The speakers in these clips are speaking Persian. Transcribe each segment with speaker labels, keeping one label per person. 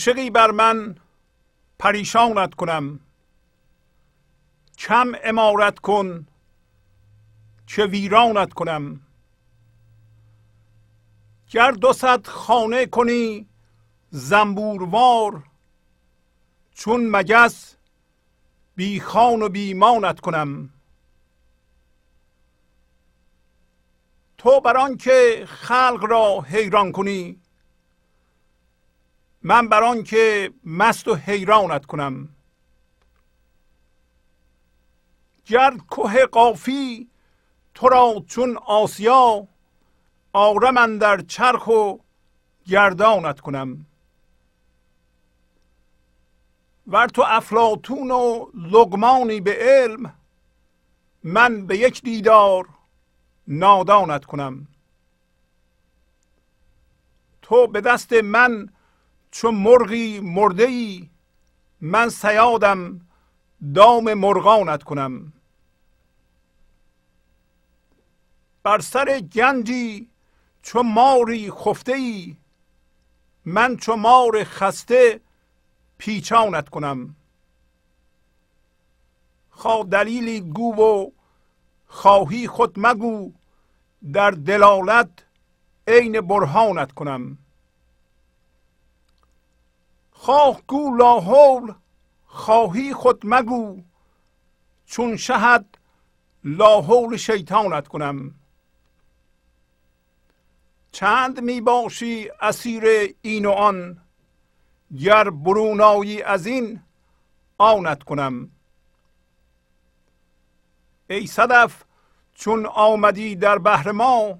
Speaker 1: عاشقی بر من پریشانت کنم. کم امارت کن چه ویرانت کنم. گر دو صد خانه کنی زنبوروار چون مگس بی خان و بیمانت کنم. تو بر آنکه خلق را حیران کنی من بر آنکه مست و حیرانت کنم. گر کوه قافی تو را چون آسیا آرم در چرخ و گردانت کنم. ور تو افلاتون و لغمانی به علم من به یک دیدار نادانت کنم. تو به دست من چون مرغی مرده ای من سیادم دام مرغانت کنم. بر سر گنجی چو ماری خفته ای من چو مار خسته پیچانت کنم. خواه دلیلی گو و خواهی خود مگو در دلالت عین برهانت کنم. خواه گو لاحول خواهی خود مگو. چون شهد لاحول شیطانت کنم. چند می باشی اسیر این و آن گر برونایی از این آنت کنم. ای صدف چون آمدی در بحر ما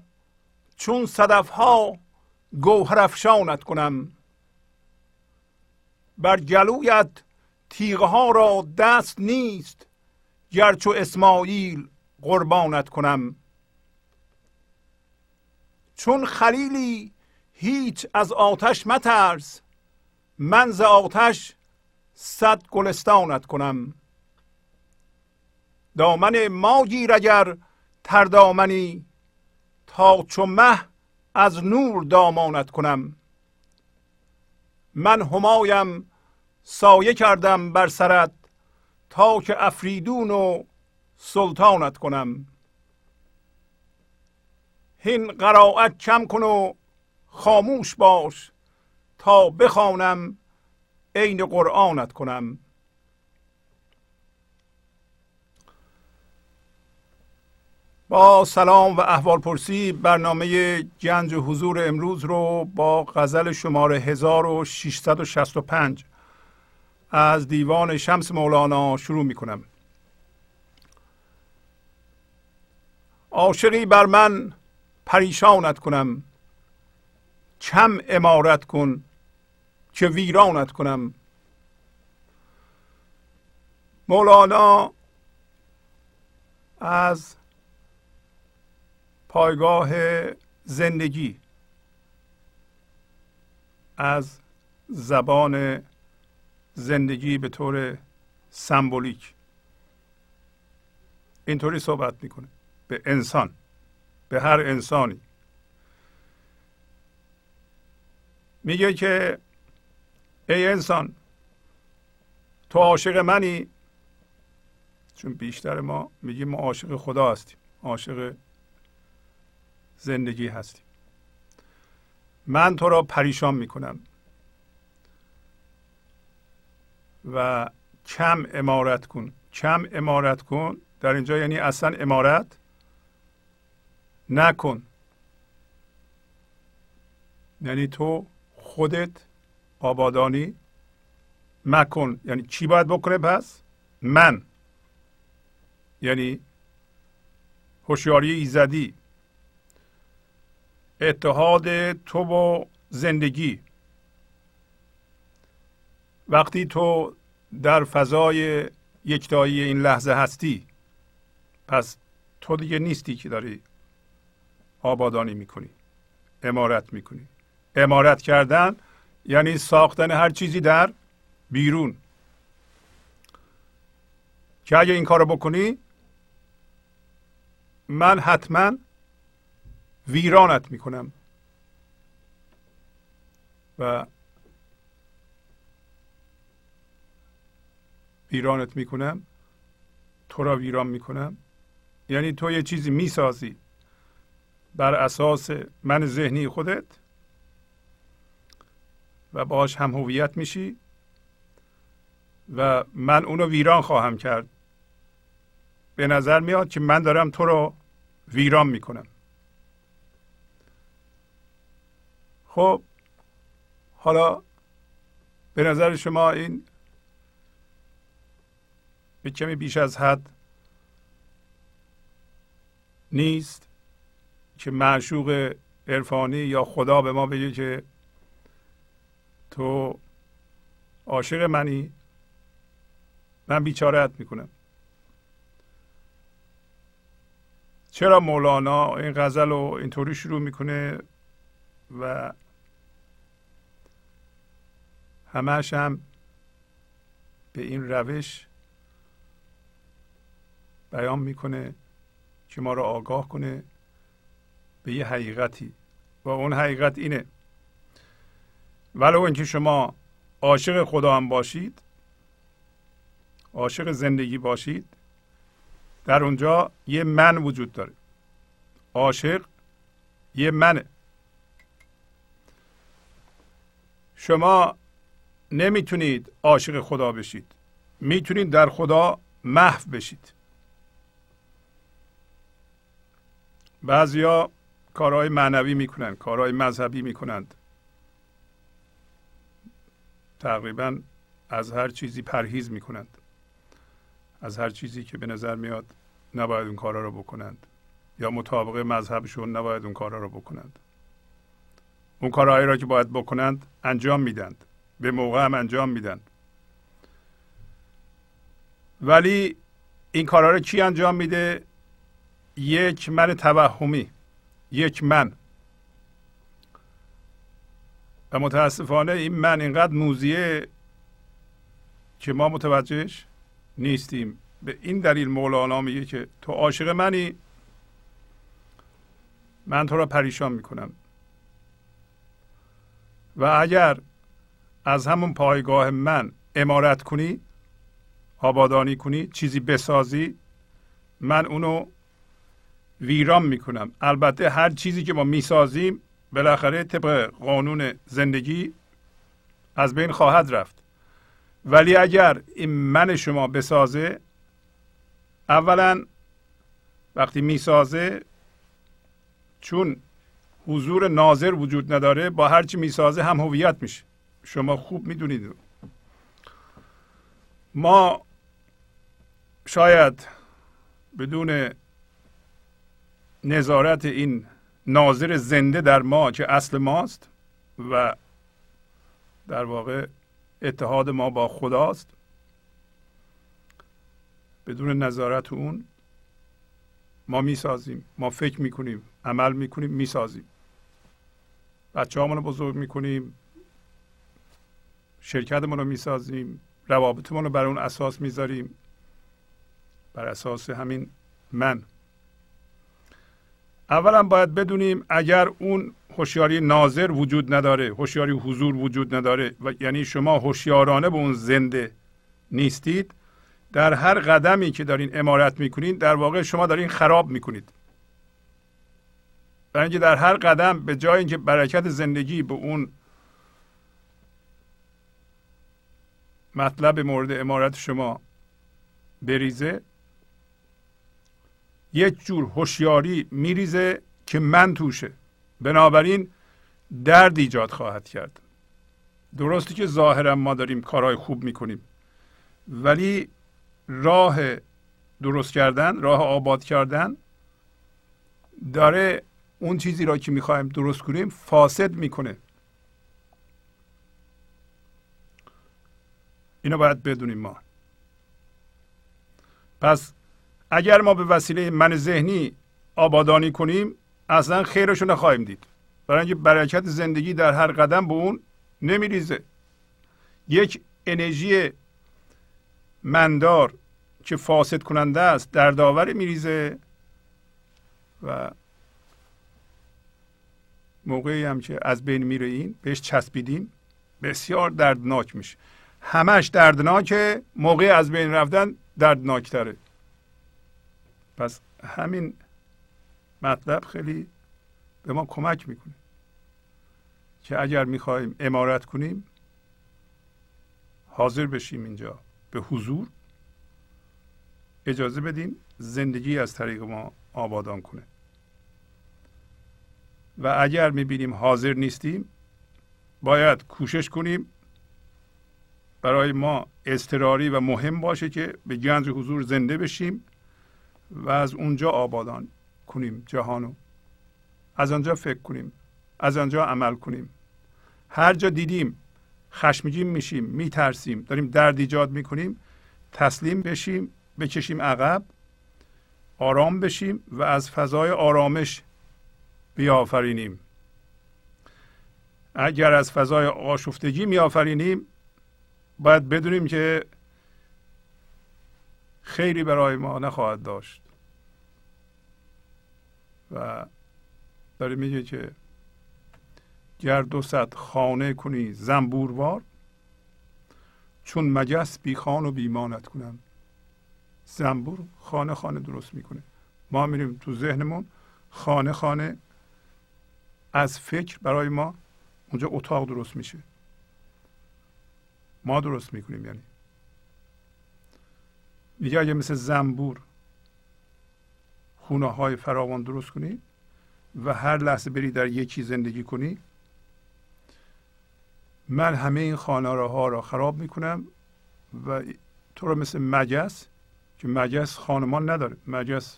Speaker 1: چون صدف ها گوهر افشانت کنم. بر گلویت تیغه ها را دست نیست گرچو اسماعیل قربانت کنم. چون خلیلی هیچ از آتش مترس من ز آتش صد گلستانت کنم. دامن ما گیر اگر تردامنی تا چو مه از نور دامانت کنم. من همایم سایه کردم بر سرت تا که افریدون و سلطانت کنم. هین قرائت کم کن و خاموش باش تا بخوانم عین قرآنت کنم. با سلام و احوال پرسی برنامه گنج حضور امروز رو با غزل شماره 1665 از دیوان شمس مولانا شروع می کنم عاشقی بر من پریشانت کنم. کم امارت کن که ویرانت کنم. مولانا از پایگاه زندگی از زبان زندگی به طور سمبولیک. اینطوری صحبت می‌کنه. به انسان. به هر انسانی. میگه که ای انسان تو عاشق منی؟ چون بیشتر ما میگیم ما عاشق خدا هستیم. عاشق زندگی هستیم. من تو را پریشان می‌کنم. و کم امارت کن. کم امارت کن. در اینجا یعنی اصلا امارت نکن. یعنی تو خودت آبادانی مکن. یعنی چی باید بکنه؟ پس من. یعنی هوشیاری ایزدی. اتحاد تو و زندگی. وقتی تو در فضای یکتایی این لحظه هستی پس تو دیگه نیستی که داری آبادانی می‌کنی امارت می‌کنی. امارت کردن یعنی ساختن هر چیزی در بیرون. که اگه این کارو بکنی من حتما ویرانت می‌کنم. و ویرانت می‌کنم تو را ویران می‌کنم. یعنی تو یه چیزی می‌سازی بر اساس من ذهنی خودت و باش هم هویت میشی و من اونو ویران خواهم کرد. به نظر میاد که من دارم تو رو ویران می‌کنم. خب حالا به نظر شما این به کمی بیش از حد نیست که معشوق عرفانی یا خدا به ما بگه که تو عاشق منی من بیچارت می‌کنم. چرا مولانا این غزل رو اینطوری شروع می‌کنه و همش هم به این روش بیان می‌کنه که ما را آگاه کنه به یه حقیقتی. و اون حقیقت اینه. ولو اینکه شما عاشق خدا هم باشید عاشق زندگی باشید در اونجا یه من وجود داره. عاشق یه منه. شما نمی‌تونید عاشق خدا بشید. می‌تونید در خدا محو بشید. بعضیا کارهای معنوی می‌کنند کارهای مذهبی می‌کنند. تقریبا از هر چیزی پرهیز می‌کنند. از هر چیزی که به نظر میاد نباید اون کارا رو بکنند. یا مطابق مذهبشون نباید اون کارا رو بکنند. اون کارهایی را که باید بکنند انجام میدند. به موقع هم انجام میدند. ولی این کارها رو کی انجام میده؟ یک من توهمی یک من. و متاسفانه این من اینقدر موزیه که ما متوجهش نیستیم. به این دلیل مولانا میگه که تو عاشق منی من تو را پریشان می‌کنم. و اگر از همون پایگاه من امارت کنی آبادانی کنی چیزی بسازی من اونو ویران می‌کنم. البته هر چیزی که ما می‌سازیم بالاخره طبق قانون زندگی از بین خواهد رفت. ولی اگر این من شما بسازه اولا وقتی می‌سازه چون حضور ناظر وجود نداره با هرچی می‌سازه هم هویت میشه. شما خوب می‌دونید. ما شاید بدون نظارت این ناظر زنده در ما که اصل ماست و در واقع اتحاد ما با خداست. بدون نظارت اون ما می‌سازیم ما فکر می‌کنیم عمل می‌کنیم می‌سازیم. بچه رو بزرگ می‌کنیم شرکتمون رو می‌سازیم روابطمون رو بر اون اساس می‌ذاریم. بر اساس همین من. اولا باید بدونیم اگر اون هوشیاری ناظر وجود نداره هوشیاری حضور وجود نداره و یعنی شما هوشیارانه به اون زنده نیستید در هر قدمی که دارین امارت می‌کنید در واقع شما دارین خراب می‌کنید. برای اینکه در هر قدم به جای اینکه برکت زندگی به اون مطلب مورد امارت شما بریزه یک جور هوشیاری میریزه که من توشه. بنابراین درد ایجاد خواهد کرد. درسته که ظاهرا ما داریم کارهای خوب می‌کنیم. ولی راه درست کردن راه آباد کردن داره اون چیزی را که می‌خوایم درست کنیم فاسد می‌کنه. اینو باید بدونیم ما. پس اگر ما به وسیله من ذهنی آبادانی کنیم اصلا خیرشو نخواهیم دید. برای اینکه برکت زندگی در هر قدم به اون نمیریزه. یک انرژی مندار که فاسد کننده است در داور میریزه و موقعی هم که از بین میره این بهش چسبیدیم بسیار دردناک میشه. همش دردناکه موقع از بین رفتن دردناکتره. پس همین مطلب خیلی به ما کمک می‌کنه که اگر می‌خواهیم امارت کنیم حاضر بشیم اینجا به حضور اجازه بدیم زندگی از طریق ما آبادان کنه. و اگر می‌بینیم حاضر نیستیم باید کوشش کنیم برای ما اضطراری و مهم باشه که به گنج حضور زنده بشیم. و از اونجا آبادان کنیم جهانو. از آنجا فکر کنیم. از آنجا عمل کنیم. هر جا دیدیم خشمگین میشیم میترسیم. داریم درد ایجاد می‌کنیم تسلیم بشیم بکشیم عقب آرام بشیم و از فضای آرامش بیافرینیم. اگر از فضای آشفتگی میآفرینیم باید بدونیم که خیری برای ما نخواهد داشت. و داره میگه که گر دو صد خانه کنی زنبوروار چون مگس بی خان و بیمانت کنم زنبور خانه خانه درست می‌کنه. ما میریم تو ذهنمون خانه خانه از فکر برای ما اونجا اتاق درست میشه. ما درست می‌کنیم یعنی. میگه اگه مثل زنبور خونه های فراوان درست کنی و هر لحظه بری در یکی زندگی کنی من همه این خانه ها را خراب می‌کنم و تو رو مثل مگس که مگس خانمان نداره. مگس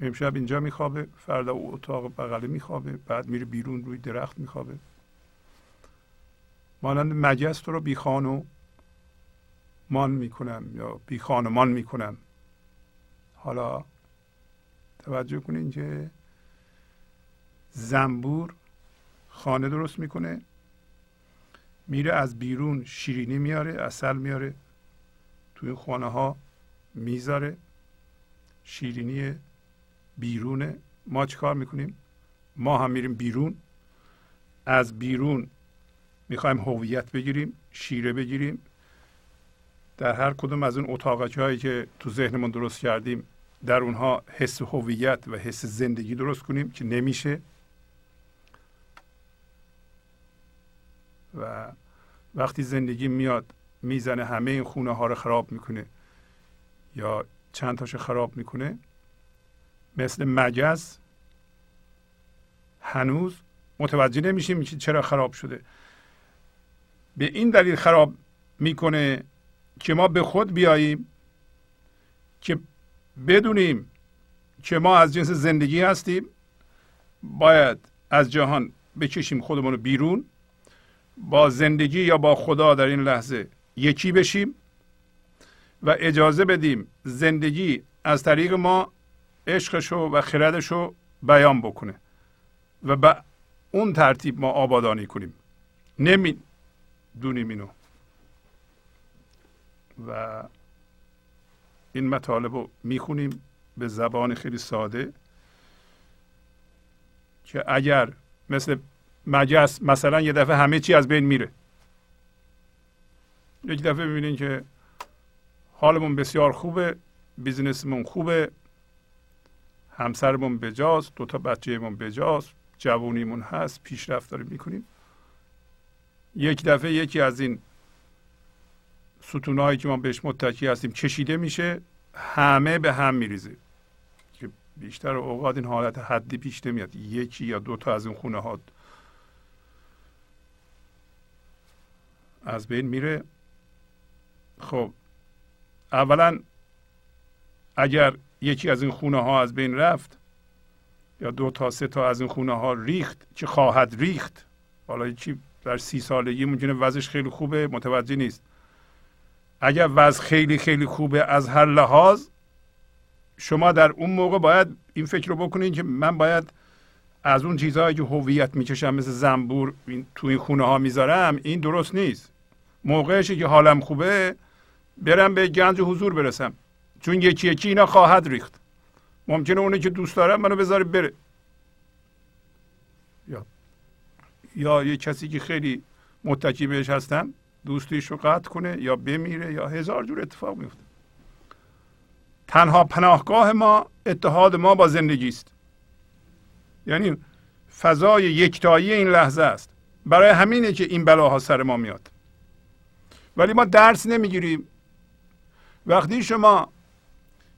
Speaker 1: امشب اینجا میخوابه فردا اتاق بغله میخوابه بعد میره بیرون روی درخت میخوابه. مانند مگس تو رو بی خانو مان می‌کنم یا بی خانمان می‌کنم. حالا توجه کنین که زنبور خانه درست می‌کنه. میره از بیرون شیرینی میاره اصل میاره توی خانه ها می‌ذاره. شیرینی بیرونه. ما چیکار می‌کنیم؟ ما هم میریم بیرون. از بیرون می‌خوایم هویت بگیریم شیره بگیریم. در هر کدوم از اون اتاقچه هایی که تو ذهنمون درست کردیم در اونها حس هویت و حس زندگی درست کنیم که نمیشه. و وقتی زندگی میاد می‌زنه همه این خونه ها رو خراب می‌کنه یا چند تاشو خراب می‌کنه. مثل مگز هنوز متوجه نمیشیم که چرا خراب شده. به این دلیل خراب می‌کنه که ما به خود بیاییم که بدونیم که ما از جنس زندگی هستیم باید از جهان بکشیم خودمون رو بیرون با زندگی یا با خدا در این لحظه یکی بشیم و اجازه بدیم زندگی از طریق ما عشقشو و خردشو بیان بکنه و به اون ترتیب ما آبادانی کنیم. نمی دونیم اینو. و این مطالب رو می‌خونیم به زبان خیلی ساده که اگر مثل مجس مثلا یه دفعه همه چی از بین میره. یک دفعه ببینین که حالمون بسیار خوبه بیزنسمون خوبه همسرمون بجاست دوتا بچهمون بجاست جوونیمون هست پیشرفت داریم می‌کنیم. یک دفعه یکی از این ستونهایی که ما بهش متکی هستیم کشیده میشه همه به هم میریزه. که بیشتر اوقات این حالت حدی پیش نمیاد. یکی یا دوتا از این خونه ها از بین میره. خب اولا اگر یکی از این خونه ها از بین رفت یا دو تا سه تا از این خونه ها ریخت که خواهد ریخت؟ حالا چی در سی سالگی ممکنه وضعش خیلی خوبه متوجه نیست. اگر وضع خیلی خیلی خوبه از هر لحاظ شما در اون موقع باید این فکر رو بکنید که من باید از اون چیزهایی که هویت می‌کشم مثل زنبور تو این خونه ها می‌ذارم این درست نیست. موقعشه که حالم خوبه برم به گنج حضور برسم. چون یکی یکی اینا خواهد ریخت. ممکنه اونی که دوست دارم منو بذاره بره. یا یا یه کسی که خیلی متکی بهش هستم دوستیش رو قطع کنه یا بمیره یا هزار جور اتفاق میفته. تنها پناهگاه ما اتحاد ما با زندگی است. یعنی فضای یکتایی این لحظه است. برای همینه که این بلاها سر ما میاد. ولی ما درس نمی‌گیریم. وقتی شما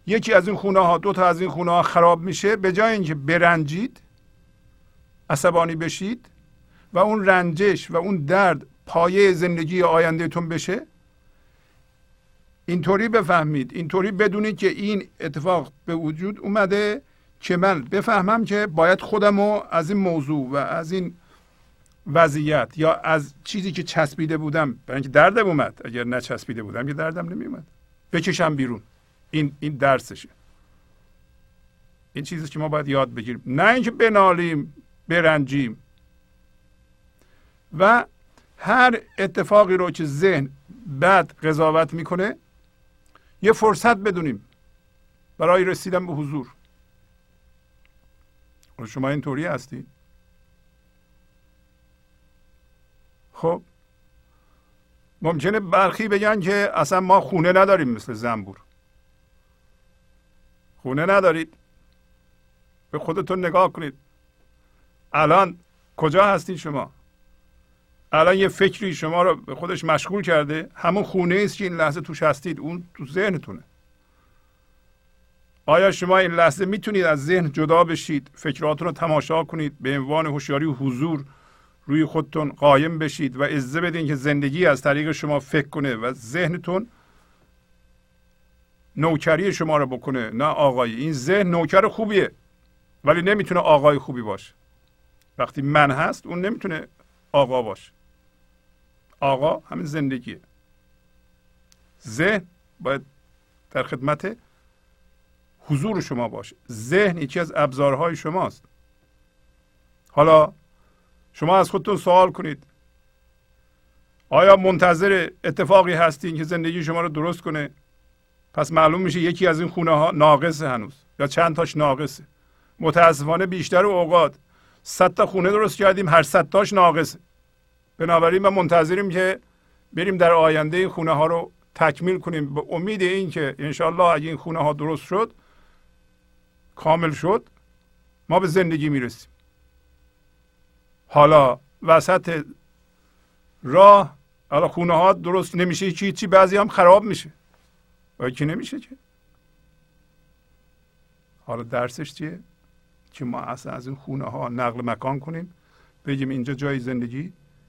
Speaker 1: یکی از این خونه ها دو تا از این خونه ها خراب میشه به جای اینکه برنجید عصبانی بشید و اون رنجش و اون درد پایه زندگی آیندهتون بشه؟ اینطوری بفهمید. اینطوری بدونید که این اتفاق به وجود اومده که من بفهمم که باید خودم رو از این موضوع و از این وضعیت یا از چیزی که چسبیده بودم برای اینکه دردم اومد اگر نچسبیده بودم که دردم نمیومد بکشم بیرون. این این درسشه. این چیزی که ما باید یاد بگیریم. نه اینکه بنالیم برنجیم. و هر اتفاقی رو که ذهن بد قضاوت می‌کنه یه فرصت بدونیم. برای رسیدن به حضور. شما اینطوری هستی خب. ممکنه برخی بگن که اصلا ما خونه نداریم مثل زنبور. خونه ندارید. به خودتون نگاه کنید. الان کجا هستید شما؟ الان یه فکری شما رو به خودش مشغول کرده. همون خونه است که این لحظه توش هستید. اون تو ذهنتونه. آیا شما این لحظه می‌تونید از ذهن جدا بشید؟ فکراتون رو تماشا کنید. به عنوان هوشیاری و حضور روی خودتون قایم بشید و اجازه بدین که زندگی از طریق شما فکر کنه و ذهنتون نوکری شما رو بکنه نه آقایی. این ذهن نوکر خوبیه ولی نمی‌تونه آقای خوبی باشه. وقتی من هست اون نمی‌تونه آقا باشه. آقا همین زندگیه. ذهن باید در خدمت حضور شما باشه. ذهن یکی از ابزارهای شماست. حالا شما از خودتون سوال کنید. آیا منتظر اتفاقی هستین که زندگی شما رو درست کنه؟ پس معلوم میشه یکی از این خونه ها ناقصه هنوز. یا چند تاش ناقصه. متاسفانه بیشتر اوقات صد تا خونه درست کردیم هر صد تاش ناقصه. بنابراین ما منتظریم که بریم در آینده این خونه ها رو تکمیل کنیم. به امید این که انشالله اگه این خونه ها درست شد کامل شد ما به زندگی می‌رسیم. حالا وسط راه حالا خونه ها درست نمیشه چی چی بعضی هم خراب میشه. و که نمیشه که. حالا درسش چیه؟ که ما اصلا از این خونه ها نقل مکان کنیم بگیم اینجا جای زندگی.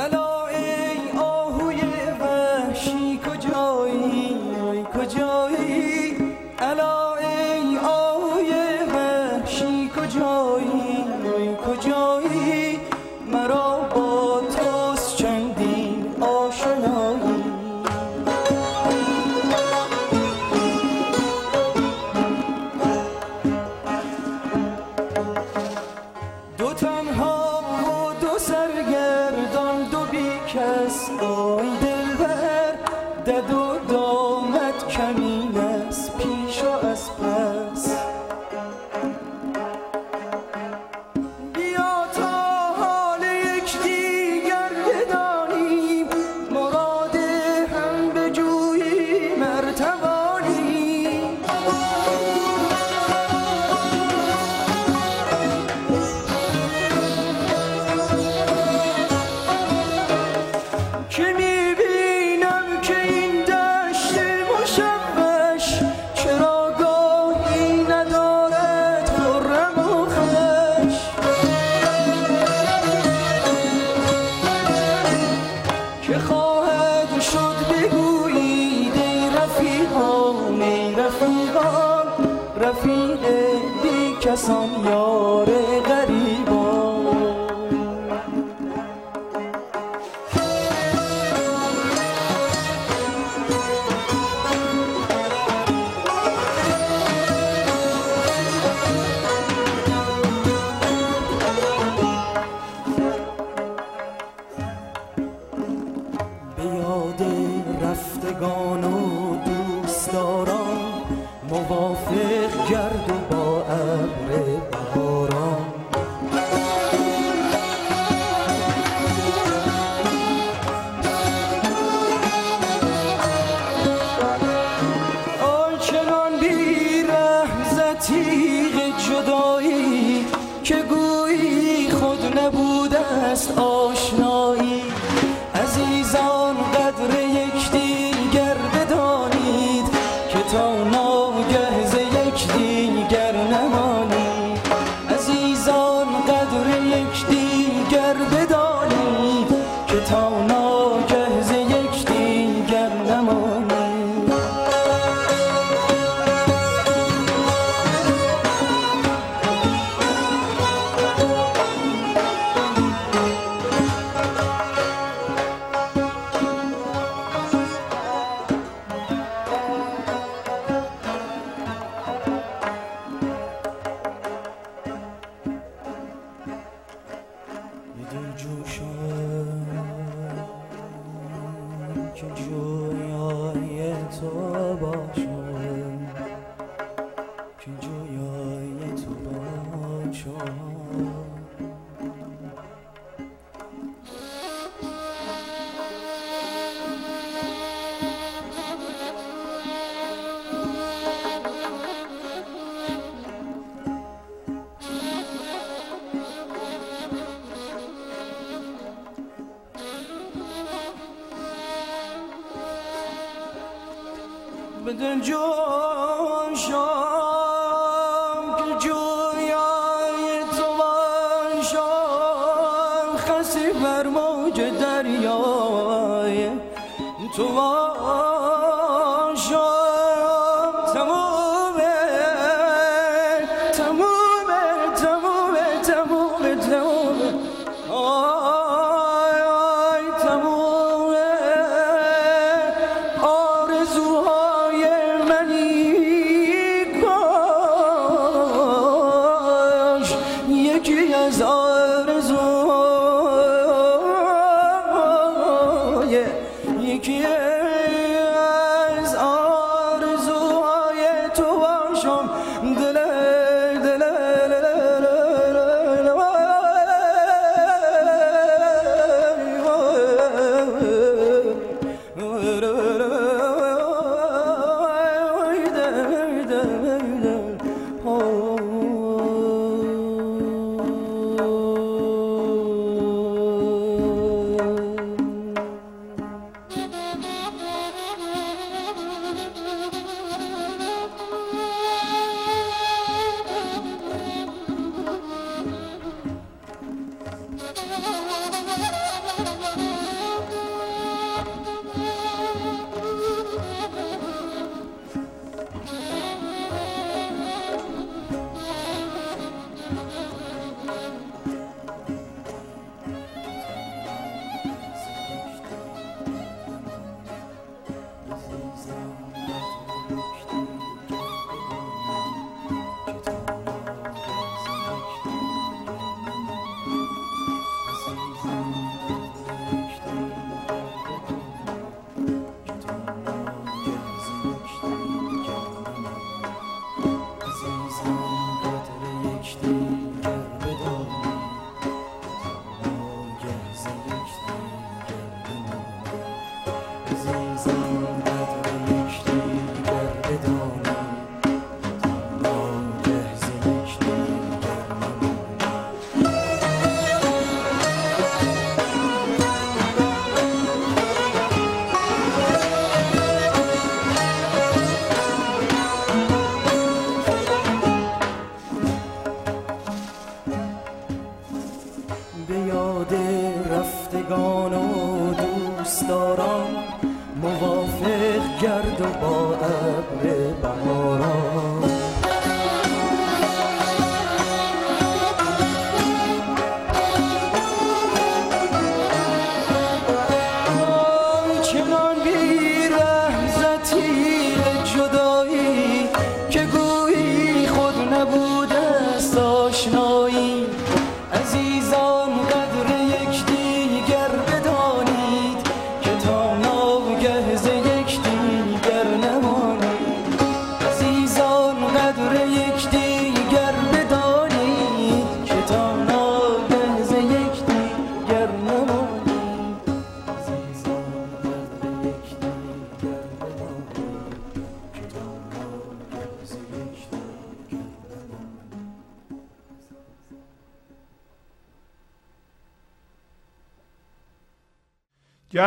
Speaker 2: hello.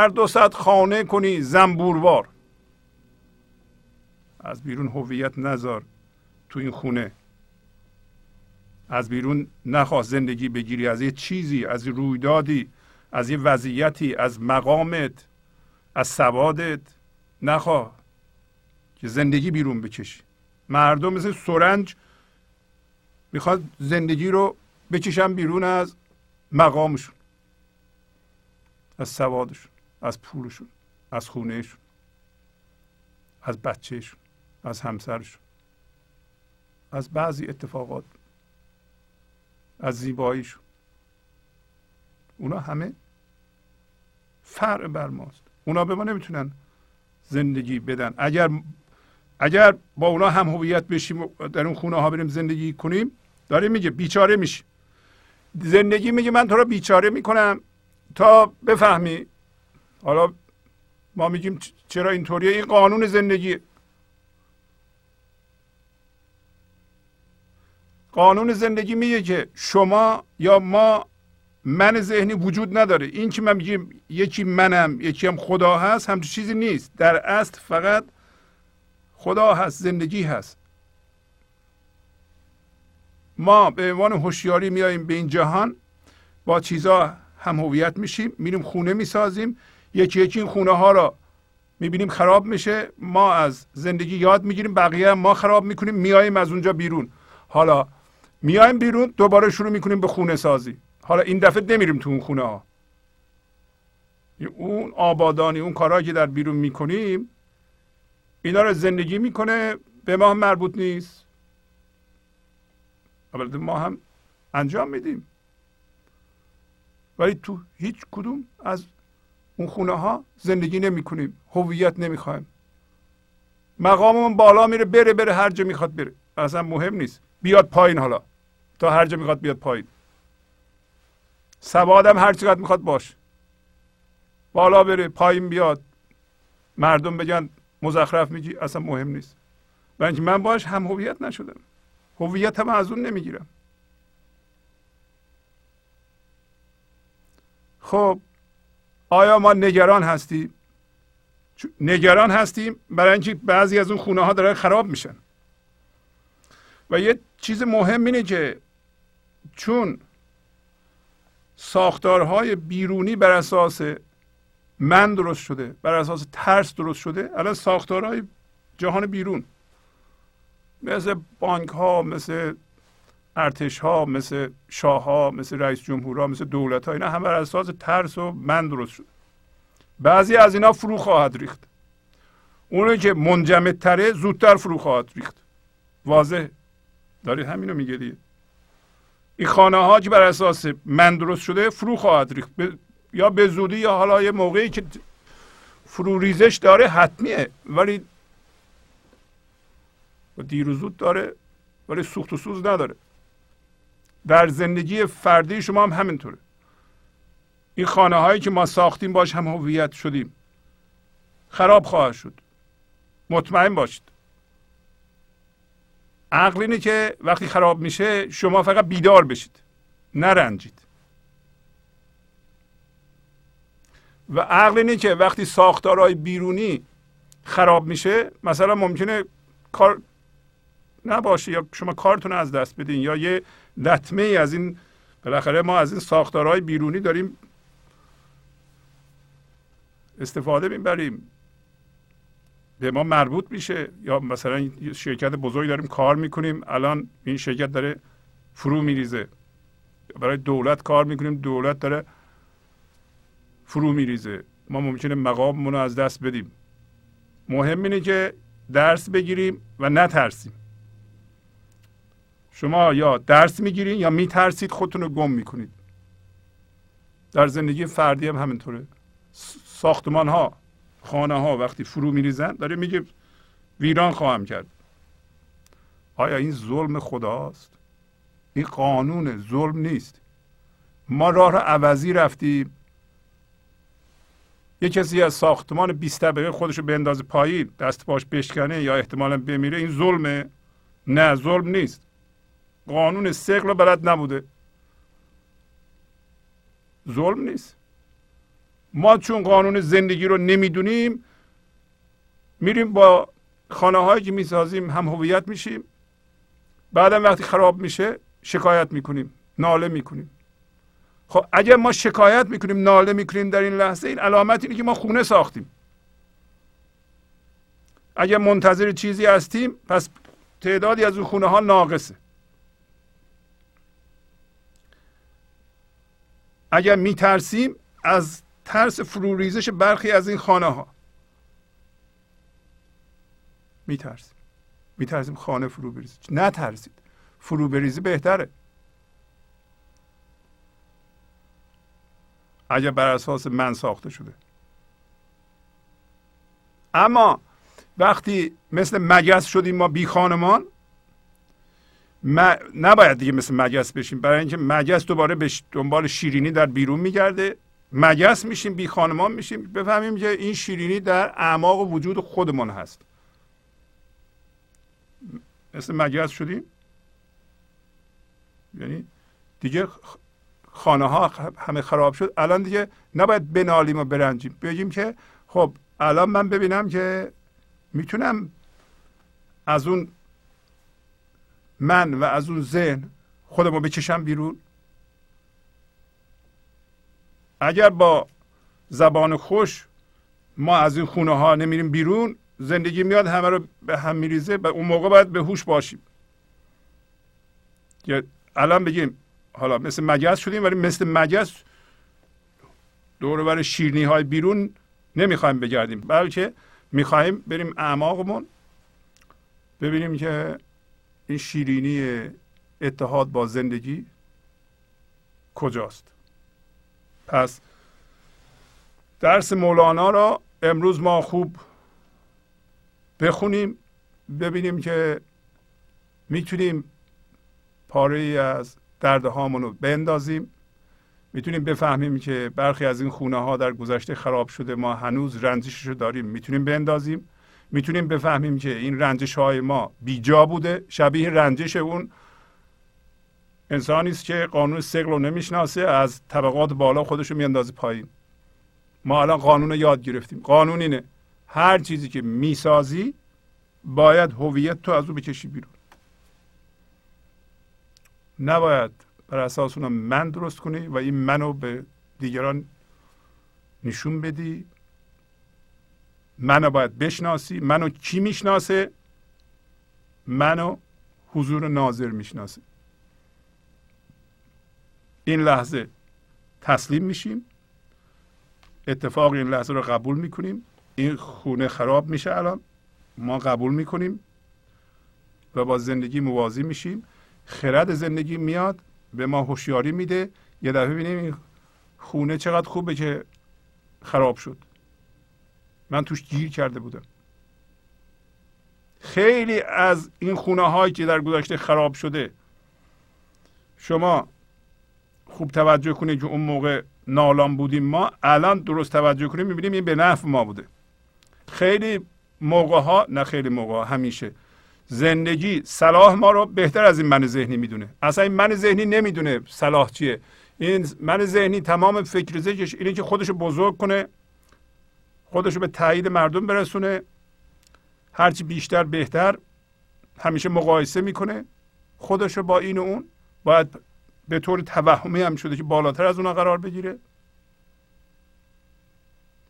Speaker 1: گر دو صد خانه کنی زنبوروار. از بیرون هویت نذار تو این خونه. از بیرون نخواست زندگی بگیری از یه چیزی از یه رویدادی از یه وضعیتی از مقامت از سوادت نخواه که زندگی بیرون بکشی. مردم مثل سرنج می‌خواد زندگی رو بکشن بیرون از مقامشون از سوادشون. از پولشون از خونهشون از بچهشون از همسرشون از بعضی اتفاقات از زیباییشون. اونا همه فرع بر ماست. اونا به ما نمی‌تونن زندگی بدن. اگر اگر با اونا هم هویت بشیم در اون خونه ها بریم زندگی کنیم داره میگه بیچاره میشی زندگی میگه من تو رو بیچاره می‌کنم. تا بفهمی حالا ما میگیم چرا اینطوریه؟ این قانون زندگی. قانون زندگی میگه که شما یا ما من ذهنی وجود نداره. این که من میگیم یکی منم یکی هم خدا هست همچون چیزی نیست. در اصل فقط خدا هست زندگی هست. ما به عنوان هوشیاری میاییم به این جهان. با چیزها هم هویت میشیم میریم خونه می‌سازیم. یکی یکی این خونه ها را می‌بینیم خراب میشه. ما از زندگی یاد می‌گیریم بقیه ما خراب می‌کنیم میاییم از اونجا بیرون. حالا میایم بیرون دوباره شروع می‌کنیم به خونه سازی. حالا این دفعه نمیریم تو اون خونه ها اون آبادانی اون کارهایی که در بیرون می‌کنیم اینا رو زندگی می‌کنه به ما هم مربوط نیست. البته ما هم انجام میدیم. ولی تو هیچ کدوم از اون خونه ها زندگی نمی کنیم هویت نمی‌خوایم. مقاممون بالا میره بره بره هر جا می‌خواد بره. اصلا مهم نیست. بیاد پایین حالا. تا هر جا می‌خواد بیاد پایین. سوادم هر چقدر می‌خواد باش. بالا بره پایین بیاد. مردم بگن مزخرف میگی اصلا مهم نیست. و من باش هم هویت نشدم. هویت هم از اون نمی‌گیرم. خب آیا ما نگران هستیم؟ نگران هستیم برای اینکه بعضی از اون خونه ها داره خراب میشن. و یه چیز مهم اینه که چون ساختارهای بیرونی بر اساس من درست شده بر اساس ترس درست شده الان ساختارهای جهان بیرون مثل بانک ها مثل ارتش ها مثل شاه ها مثل رئیس جمهور ها مثل دولت ها اینا همه بر اساس ترس و من درست شده بعضی از اینا فرو خواهد ریخت. اونی که منجمد تره زودتر فرو خواهد ریخت. واضح؟ دارید همینو میگه دیگه. این خانه ها که بر اساس من درست شده فرو خواهد ریخت. یا به زودی یا حالا یه موقعی که فرو ریزش داره حتمیه. ولی دیر و زود داره ولی سوخت و سوز نداره. در زندگی فردی شما هم همینطوره. این خانه هایی که ما ساختیم باش هم هویت شدیم. خراب خواهد شد. مطمئن باشید. عقل اینه که وقتی خراب میشه شما فقط بیدار بشید. نرنجید و عقل اینه که وقتی ساختارهای بیرونی خراب میشه مثلا ممکنه کار نباشه یا شما کارتون از دست بدین یا یه لطمه ای از این بالاخره ما از این ساختارهای بیرونی داریم استفاده می‌بریم. به ما مربوط میشه. یا مثلا شرکت بزرگی داریم کار می‌کنیم. الان این شرکت داره فرو میریزه. برای دولت کار می‌کنیم دولت داره فرو میریزه. ما ممکنه مقاممون رو از دست بدیم. مهم اینه که درس بگیریم و نترسیم. شما یا درس می‌گیرین یا میترسید خودتون رو گم می‌کنید. در زندگی فردی هم همینطوره. ساختمان ها خانه ها وقتی فرو میریزن داره میگه ویران خواهم کرد. آیا این ظلم خداست؟ این قانون ظلم نیست. ما راه را عوضی رفتیم. یه کسی از ساختمان 20 طبقه خودش رو بندازه پایین دست باش بشکنه یا احتمالا بمیره این ظلمه. نه ظلم نیست. قانون سقل رو بلد نبوده. ظلم نیست. ما چون قانون زندگی رو نمی‌دونیم میریم با خانه هایی که می‌سازیم هم هویت میشیم. بعدم وقتی خراب میشه شکایت می‌کنیم ناله می‌کنیم. خب اگر ما شکایت می‌کنیم ناله می‌کنیم در این لحظه این علامت اینه که ما خونه ساختیم. اگر منتظر چیزی هستیم پس تعدادی از اون خونه ها ناقصه. اگر میترسیم از ترس فروریزش برخی از این خانه ها میترسیم. میترسیم خانه فرو بریزید نترسید. فرو بریزی بهتره. اگر بر اساس من ساخته شده. اما وقتی مثل مگس شدیم ما بی خانمان نباید دیگه مثل مگس بشیم. برای اینکه مگس دوباره به دنبال شیرینی در بیرون میگرده. مگس میشیم بی خانمان میشیم. بفهمیم که این شیرینی در اعماق وجود خودمان هست. مثل مگس شدیم؟ یعنی دیگه خانه ها همه خراب شد. الان دیگه نباید بنالیم و برنجیم. بگیم که خب الان من ببینم که می‌تونم از اون من و از اون ذهن خودمو بکشم بیرون؟ اگر با زبان خوش ما از این خونه ها نمیریم بیرون زندگی میاد همه رو به هم میریزه و اون موقع باید به هوش باشیم. یا الان بگیم حالا مثل مگس شدیم ولی مثل مگس دور بر شیرنی های بیرون نمی‌خوایم بگردیم. بلکه می‌خوایم بریم اعماقمون ببینیم که این شیرینی اتحاد با زندگی کجاست؟ پس درس مولانا را امروز ما خوب بخونیم ببینیم که می‌تونیم پاره از درد رو بندازیم. می‌تونیم بفهمیم که برخی از این خونه ها در گذشته خراب شده ما هنوز رنجشش رو داریم می‌تونیم بندازیم. می‌تونیم بفهمیم که این رنجش های ما بیجا بوده. شبیه رنجش اون انسانی است که قانون سقل رو نمی‌شناسه از طبقات بالا خودش رو میاندازه پایین. ما الان قانون یاد گرفتیم. قانون اینه هر چیزی که می‌سازی باید هویت تو از او بکشی بیرون. نباید بر اساس اون من درست کنی و این منو به دیگران نشون بدی. منو باید بشناسی منو کی می‌شناسه؟ منو حضور ناظر می‌شناسه. این لحظه تسلیم میشیم. اتفاق این لحظه رو قبول می‌کنیم. این خونه خراب میشه الان. ما قبول می‌کنیم و با زندگی موازی میشیم. خرد زندگی میاد به ما هوشیاری میده. یه دفعه ببینیم این خونه چقدر خوبه که خراب شد. من توش گیر کرده بودم. خیلی از این خونه هایی که در گذشته خراب شده شما خوب توجه کنید که اون موقع نالان بودیم. ما الان درست توجه کنیم می‌بینیم این به نفع ما بوده. خیلی موقع ها نه خیلی موقع ها همیشه. زندگی صلاح ما رو بهتر از این من ذهنی می‌دونه. اصلا این من ذهنی نمی‌دونه صلاح چیه. این من ذهنی تمام فکر ذکرش اینه که خودشو بزرگ کنه. خودشو به تایید مردم برسونه. هرچی بیشتر بهتر. همیشه مقایسه می‌کنه خودشو با این و اون. باید به طور توهمی هم شده که بالاتر از اونا قرار بگیره.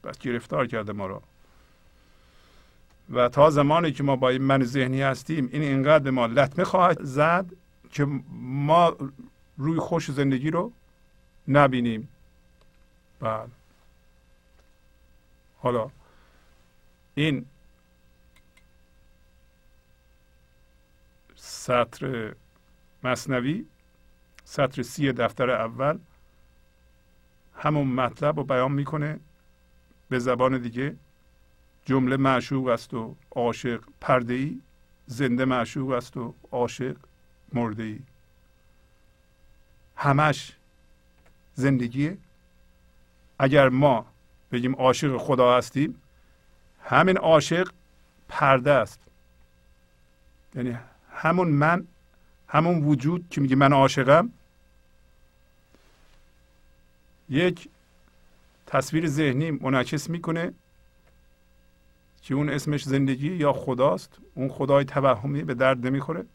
Speaker 1: بس گرفتار کرده ما را و تا زمانی که ما با این من ذهنی هستیم این اینقدر به ما لطمه خواهد زد که ما روی خوش زندگی رو نبینیم. بله. حالا این سطر مصنوی سطر سی دفتر اول همون مطلب رو بیان می‌کنه به زبان دیگه. جمله معشوق است و عاشق پرده ای زنده معشوق است و عاشق مرده ای همش زندگیه. اگر ما بگیم عاشق خدا هستیم. همین عاشق پرده است. یعنی همون من همون وجود که میگه من عاشقم. یک تصویر ذهنی منعکس می‌کنه که اون اسمش زندگی یا خداست. اون خدای توهمی به درد نمی‌خوره.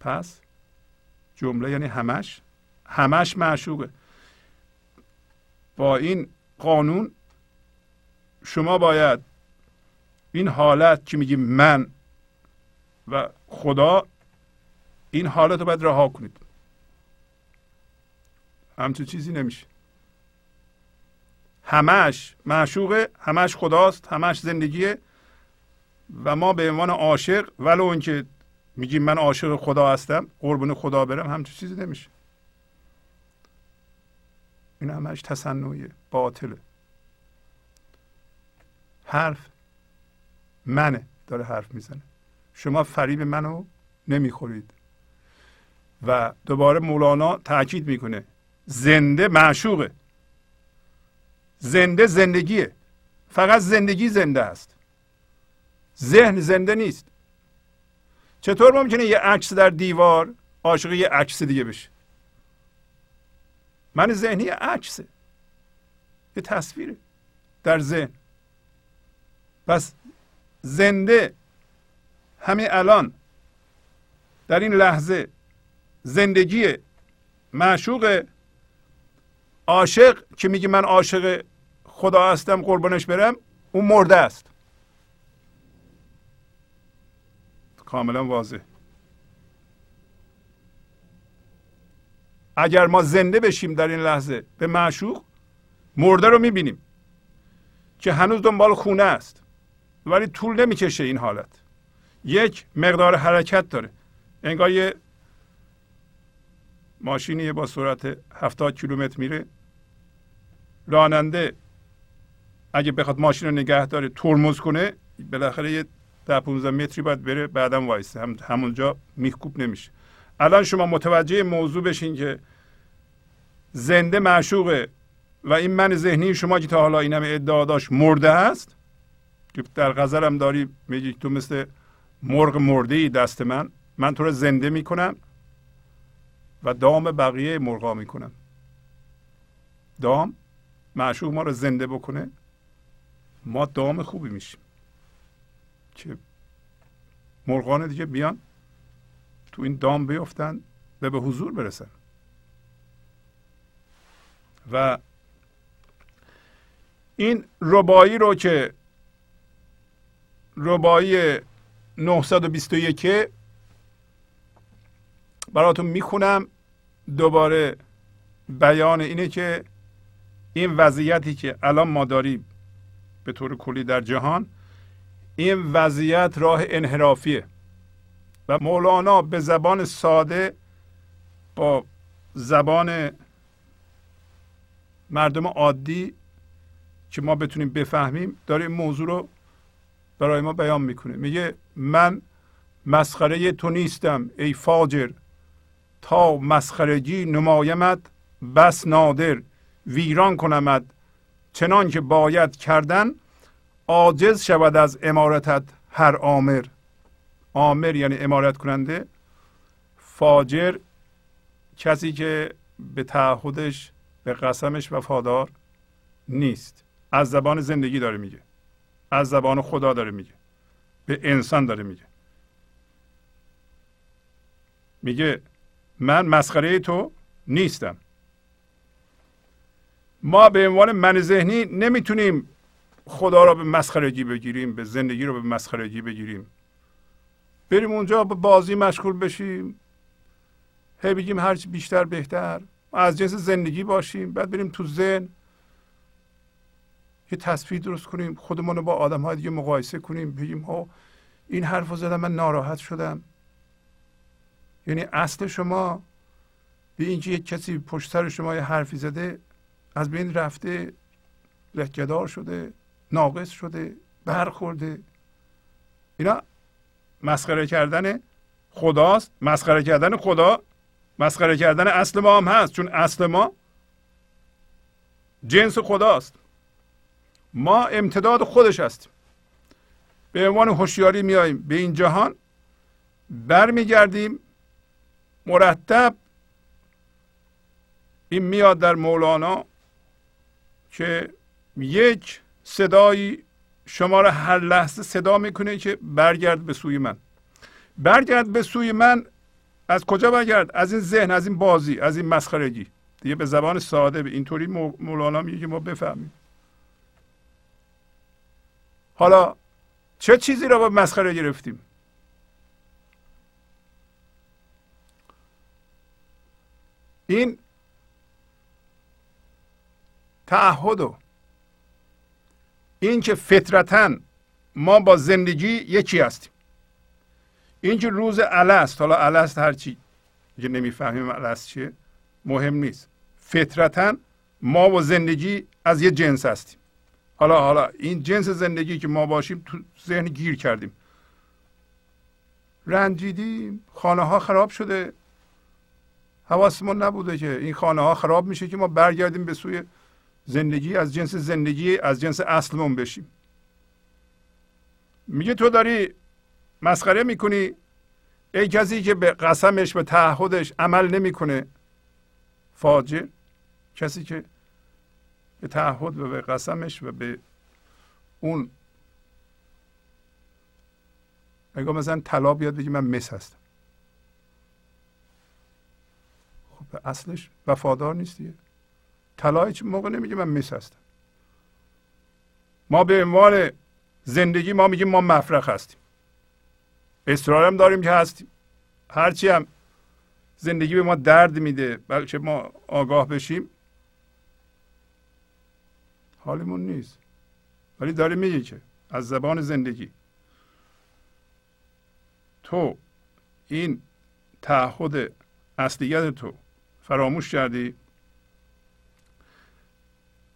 Speaker 1: پس جمله یعنی همش. همش معشوقه. با این قانون شما باید این حالت که میگیم من و خدا این حالت رو باید رها کنید. همچون چیزی نمیشه. همش معشوقه همش خداست همش زندگیه و ما به عنوان عاشق ولو اینکه میگیم من عاشق خدا هستم قربون خدا برم همچون چیزی نمیشه. این همش تصنعیه باطله. حرف منه داره حرف می‌زنه. شما فریب منو نمی‌خورید. و دوباره مولانا تاکید می‌کنه. زنده معشوقه. زنده زندگیه. فقط زندگی زنده است. ذهن زنده نیست. چطور ممکنه یه عکس در دیوار عاشق یه عکس دیگه بشه؟ من ذهنی عکسه. یه تصویره در ذهن. پس زنده همین الان در این لحظه زندگی معشوق عاشق که میگه من عاشق خدا هستم قربانش برم اون مرده است. کاملا واضح. اگر ما زنده بشیم در این لحظه به معشوق مرده رو می‌بینیم که هنوز دنبال خونه است. ولی طول نمی‌کشه این حالت. یک مقدار حرکت داره. انگار یه ماشینی با سرعت 70 کیلومتر میره. راننده اگه بخواد ماشین رو نگه داره ترمز کنه بالاخره یه ده 15 متری باید بره بعدم وایسه. هم همونجا میخکوب نمیشه. الان شما متوجه موضوع بشین که زنده معشوقه و این من ذهنی شما که تا حالا این همه ادعا داشت مرده است که در غزل هم داری میگی تو مثل مرغ مرده ای دست من. من تو رو زنده می‌کنم و دام بقیه مرغا می‌کنم. دام معشوق ما رو زنده بکنه ما دام خوبی میشیم. که مرغان دیگه بیان. تو این دام بیفتن و به حضور برسن. و این ربایی رو که ربایی 921 براتون می‌خونم دوباره بیان اینه که این وضعیتی که الان ما داریم به طور کلی در جهان این وضعیت راه انحرافیه. و مولانا به زبان ساده با زبان مردم عادی که ما بتونیم بفهمیم داره این موضوع رو برای ما بیان می‌کنه. میگه من مسخره تو نیستم ای فاجر. تا مسخرگی نمایمت بس نادر. ویران کنمد چنان که باید کردن عاجز شود از امارتت هر آمر. آمر یعنی امارت کننده. فاجر کسی که به تعهدش به قسمش وفادار نیست. از زبان زندگی داره میگه. از زبان خدا داره میگه. به انسان داره میگه. میگه من مسخره تو نیستم. ما به عنوان من ذهنی نمی‌تونیم خدا را به مسخرگی بگیریم به زندگی رو به مسخرگی بگیریم. بریم اونجا به بازی مشغول بشیم. هی بگیم هرچی بیشتر بهتر. از جنس زندگی باشیم بعد بریم تو ذهن. یه تصویر درست کنیم خودمون رو با آدم های دیگه مقایسه کنیم بگیم ها این حرف رو زدم من ناراحت شدم. یعنی اصل شما به اینکه یک کسی پشت سر شما یه حرفی زده از بین رفته لکهدار شده ناقص شده برخورده. اینا مسخره کردن خداست. مسخره کردن خدا مسخره کردن اصل ما هم هست. چون اصل ما جنس خداست. ما امتداد خودش هستیم. به عنوان هوشیاری میاییم. به این جهان برمیگردیم. مرتب این میاد در مولانا که یک صدایی شما را هر لحظه صدا می‌کنه که برگرد به سوی من. برگرد به سوی من از کجا برگرد؟ از این ذهن از این بازی از این مسخرگی. دیگه به زبان ساده به اینطوری مولانا میگه ما بفهمیم. حالا چه چیزی را با مسخره گرفتیم؟ این تعهد و این که فطرتا ما با زندگی یکی هستیم. این که روز الست حالا الست هرچی که نمی‌فهمیم الست چیه مهم نیست. فطرتا ما و زندگی از یه جنس هستیم. حالا حالا این جنس زندگی که ما باشیم تو ذهن گیر کردیم. رنجیدیم خانه ها خراب شده. حواسمون نبوده که این خانه ها خراب میشه که ما برگردیم به سوی زندگی از جنس زندگی از جنس اصلمون بشیم. میگه تو داری مسخره می‌کنی. ای کسی که به قسمش به تعهدش عمل نمی‌کنه. فاجر کسی که به تعهد و به قسمش و به اون اگه مثلا طلا بیاد بگی من مس هستم. خب به اصلش وفادار نیست دیگه طلا هیچ موقع نمیگه من مس هستم؟ ما به عنوان زندگی ما میگیم ما مفرخ هستیم. اصرارم داریم که هستیم. هرچی هم زندگی به ما درد میده بلکه ما آگاه بشیم حالمون نیست. ولی داره میگه که از زبان زندگی. تو این تعهد اصلیت تو فراموش کردی؟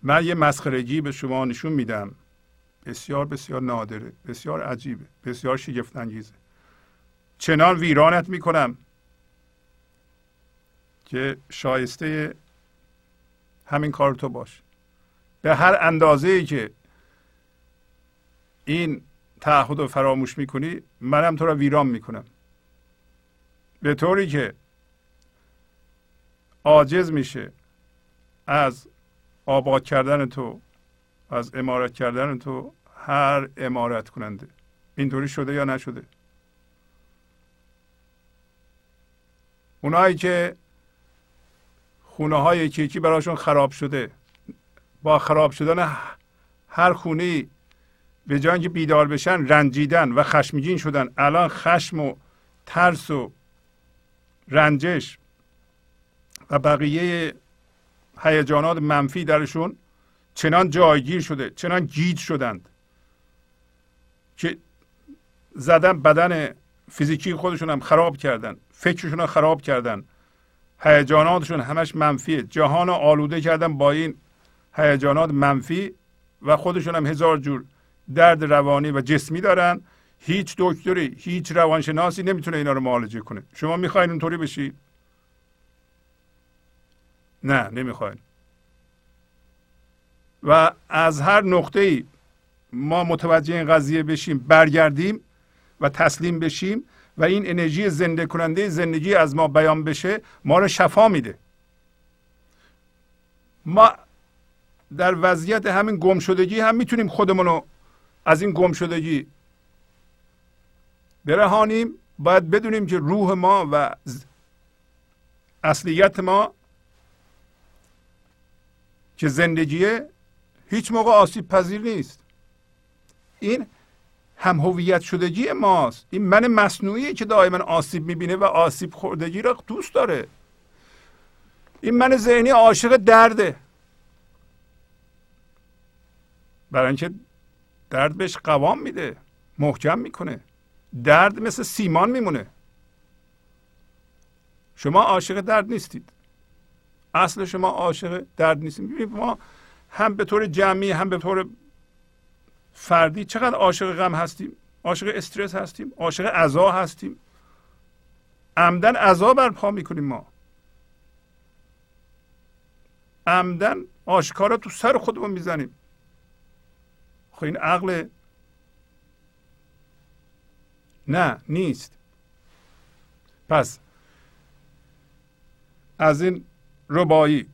Speaker 1: من یه مسخرگی به شما نشون میدم. بسیار بسیار نادره بسیار عجیبه بسیار شگفت انگیزه چنان ویرانت می‌کنم که شایسته همین کار تو باش. به هر اندازه ای که این تعهد رو فراموش می‌کنی منم تو را ویران می‌کنم. به طوری که عاجز میشه از آباد کردن تو از امارت کردن تو هر امارت کننده. اینطوری شده یا نشده؟ اونایی که خونه های یکی براشون خراب شده با خراب شدن هر خونه به جای اینکه بیدار بشن رنجیدن و خشمگین شدن. الان خشم و ترس و رنجش و بقیه هیجانات منفی درشون چنان جایگیر شده چنان گیج شدند که زدن بدن فیزیکی خودشون هم خراب کردن فکرشون رو خراب کردن. هیجاناتشون همش منفیه. جهان آلوده کردن با این هیجانات منفی و خودشون هم هزار جور درد روانی و جسمی دارن. هیچ دکتری هیچ روانشناسی نمی‌تونه اینا رو معالجه کنه. شما می‌خواین اونطوری بشید نه نمی‌خواین. و از هر نقطه ای ما متوجه این قضیه بشیم برگردیم و تسلیم بشیم و این انرژی زنده کننده زندگی از ما بیان بشه ما رو شفا میده. ما در وضعیت همین گمشدگی هم می‌تونیم خودمون رو از این گمشدگی برهانیم. باید بدونیم که روح ما و اصلیت ما که زندگیه هیچ موقع آسیب پذیر نیست. این هم هویت شدگی ماست. این من مصنوعی که دائما آسیب می‌بینه و آسیب خوردگی را دوست داره. این من ذهنی عاشق درده. برای اینکه درد بهش قوام میده محکم می‌کنه. درد مثل سیمان میمونه. شما عاشق درد نیستید. اصل شما عاشق درد نیستید ما هم به طور جمعی هم به طور فردی چقدر عاشق غم هستیم عاشق استرس هستیم عاشق عذا هستیم. عمدن عذا برپا می‌کنیم ما. عمدن آشکارا تو سر خودمون می‌زنیم. خب این عقل نه نیست. پس از این ربایی.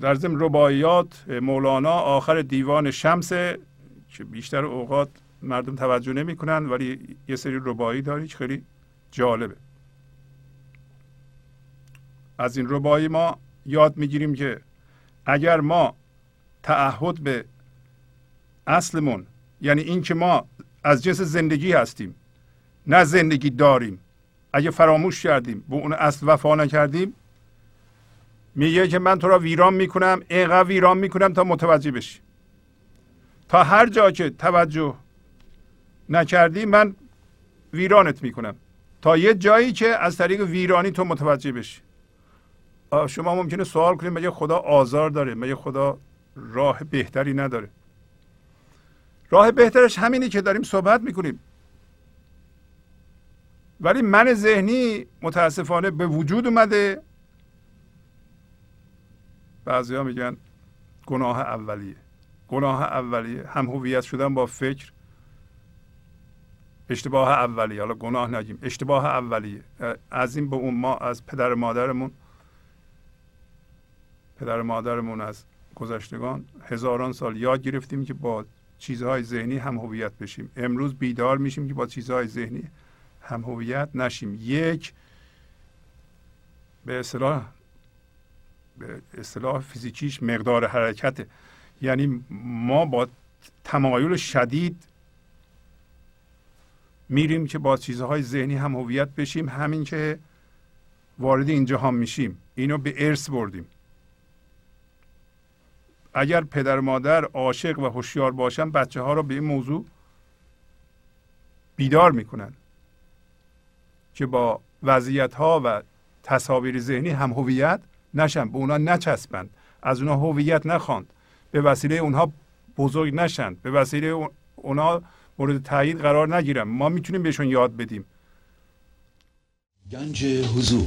Speaker 1: در ضمن رباعیات مولانا آخر دیوان شمس که بیشتر اوقات مردم توجه نمی‌کنن ولی یه سری ربایی داری که خیلی جالبه. از این ربایی ما یاد می‌گیریم که اگر ما تعهد به اصلمون یعنی اینکه ما از جنس زندگی هستیم نه زندگی داریم. اگه فراموش کردیم به اون اصل وفا نکردیم میگه که من تو را ویران می‌کنم اینقدر ویران می‌کنم تا متوجه بشی. تا هر جا که توجه نکردی من ویرانت می‌کنم. تا یه جایی که از طریق ویرانی تو متوجه بشی. شما ممکنه سوال کنید مگه خدا آزار داره؟ مگه خدا راه بهتری نداره؟ راه بهترش همینی که داریم صحبت می‌کنیم. ولی من ذهنی متاسفانه به وجود اومده بعضی ها میگن گناه اولیه. گناه اولیه. هم هویت شدن با فکر. اشتباه اولیه. حالا گناه نگیم. اشتباه اولیه. از این به اون ما از پدر مادرمون. پدر مادرمون از گذشتگان هزاران سال یاد گرفتیم که با چیزهای ذهنی هم هویت بشیم. امروز بیدار میشیم که با چیزهای ذهنی هم هویت نشیم. یک به اصطلاح اصطلاح فیزیکیش مقدار حرکت یعنی ما با تمایل شدید میریم که با چیزهای ذهنی هم هویت بشیم همین که وارد این جهان میشیم. اینو به ارث بردیم. اگر پدر مادر عاشق و هوشیار باشن بچه ها رو به این موضوع بیدار می‌کنن که با وضعیت ها و تصاویر ذهنی هم هویت نشن به اونا نچسبند. از اونا هویت نخواند. به وسیله اونها بزرگ نشند به وسیله اونها مورد تایید قرار نگیرن. ما می‌تونیم بهشون یاد بدیم.
Speaker 3: گنج حضور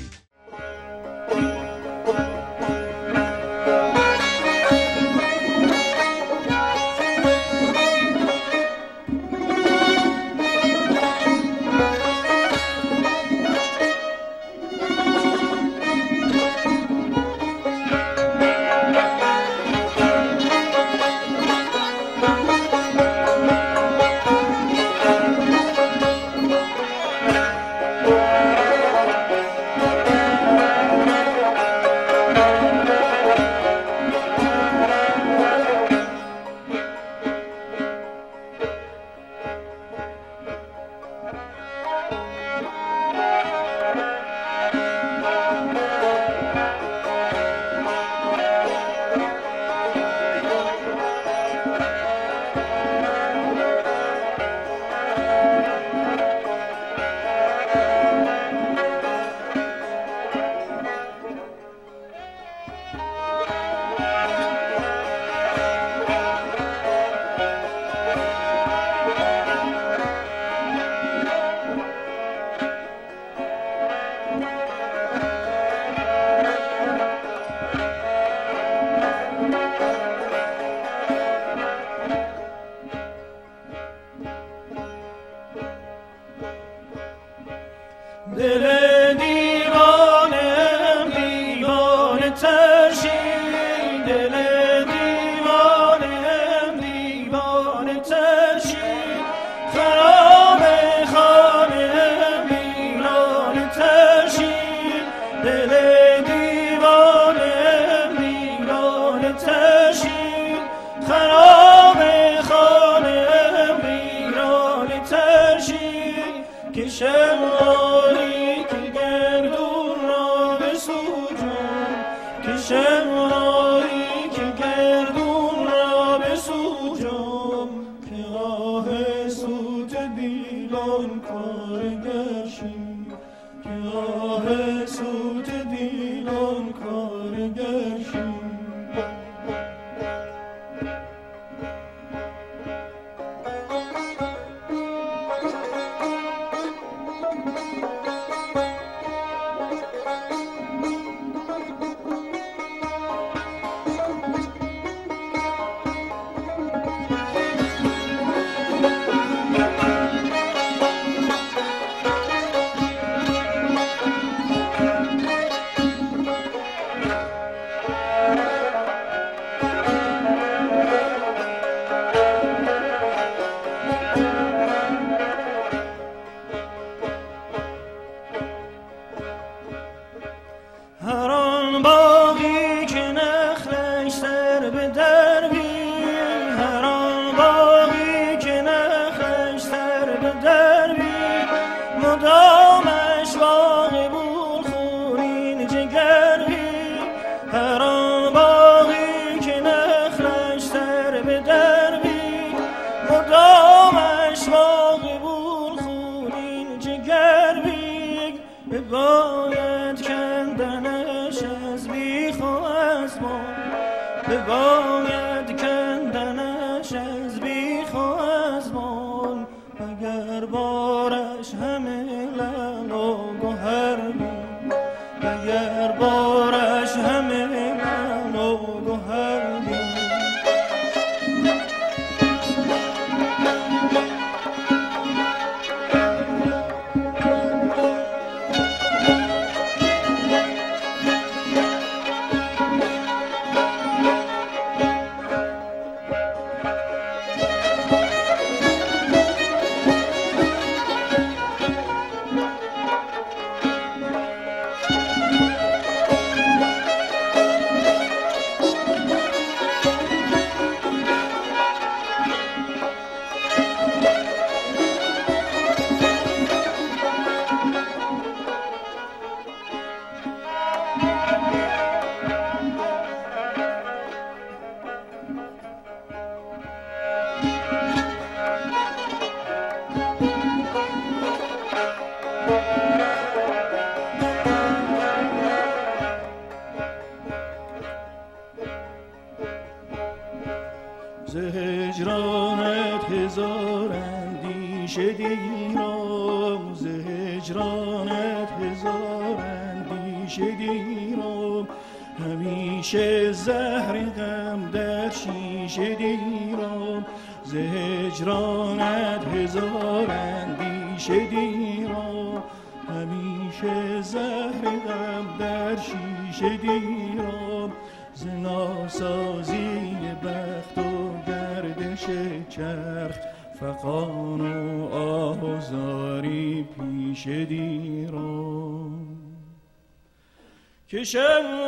Speaker 4: Vision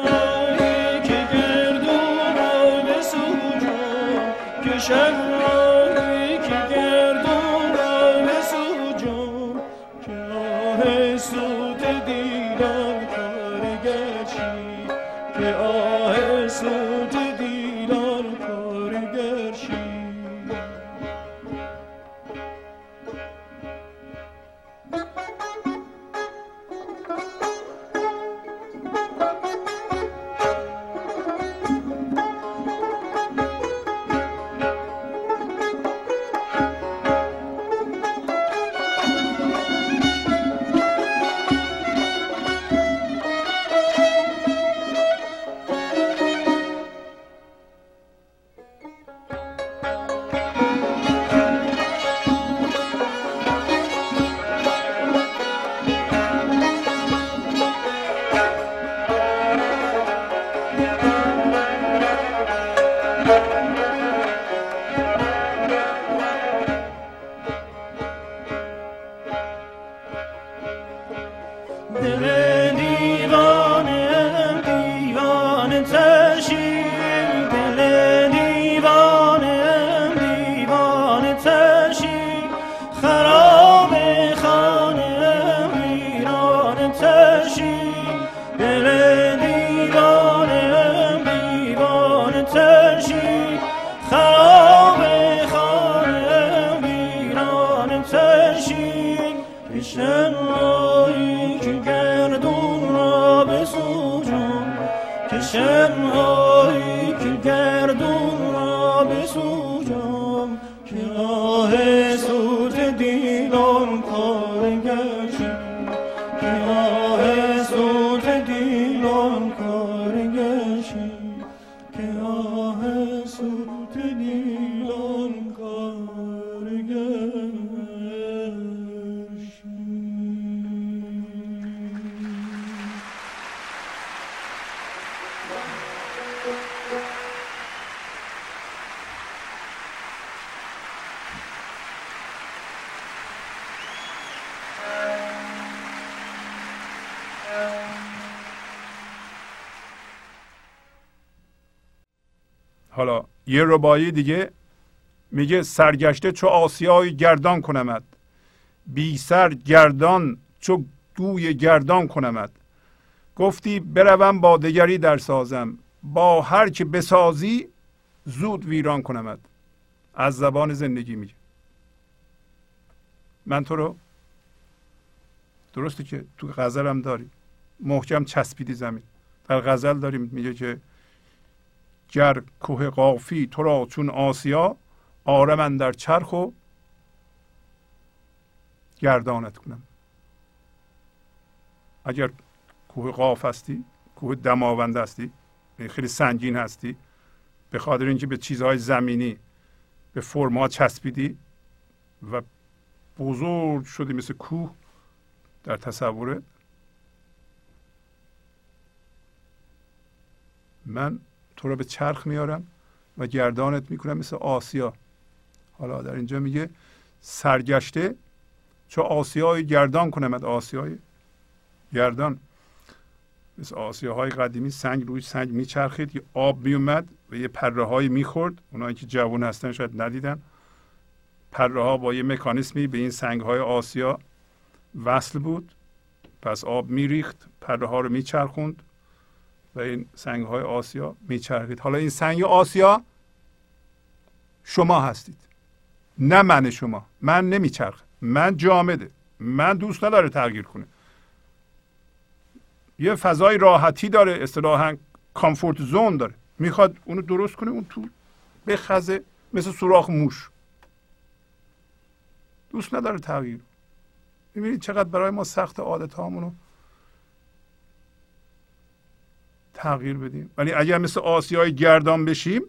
Speaker 1: حالا یه ربایی دیگه میگه سرگشته چو آسیای گردان کنمد بی سر گردان چو گوی گردان کنمد گفتی بروم با دگری در سازم. با هر که بسازی زود ویران کنمد از زبان زندگی میگه. من تو رو درسته که تو غزل هم داری. محکم چسبیدی زمین. در غزل داریم میگه که گر کوه قافی تو را چون آسیا من در چرخ و گردانت کنم. اگر کوه قاف هستی کوه دماوند هستی یعنی خیلی سنگین هستی به خاطر اینکه به چیزهای زمینی به فرما چسبیدی و بزرگ شدی مثل کوه در تصورت من تو رو به چرخ میارم و گردانت می‌کنم مثل آسیا. حالا در اینجا میگه سرگشته چه آسیای گردان کنمد آسیای گردان. مثل آسیاهای قدیمی سنگ روی سنگ میچرخید یه آب میومد و یه پره های می‌خورد. اونایی که جوان هستن شاید ندیدن. پره ها با یه مکانیسمی به این سنگ های آسیا وصل بود. پس آب میریخت پره ها رو میچرخوند. و این سنگ های آسیا میچرخید. حالا این سنگ آسیا شما هستید. نه من شما. من نمیچرخ من جامده. من دوست نداره تغییر کنه. یه فضای راحتی داره. اصطلاحا کامفورت زون داره. می‌خواد اونو درست کنه. اون تو بخزه. مثل سوراخ موش. دوست نداره تغییر. می‌بینید چقدر برای ما سخت عادت هامونو تغییر بدیم. ولی اگر مثل آسیای گردان بشیم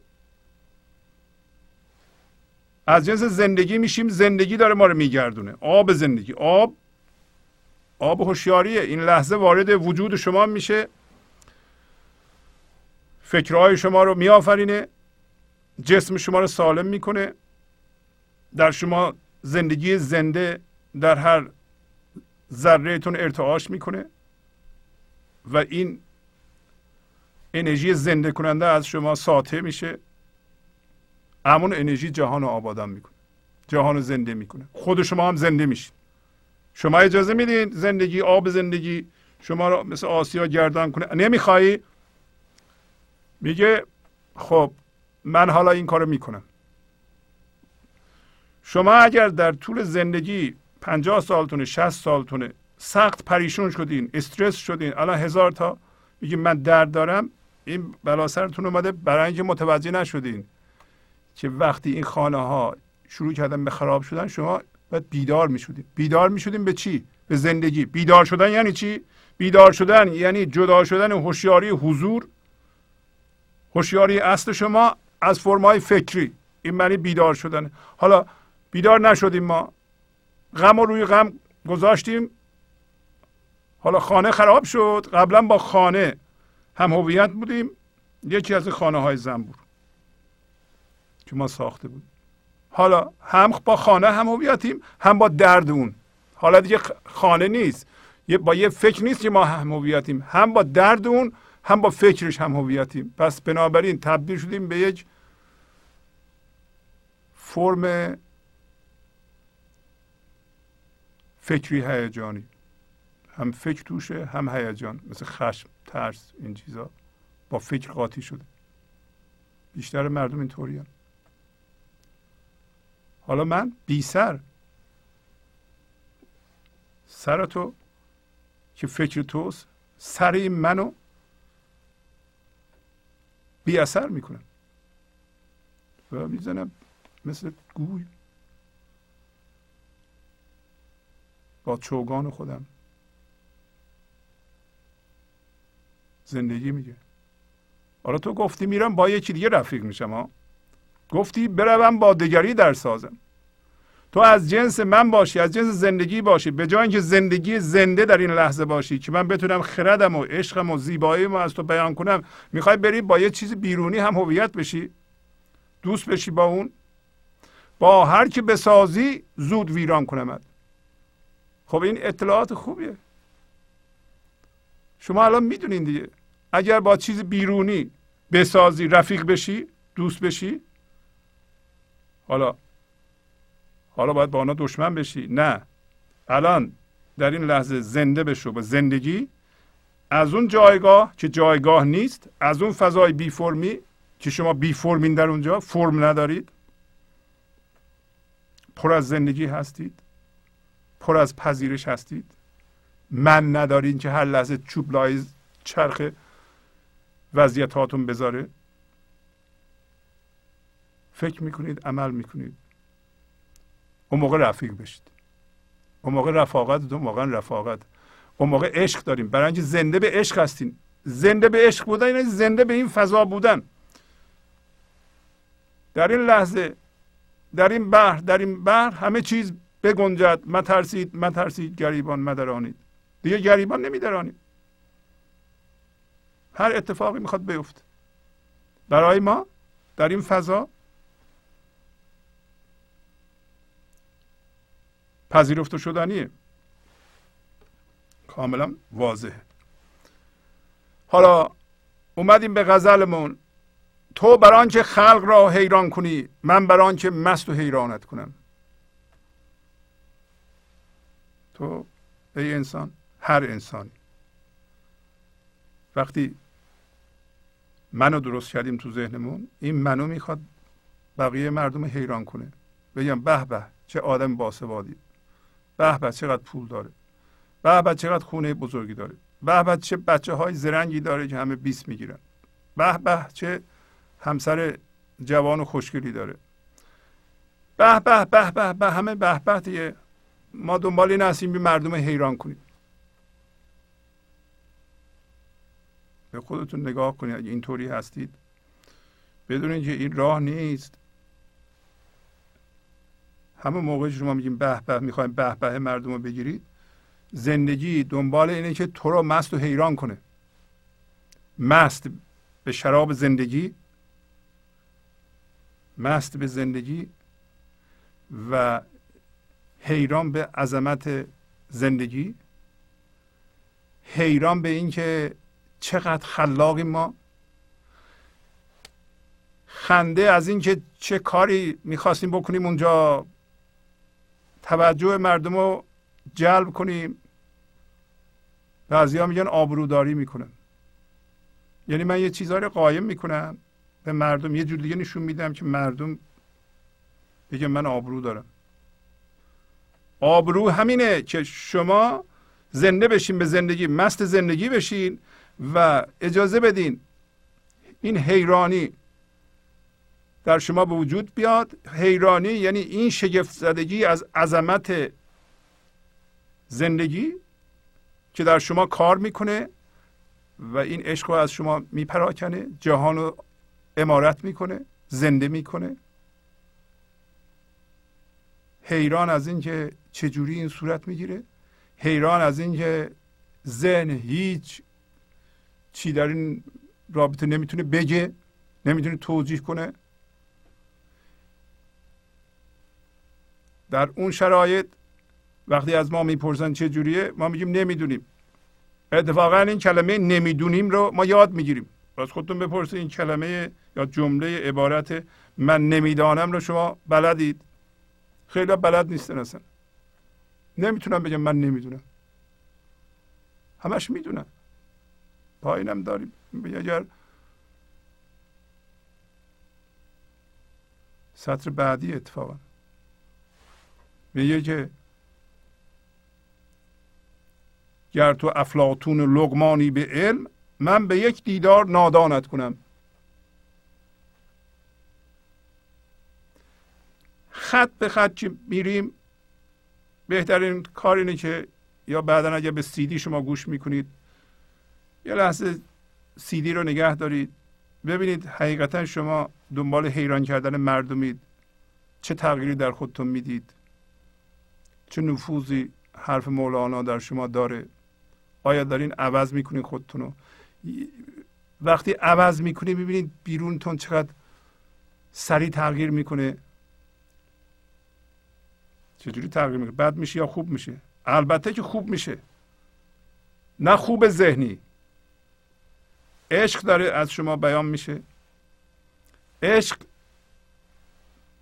Speaker 1: از جنس زندگی میشیم زندگی داره ما رو میگردونه. آب زندگی. آب آب هوشیاریه. این لحظه وارد وجود شما میشه. فکرهای شما رو میآفرینه. جسم شما رو سالم می‌کنه. در شما زندگی زنده در هر ذرهتون ارتعاش می‌کنه. و این انرژی زنده کننده از شما ساطع میشه. همون انرژی جهان رو آبادان می‌کنه. جهان رو زنده می‌کنه. خود شما هم زنده میشید. شما اجازه میدین زندگی آب زندگی شما رو مثل آسیا گردان کنه؟ نمیخوایی؟ میگه خب من حالا این کارو می‌کنم. شما اگر در طول زندگی پنجاه سالتونه شست سالتونه سخت پریشون شدین استرس شدین الان هزار تا میگه من درد دارم این بلا سرتون اومده برای اینکه متوجه نشدین که وقتی این خانه ها شروع کردن به خراب شدن شما باید بیدار می‌شدیم بیدار می‌شدیم به چی؟ به زندگی. بیدار شدن یعنی چی؟ بیدار شدن یعنی جدا شدن هوشیاری حضور هوشیاری اصل شما از فرمای فکری. این معنی بیدار شدن. حالا بیدار نشدیم ما. غم و روی غم گذاشتیم. حالا خانه خراب شد. قبلا با خانه هم هویت بودیم یکی از خانه های زنبور که ما ساخته بودیم. حالا هم با خانه هم هویتیم هم با درد اون. حالا دیگه خانه نیست. با یه فکر نیست که ما هم هویتیم. هم با درد اون هم با فکرش هم هویتیم. پس بنابراین تبدیل شدیم به یک فرم فکری هیجانی. هم فکر توشه هم هیجان. مثل خشم ترس این چیزا. با فکر قاطی شده. بیشتر مردم اینطوری حالا من بی سر. سر تو که فکر توست سر منو بی اثر می‌کنم و می‌زنم مثل گوی. با چوگان خودم. زندگی میگه. حالا تو گفتی میرم با یکی دیگه رفیق میشم ها گفتی بروم با دگری در سازم. تو از جنس من باشی از جنس زندگی باشی به جای اینکه زندگی زنده در این لحظه باشی که من بتونم خردم و عشقم و زیباییم از تو بیان کنم می‌خوای بری با یه چیز بیرونی هم هویت بشی؟ دوست بشی با اون؟ با هر که بسازی زود ویران کنمد خب این اطلاعات خوبیه. شما الان می‌دونین دیگه. اگر با چیز بیرونی بسازی رفیق بشی دوست بشی حالا حالا باید با آنها دشمن بشی. نه. الان در این لحظه زنده بشو با زندگی. از اون جایگاه که جایگاه نیست از اون فضای بی فرمی که شما بی فرمین در اونجا فرم ندارید. پر از زندگی هستید. پر از پذیرش هستید. من ندارین که هر لحظه چوب لای چرخ وضعیت هاتون بذاره. فکر می‌کنید عمل می‌کنید. اون موقع رفیق بشید. اون موقع رفاقت اون واقعا رفاقت. اون موقع عشق داریم. برای اینکه زنده به عشق هستین. زنده به عشق بودن یعنی زنده به این فضا بودن. در این لحظه در این بحر در این بحر همه چیز بگنجد. مترسید مترسید گریبان مدرانید. دیگه گریبان نمیدرانید هر اتفاقی می‌خواد بیفته. برای ما در این فضا پذیرفته شدنیه. کاملا واضحه. حالا اومدیم به غزلمون. تو بر آنکه خلق را حیران کنی من بر آنکه مست و حیرانت کنم. تو ای انسان هر انسانی وقتی منو درست کردیم تو ذهنمون این منو می‌خواد بقیه مردم حیران کنه. بگم به به چه آدم باسوادی. به به چقدر پول داره. به به چقدر خونه بزرگی داره. به به چه بچه های زرنگی داره که همه بیس می‌گیرن. به به چه همسر جوان و خوشگلی داره. به به به به به همه به به ما دنبال این هستیم به مردم حیران کنیم. به خودتون نگاه کنید اگه اینطوری هستید. بدونید که این راه نیست. همه موقع شما میگیم به به می‌خوایم به به مردم رو بگیرید زندگی دنبال اینه که تو رو مست و حیران کنه. مست به شراب زندگی مست به زندگی و حیران به عظمت زندگی حیران به اینکه چقدر خلاقی ما. خنده از اینکه چه کاری می‌خواستیم بکنیم اونجا. توجه مردم رو جلب کنیم. بعضی ها میگن آبروداری می‌کنن. یعنی من یه چیزهایی رو قایم می‌کنم. به مردم یه جور دیگه نشون میدم که مردم بگن من آبرو دارم. آبرو همینه که شما زنده بشین به زندگی مست زندگی بشین. و اجازه بدین این حیرانی در شما به وجود بیاد. حیرانی یعنی این شگفت زدگی از عظمت زندگی که در شما کار می‌کنه و این عشق رو از شما میپراکنه جهان رو امارت می‌کنه زنده می‌کنه. حیران از اینکه چجوری این صورت می‌گیره؟ حیران از اینکه ذهن هیچ چی در این رابطه نمی‌تونه بگه نمی‌تونه توضیح کنه. در اون شرایط وقتی از ما می‌پرسن چه جوریه ما میگیم نمی‌دونیم. اتفاقا این کلمه نمی‌دونیم رو ما یاد می‌گیریم. باز خودتون بپرسید این کلمه یا جمله عبارت من نمی‌دانم رو شما بلدید. خیلی بلد نیستن اصلا. نمی‌تونم بگم من نمی‌دونم. همش می‌دونم پایینم داریم. اگر سطر بعدی اتفاقا. میگه که گر تو افلاتون لغمانی به علم من به یک دیدار نادانت کنم. خط به خط که میریم؟ بهترین کار اینه که یا بعدا اگر به سیدی شما گوش می‌کنید یه لحظه سیدی رو نگه دارید. ببینید حقیقتا شما دنبال حیران کردن مردمید. چه تغییری در خودتون می‌دید؟ چه نفوذی حرف مولانا در شما داره؟ آیا دارین عوض می‌کنید خودتون رو؟ وقتی عوض می‌کنید ببینید بیرونتون چقدر سریع تغییر می‌کنه. چجوری تغییر می‌کنه؟ بد میشه یا خوب میشه؟ البته که خوب میشه. نه خوب ذهنی. عشق داره از شما بیان میشه. عشق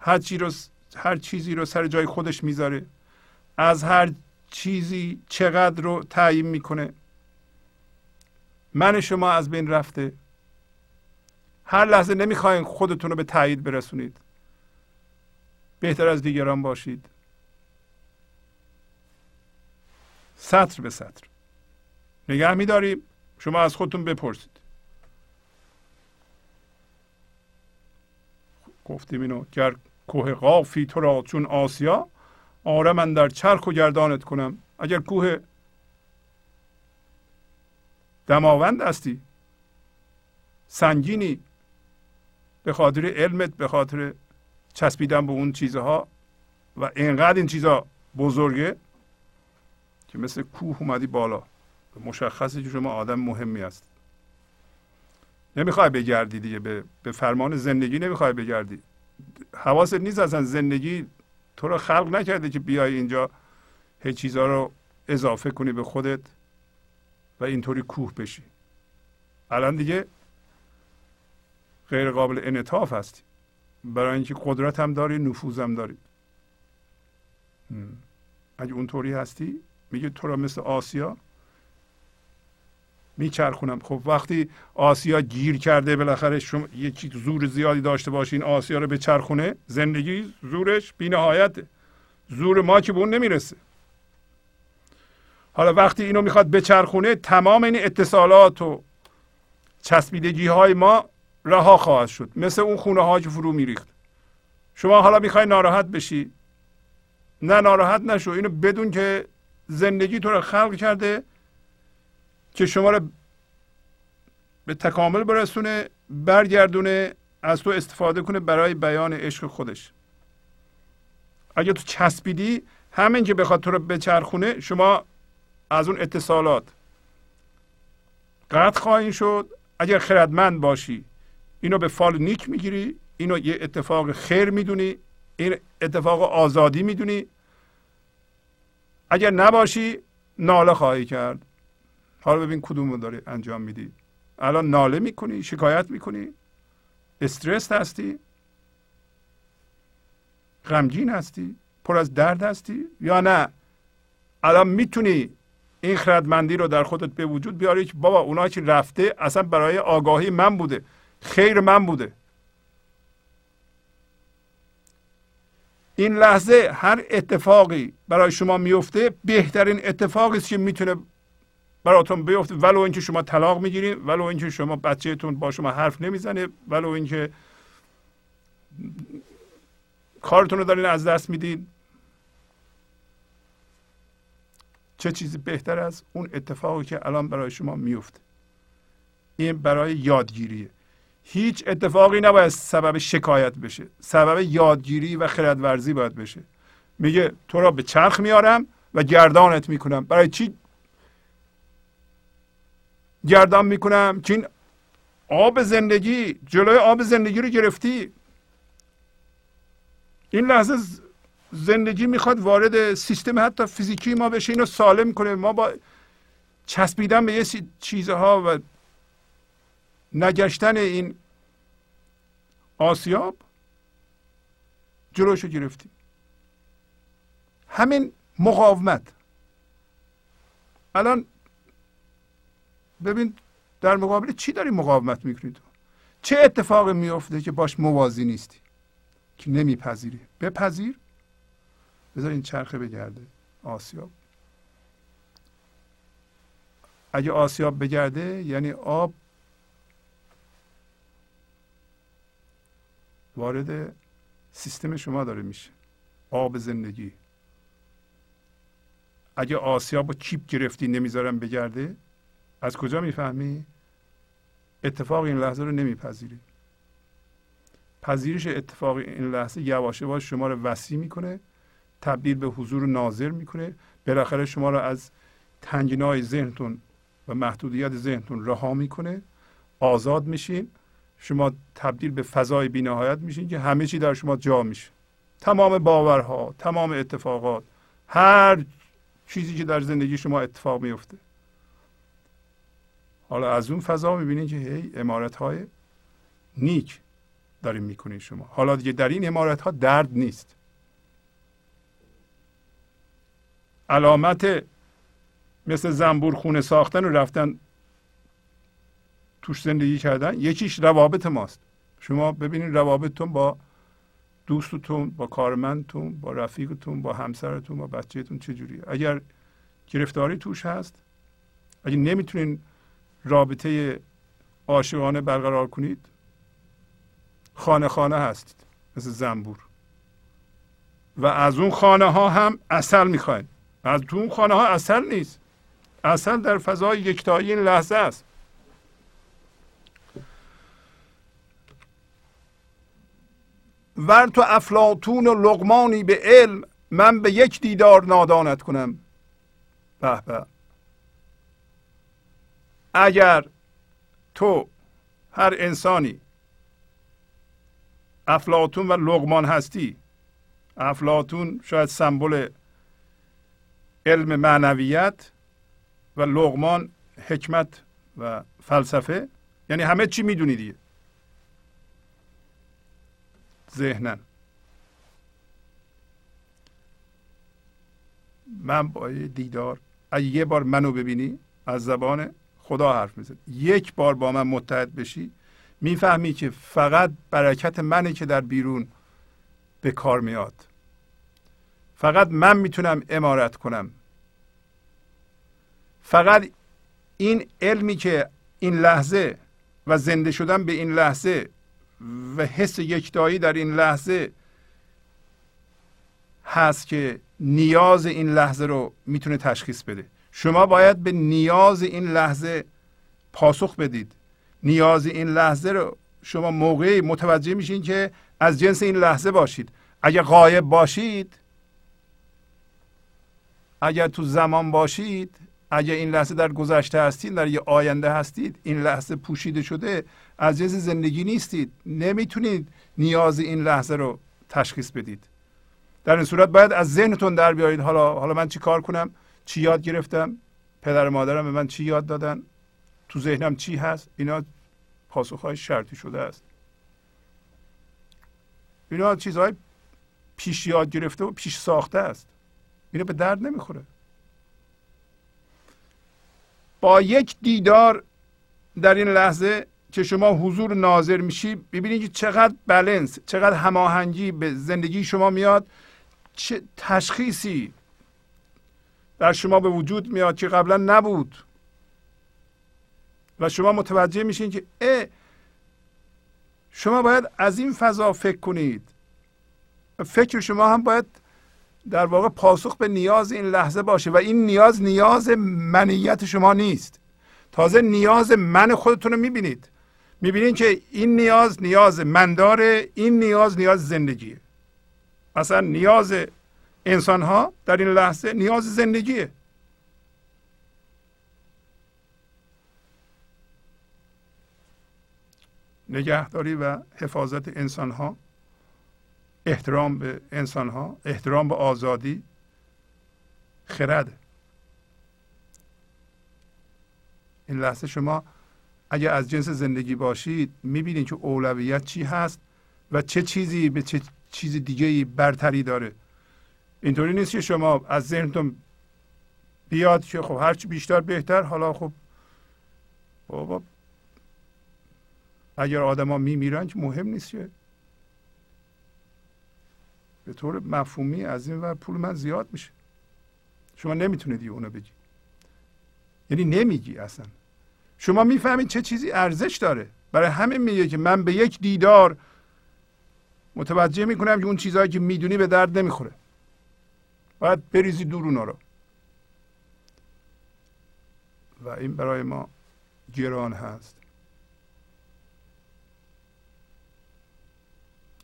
Speaker 1: هر چی رو هر چیزی رو سر جای خودش می‌ذاره. از هر چیزی چقدر رو تعیین می‌کنه. من شما از بین رفته. هر لحظه نمی‌خواین خودتون رو به تایید برسونید. بهتر از دیگران باشید. سطر به سطر. نگه میداریم. شما از خودتون بپرسید. گفتیم اینو گر کوه قافی تو را چون آسیا آره من در چرخ و گردانت کنم. اگر کوه دماوند هستی سنگینی به خاطر علمت به خاطر چسبیدن به اون چیزها و اینقدر این چیزها بزرگه که مثل کوه اومدی بالا. مشخصه که شما آدم مهمی هست نمی‌خوای بگردی دیگه. به, به فرمان زندگی نمی‌خوای بگردی. حواست نیست اصلا زندگی تو رو خلق نکرده که بیای اینجا هیچ چیزها رو اضافه کنی به خودت و اینطوری کوه بشی. الان دیگه غیر قابل انعطاف هستی. برای اینکه قدرت هم داری نفوذ هم داری. اگه اونطوری هستی میگه تو را مثل آسیا میچرخونم. خب وقتی آسیا گیر کرده بالاخره شما یکی زور زیادی داشته باشین آسیا رو به چرخونه زندگی زورش بینهایت زور ما که به اون نمی‌رسه. حالا وقتی اینو می‌خواد بچرخونه تمام این اتصالات و چسبیدگی های ما رها خواهد شد. مثل اون خونه ها که فرو میریخت. شما حالا می‌خوای ناراحت بشی. نه ناراحت نشو. اینو بدون که زندگی تو رو خلق کرده که شما رو به تکامل برسونه برگردونه از تو استفاده کنه برای بیان عشق خودش. اگه تو چسبیدی همین که بخواد تو رو بچرخونه شما از اون اتصالات قطع خواهید شد. اگر خردمند باشی اینو به فال نیک می‌گیری اینو یه اتفاق خیر می‌دونی این اتفاق آزادی می‌دونی. اگر نباشی ناله خواهی کرد. حالا ببین کدوم رو داری انجام میدی. الان ناله می‌کنی شکایت می‌کنی. استرس هستی. غمگین هستی. پر از درد هستی. یا نه؟ الان می‌تونی این خردمندی رو در خودت به وجود بیاری که بابا اونا که رفته اصلا برای آگاهی من بوده. خیر من بوده. این لحظه هر اتفاقی برای شما میفته بهترین اتفاقی است که می‌تونه براتون بیفته ولو اینکه شما طلاق می‌گیرید ولو اینکه شما بچهتون با شما حرف نمی‌زنه ولو اینکه کارتون رو دارین از دست میدین. چه چیزی بهتر از اون اتفاقی که الان برای شما میفته این برای یادگیریه. هیچ اتفاقی نباید سبب شکایت بشه. سبب یادگیری و خردورزی باید بشه. میگه تو را به چرخ میارم و گردانت می‌کنم. برای چی گردان می‌کنم. که این آب زندگی جلوی آب زندگی رو گرفتی. این لحظه زندگی می‌خواد وارد سیستم حتی فیزیکی ما بشه. اینو سالم کنه. ما با چسبیدن به یه چیزها و نگشتن این آسیاب جلوشو گرفتیم. همین مقاومت. الان ببین در مقابل چی داری مقاومت می‌کنی تو؟ چه اتفاقی میافته که باش موازی نیستی؟ که نمیپذیری. بپذیر. بذار این چرخه بگرده. آسیاب. اگه آسیاب بگرده یعنی آب وارد سیستم شما داره میشه. آب زندگی. اگه آسیاب با چیپ گرفتی نمی‌ذارم بگرده از کجا می‌فهمی؟ اتفاق این لحظه رو نمیپذیری. پذیرش اتفاق این لحظه یواش یواش شما رو وسیع می‌کنه تبدیل به حضور ناظر می‌کنه. بالاخره شما رو از تنگینای ذهنتون و محدودیت ذهنتون رها می‌کنه. آزاد میشین. شما تبدیل به فضای بینهایت میشین که همه چی در شما جا میشه. تمام باورها تمام اتفاقات هر چیزی که در زندگی شما اتفاق میفته حالا از اون فضا می‌بینید که هی امارت های نیک داریم می‌کنید شما. حالا دیگه در این امارت ها درد نیست. علامت مثل زنبور خونه ساختن و رفتن توش زندگی کردن یکیش روابط ماست. شما ببینید روابطتون با دوستتون با کارمندتون با رفیقتون با همسرتون با بچهتون چجوریه اگر گرفتاری توش هست اگر نمی‌تونین رابطه عاشقانه برقرار کنید. خانه خانه هستید مثل زنبور. و از اون خانه ها هم اصل می‌خواین. از تو اون خانه ها اصل نیست. اصل در فضای یکتایی این لحظه است. ور تو افلاتون و لغمانی به علم من به یک دیدار نادانت کنم. به به. اگر تو هر انسانی افلاتون و لغمان هستی افلاتون شاید سمبل علم معنویت و لغمان حکمت و فلسفه یعنی همه چی می‌دونی دیگه. ذهنن من با دیدار اگه یه بار منو ببینی از زبان خدا حرف می‌زنی یک بار با من متحد بشی می‌فهمی که فقط برکت منه که در بیرون به کار میاد. فقط من می‌تونم امارت کنم. فقط این علمی که این لحظه و زنده شدن به این لحظه و حس یکتایی در این لحظه هست که نیاز این لحظه رو می‌تونه تشخیص بده. شما باید به نیاز این لحظه پاسخ بدید. نیاز این لحظه رو شما موقعی متوجه میشین که از جنس این لحظه باشید. اگر غایب باشید اگر تو زمان باشید اگر این لحظه در گذشته هستید در یه آینده هستید این لحظه پوشیده شده از جنس زندگی نیستید نمی‌تونید نیاز این لحظه رو تشخیص بدید. در این صورت باید از ذهنتون در بیارید. حالا حالا من چی کار کنم؟ چی یاد گرفتم؟ پدر مادرم به من چی یاد دادن؟ تو ذهنم چی هست؟ اینا پاسخهای شرطی شده است. اینا چیزهای پیش یاد گرفته و پیش ساخته است. اینا به درد نمی‌خوره. با یک دیدار در این لحظه که شما حضور ناظر میشی ببینید که چقدر بلنس چقدر هماهنگی به زندگی شما میاد چه تشخیصی در شما به وجود میاد که قبلا نبود. و شما متوجه میشین که اه شما باید از این فضا فکر کنید. فکر شما هم باید در واقع پاسخ به نیاز این لحظه باشه و این نیاز نیاز منیت شما نیست. تازه نیاز من خودتون رو می‌بینید. می‌بینید که این نیاز نیاز من داره این نیاز نیاز زندگیه. مثلا نیاز انسان ها در این لحظه نیاز زندگیه. نگهداری و حفاظت انسان ها احترام به انسان ها احترام به آزادی خرد. این لحظه شما اگر از جنس زندگی باشید می‌بینید که اولویت چی هست و چه چیزی به چه چیز دیگه برتری داره. اینطوری نیست که شما از ذهنتون بیاد که خب هرچی بیشتر بهتر. حالا خب بابا اگر آدما میمیرن که مهم نیست که. به طور مفهومی از این ور پول من زیاد میشه. شما نمی‌تونید اونو بگی. یعنی نمیگی اصلا. شما می‌فهمید چه چیزی ارزش داره. برای همین میگه که من به یک دیدار متوجه می‌کنم که اون چیزهایی که می‌دونی به درد نمی‌خوره. باید بریزی دور اونا رو. و این برای ما گران هست.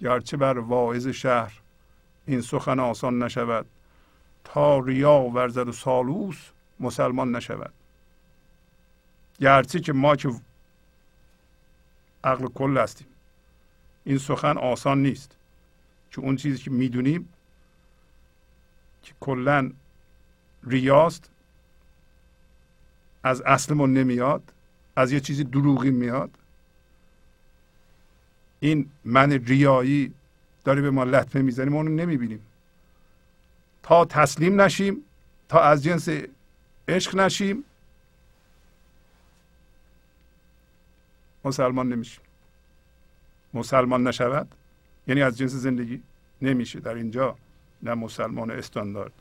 Speaker 1: گرچه بر واعظ شهر این سخن آسان نشود تا ریا ورزد و سالوس مسلمان نشود. گرچه که ما که عقل کل هستیم این سخن آسان نیست. که اون چیزی که می‌دونیم که کلا ریاست از اصلمون نمیاد از یه چیزی دروغی میاد. این من ریایی داره به ما لطمه می‌زنه ما اونو نمی‌بینیم. تا تسلیم نشیم تا از جنس عشق نشیم مسلمان نمیشیم. مسلمان نشود یعنی از جنس زندگی نمیشه. در اینجا نه مسلمان استاندارد.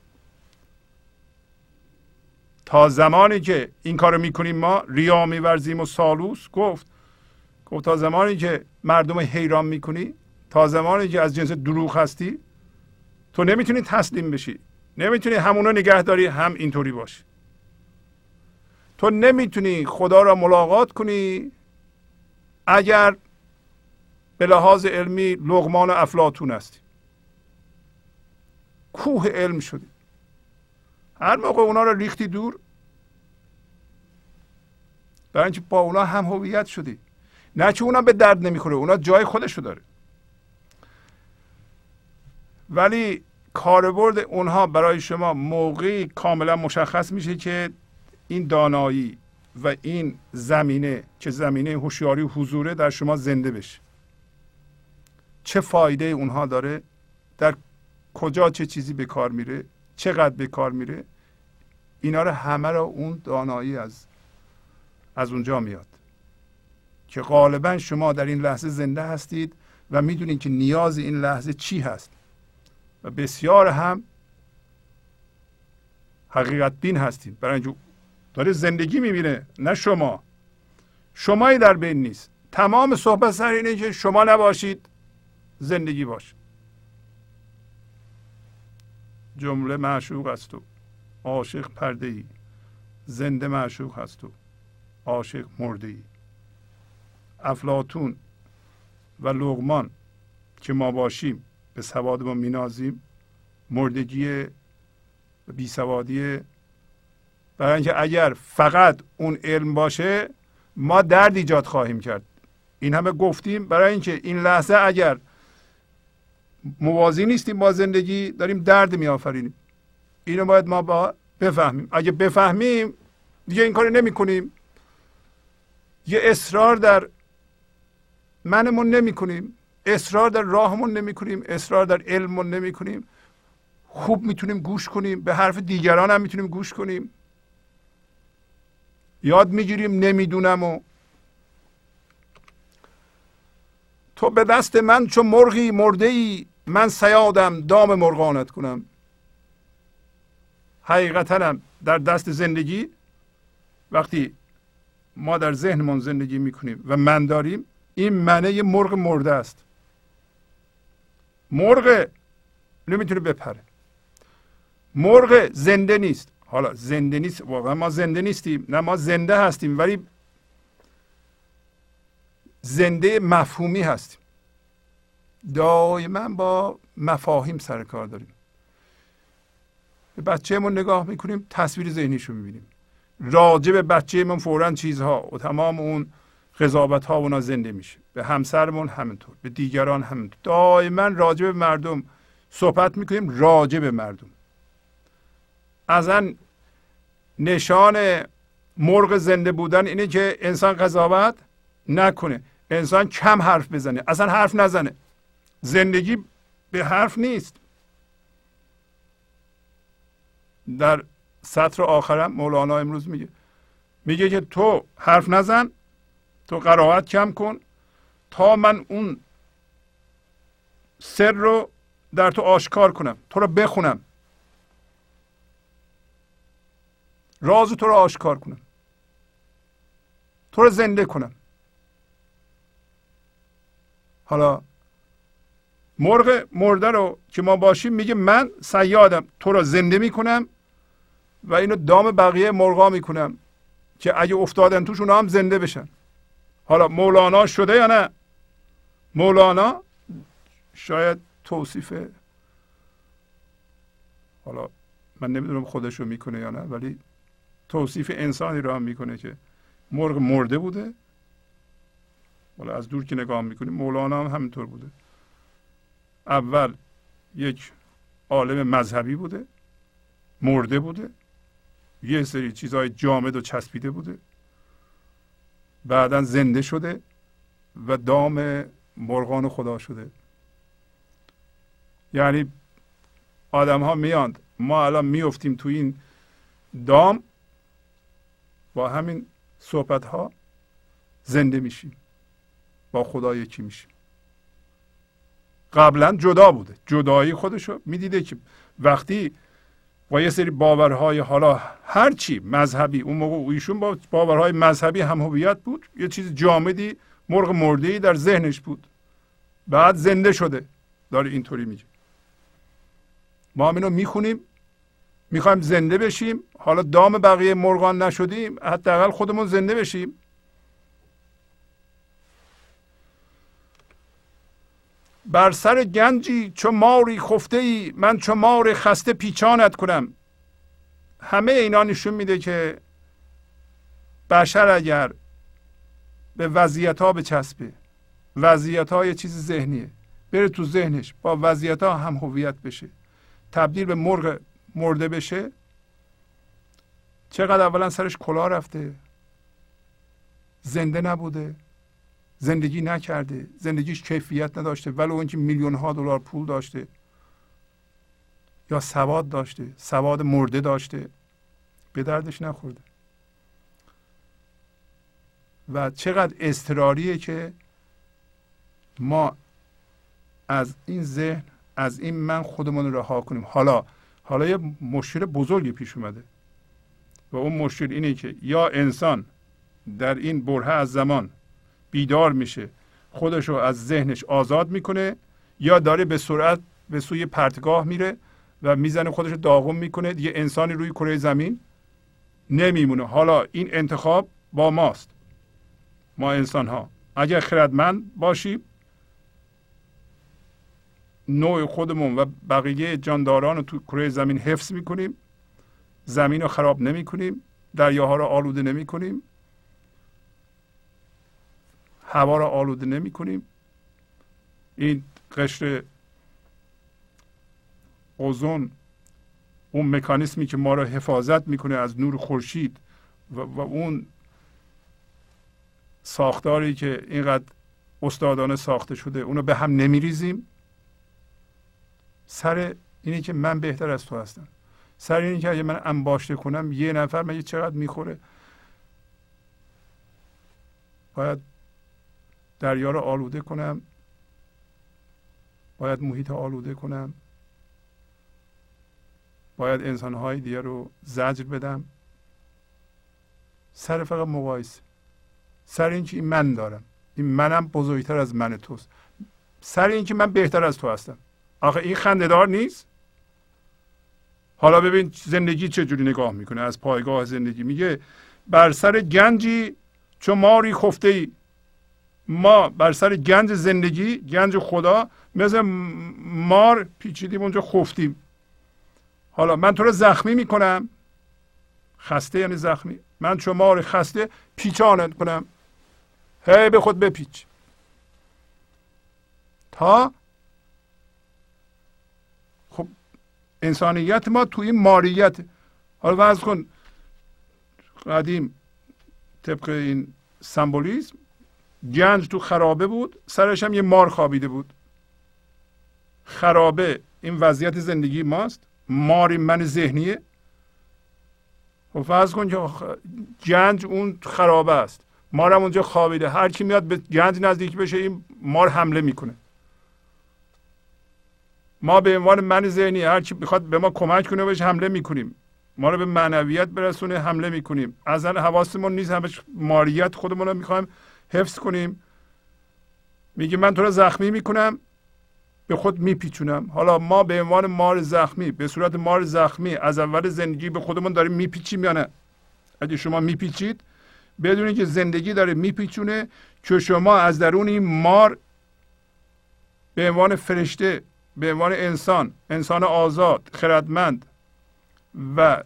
Speaker 1: تا زمانی که این کارو می‌کنیم ما ریا میورزیم و سالوس گفت گفت تا زمانی که مردم حیران می‌کنی تا زمانی که از جنس دروغ هستی تو نمی‌تونی تسلیم بشی. نمی‌تونی همونو نگه داری هم اینطوری باشی تو نمی‌تونی خدا را ملاقات کنی اگر به لحاظ علمی لغمان و افلاتون هستی. کوه علم شدی هر موقع اونا رو ریختی دور برای اینکه با اونا هم هویت شدی. نه که اونا به درد نمی‌خوره اونا جای خودشو داره. ولی کاربرد اونها برای شما موقعی کاملا مشخص میشه که این دانایی و این زمینه که زمینه هوشیاری و حضوره در شما زنده بشه. چه فایده اونها داره در کجا چه چیزی به کار میره چقدر به کار میره اینا رو همه رو اون دانایی از از اونجا میاد. که غالبا شما در این لحظه زنده هستید و می‌دونید که نیاز این لحظه چی هست. و بسیار هم حقیقت بین هستید برای اینکه داره زندگی می‌بینه نه شما. شمایی در بین نیست. تمام صحبت سر اینه که شما نباشید زندگی باشه جمله معشوق است و عاشق پرده ای زنده معشوق هست و عاشق مرده ای افلاتون و لغمان که ما باشیم به سواد ما مینازیم. مردگی بیسوادی. برای اینکه اگر فقط اون علم باشه ما درد ایجاد خواهیم کرد. این همه گفتیم برای اینکه این لحظه اگر موازی نیستیم با زندگی داریم درد می آفرینیم اینو باید ما با بفهمیم. اگه بفهمیم دیگه این کار نمی کنیم یه اصرار در منمون نمی کنیم اصرار در راهمون نمی کنیم اصرار در علممون نمی کنیم خوب می‌تونیم گوش کنیم. به حرف دیگران هم می‌تونیم گوش کنیم. یاد می‌گیریم نمی‌دونم و. تو به دست من چون مرغی مرده ای من سیادم دام مرغانت کنم. حقیقتا در دست زندگی وقتی ما در ذهنمون زندگی می‌کنیم و من داریم این منه یه مرغ مرده است. مرغ نمی‌تونه بپره. مرغ زنده نیست. حالا زنده نیست واقعا ما زنده نیستیم. نه ما زنده هستیم ولی زنده مفهومی هستیم. دائما با مفاهیم سر کار داریم. به بچهمون نگاه می‌کنیم تصویر ذهنیشو می‌بینیم. راجع به بچهمون فورا چیزها و تمام اون قضاوت ها اونا زنده میشه. به همسرمون همینطور به دیگران همینطور. دائما راجع به مردم صحبت می‌کنیم راجع به مردم. اصلا نشان مرغ زنده بودن اینه که انسان قضاوت نکنه. انسان کم حرف بزنه. اصلا حرف نزنه. زندگی به حرف نیست. در سطر آخرم مولانا امروز میگه میگه که تو حرف نزن تو قرائت کم کن تا من اون سر رو در تو آشکار کنم تو رو بخونم. راز تو رو آشکار کنم. تو رو زنده کنم. حالا مرغ مرده رو که ما باشیم میگه من سیادم تو رو زنده می‌کنم و اینو دام بقیه مرغا می‌کنم که اگه افتادن توش اونا هم زنده بشن. حالا مولانا شده یا نه؟ مولانا شاید توصیف حالا من نمی‌دونم خودشو می‌کنه یا نه ولی توصیف انسانی را هم می‌کنه که مرغ مرده بوده. حالا از دور که نگاه می‌کنیم مولانا هم همینطور بوده. اول یک عالم مذهبی بوده مرده بوده یه سری چیزهای جامد و چسبیده بوده. بعدا زنده شده و دام مرغان خدا شده. یعنی آدم ها میاند ما الان میفتیم تو این دام با همین صحبت ها زنده میشیم. با خدا یکی میشیم. قبلا جدا بوده. جدایی خودشو می‌دیده که وقتی با یه سری باورهای حالا هر چی مذهبی اون موقع ایشون با باورهای مذهبی هم هویت بود. یه چیز جامدی مرغ مرده در ذهنش بود. بعد زنده شده. داره اینطوری میگه. ما اینو می‌خونیم. می‌خوایم زنده بشیم. حالا دام بقیه مرغان نشدیم. حداقل خودمون زنده بشیم. بر سر گنجی چو ماری خفته ای من چو مار خسته پیچانت کنم. همه اینا نشون میده که بشر اگر به وضعیت ها بچسبه وضعیت ها یه چیز ذهنیه. بره تو ذهنش با وضعیت ها هم هویت بشه. تبدیل به مرغ مرده بشه. چقدر اولا سرش کلا رفته. زنده نبوده. زندگی نکرده زندگیش کیفیت نداشته ولو اینکه میلیون ها دلار پول داشته یا سواد داشته سواد مرده داشته به دردش نخورده. و چقدر اضطراریه که ما از این ذهن از این من خودمون رو رها کنیم. حالا حالا یه مشکل بزرگی پیش اومده و اون مشکل اینه که یا انسان در این بره از زمان بیدار میشه. خودش رو از ذهنش آزاد می‌کنه یا داره به سرعت به سوی پرتگاه میره و می‌زنه خودش رو داغون می‌کنه. دیگه انسانی روی کره زمین نمیمونه. حالا این انتخاب با ماست. ما انسان ها اگر خردمند باشیم نوع خودمون و بقیه جانداران رو تو کره زمین حفظ می‌کنیم. زمین رو خراب نمی کنیم دریاها رو آلوده نمی کنیم هوا رو آلوده نمی کنیم. این قشر اوزون اون مکانیسمی که ما رو حفاظت می‌کنه از نور خورشید و, و اون ساختاری که اینقدر استادانه ساخته شده اونو به هم نمیریزیم. سر اینه که من بهتر از تو هستم. سر اینه که اگه من انباشته کنم یه نفر مگه چقدر می‌خوره؟ باید دریا رو آلوده کنم. باید محیط آلوده کنم. باید انسانهای دیگه رو زجر بدم. سر فقط مقایسه. سر اینکه این من دارم. این منم بزرگتر از من توست. سر اینکه من بهتر از تو هستم. آخه این خندهدار نیست. حالا ببین زندگی چجوری نگاه می‌کنه. از پایگاه زندگی میگه بر سر گنجی چون ماری خفته ای ما بر سر گنج زندگی گنج خدا مثل مار پیچیدیم اونجا خفتیم. حالا من تو رو زخمی می‌کنم. خسته یعنی زخمی. من چون مار خسته پیچانت کنم. هی به خود بپیچ. تا خب انسانیت ما توی این ماریت. حالا وضع کن. قدیم طبق این سمبولیزم گنج تو خرابه بود سرش هم یه مار خوابیده بود. خرابه این وضعیت زندگی ماست. ماری من ذهنیه. و خب فرض کن که گنج اون خرابه است. مارم اونجا خوابیده. هر کی میاد به گنج نزدیک بشه این مار حمله می‌کنه. ما به عنوان من ذهنی هر کی می‌خواد به ما کمک کنه بهش حمله می‌کنیم. ما رو به معنویت برسونه حمله می‌کنیم. از حواسمون نیست همش ماریت خودمون رو می‌خوایم حفظ کنیم. میگه من تو رو زخمی می‌کنم به خود میپیچونم. حالا ما به عنوان مار زخمی به صورت مار زخمی از اول زندگی به خودمون داریم میپیچیم یا نه؟ اگه شما میپیچید بدونید که زندگی داره میپیچونه که شما از درون این مار به عنوان فرشته به عنوان انسان انسان آزاد خردمند و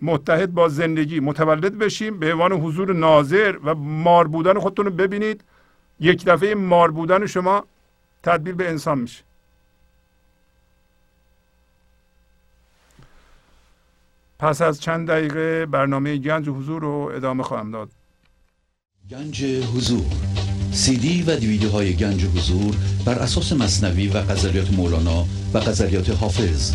Speaker 1: متحد با زندگی متولد بشیم به عنوان حضور ناظر و مار بودن خودتون رو ببینید. یک دفعه مار بودن شما تبدیل به انسان میشه. پس از چند دقیقه برنامه گنج حضور رو ادامه خواهم داد.
Speaker 3: گنج حضور.
Speaker 4: سی دی و دیویدیو های گنج حضور بر اساس مصنوی و غزلیات مولانا و غزلیات حافظ.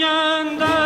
Speaker 4: rienda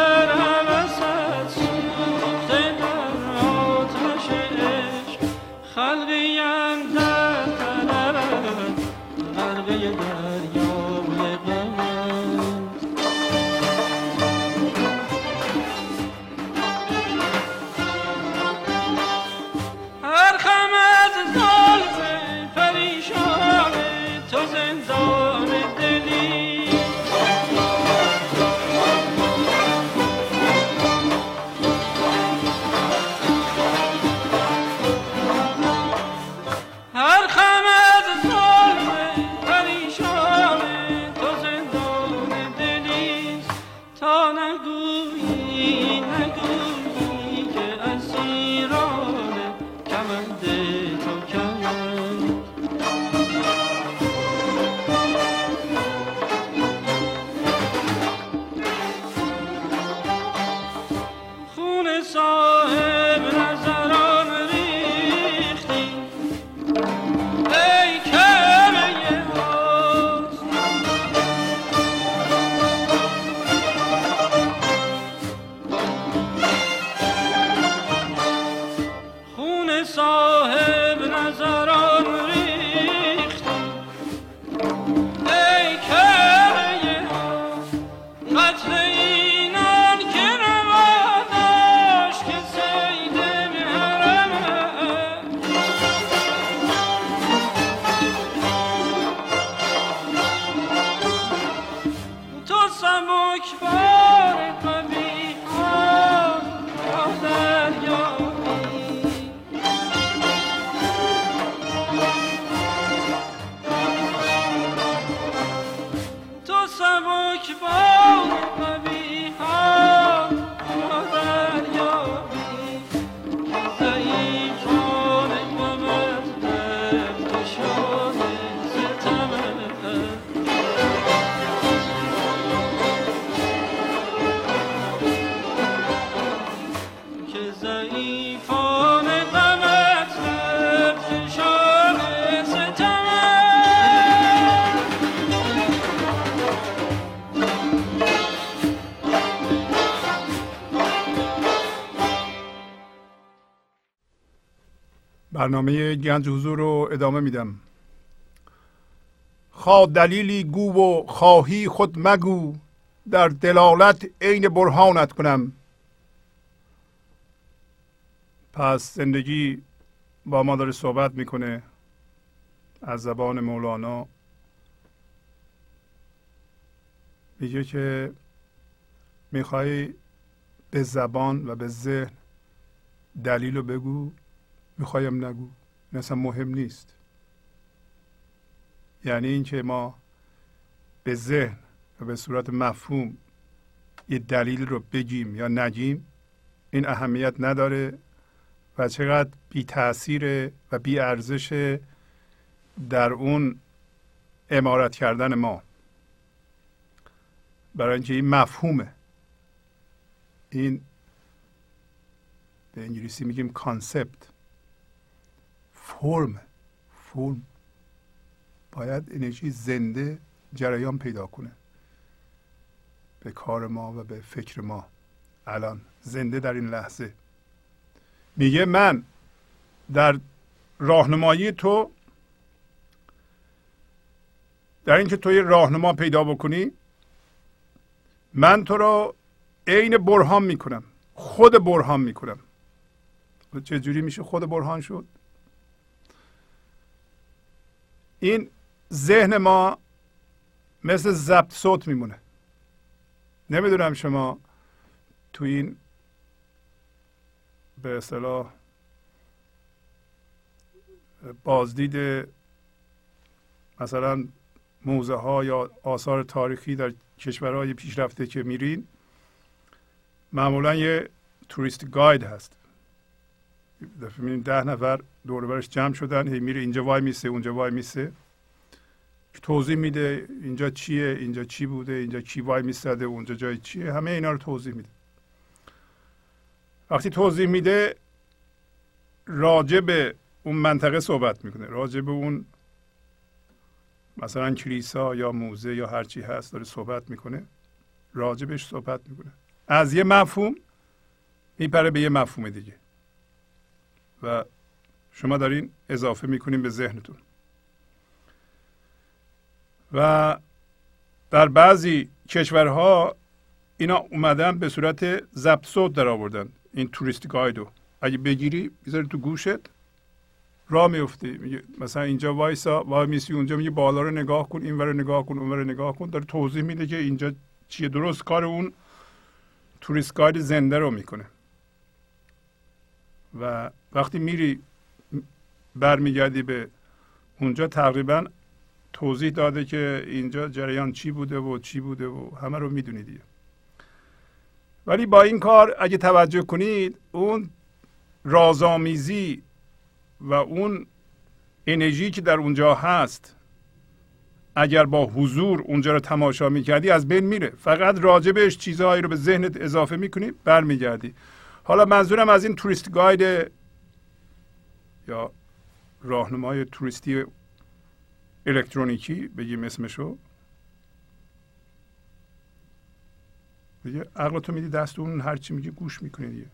Speaker 1: برنامه گنج حضور رو ادامه میدم. خواه دلیلی گو و خواهی خود مگو در دلالت عین برهانت کنم. پس زندگی با ما داره صحبت می‌کنه. از زبان مولانا. میگه که می‌خوای به زبان و به ذهن دلیل رو بگو. می‌خوایم نگو. این اصلا مهم نیست. یعنی اینکه ما به ذهن و به صورت مفهوم یه دلیل رو بگیم یا نگیم این اهمیت نداره و چقدر بی تاثیر و بی ارزش در اون امارت کردن ما. برای اینکه این مفهومه. این به انگلیسی میگیم کانسپت فرم فرم. باید انرژی زنده جریان پیدا کنه. به کار ما و به فکر ما. الان زنده در این لحظه. میگه من در راهنمایی تو در اینکه تو یه راهنما پیدا بکنی من تو رو عین برهان می‌کنم. خود برهان می‌کنم. چجوری میشه خود برهان شد؟ این ذهن ما مثل ضبط صوت میمونه. نمی‌دونم شما تو این به اصطلاح بازدید مثلا موزه ها یا آثار تاریخی در کشورهای پیشرفته که میرین معمولا یه توریست گاید هست. دفعه میرین ده نفر دور برش جمع شدن هی میره اینجا وای میسه اونجا وای میسه. توضیح میده اینجا چیه اینجا چی بوده اینجا کی وای میستده اونجا جای چیه همه اینا رو توضیح میده. وقتی توضیح میده راجع به اون منطقه صحبت می‌کنه. راجع به اون مثلا کلیسا یا موزه یا هر چی هست داره صحبت می‌کنه. راجبش صحبت می‌کنه. از یه مفهوم میپره به یه مفهوم دیگه. و شما دارین اضافه می‌کنین به ذهنتون. و در بعضی کشورها اینا اومدن به صورت ضبط صوت در آوردن. این توریست گایدو. اگه بگیری بذاری تو گوشت راه میفتی میگه مثلا اینجا وایسا وای میسی اونجا میگه بالا رو نگاه کن این نگاه کن اون نگاه کن. داره توضیح میده که اینجا چیه. درست کار اون توریست گاید زنده رو می‌کنه. و وقتی میری برمیگردی به اونجا تقریبا توضیح داده که اینجا جریان چی بوده و چی بوده و همه رو می‌دونید ولی با این کار اگه توجه کنید اون رازآمیزی و اون انرژی که در اونجا هست اگر با حضور اونجا رو تماشا می‌کردی از بین میره. فقط راجبش چیزهایی رو به ذهنت اضافه می‌کنی برمیگردی. حالا منظورم از این توریست گاید یا راهنمای توریستی الکترونیکی بگیم اسمشو. دیگه عقلتو میدی دست اون هر چی میگه گوش می‌کنی دیگه.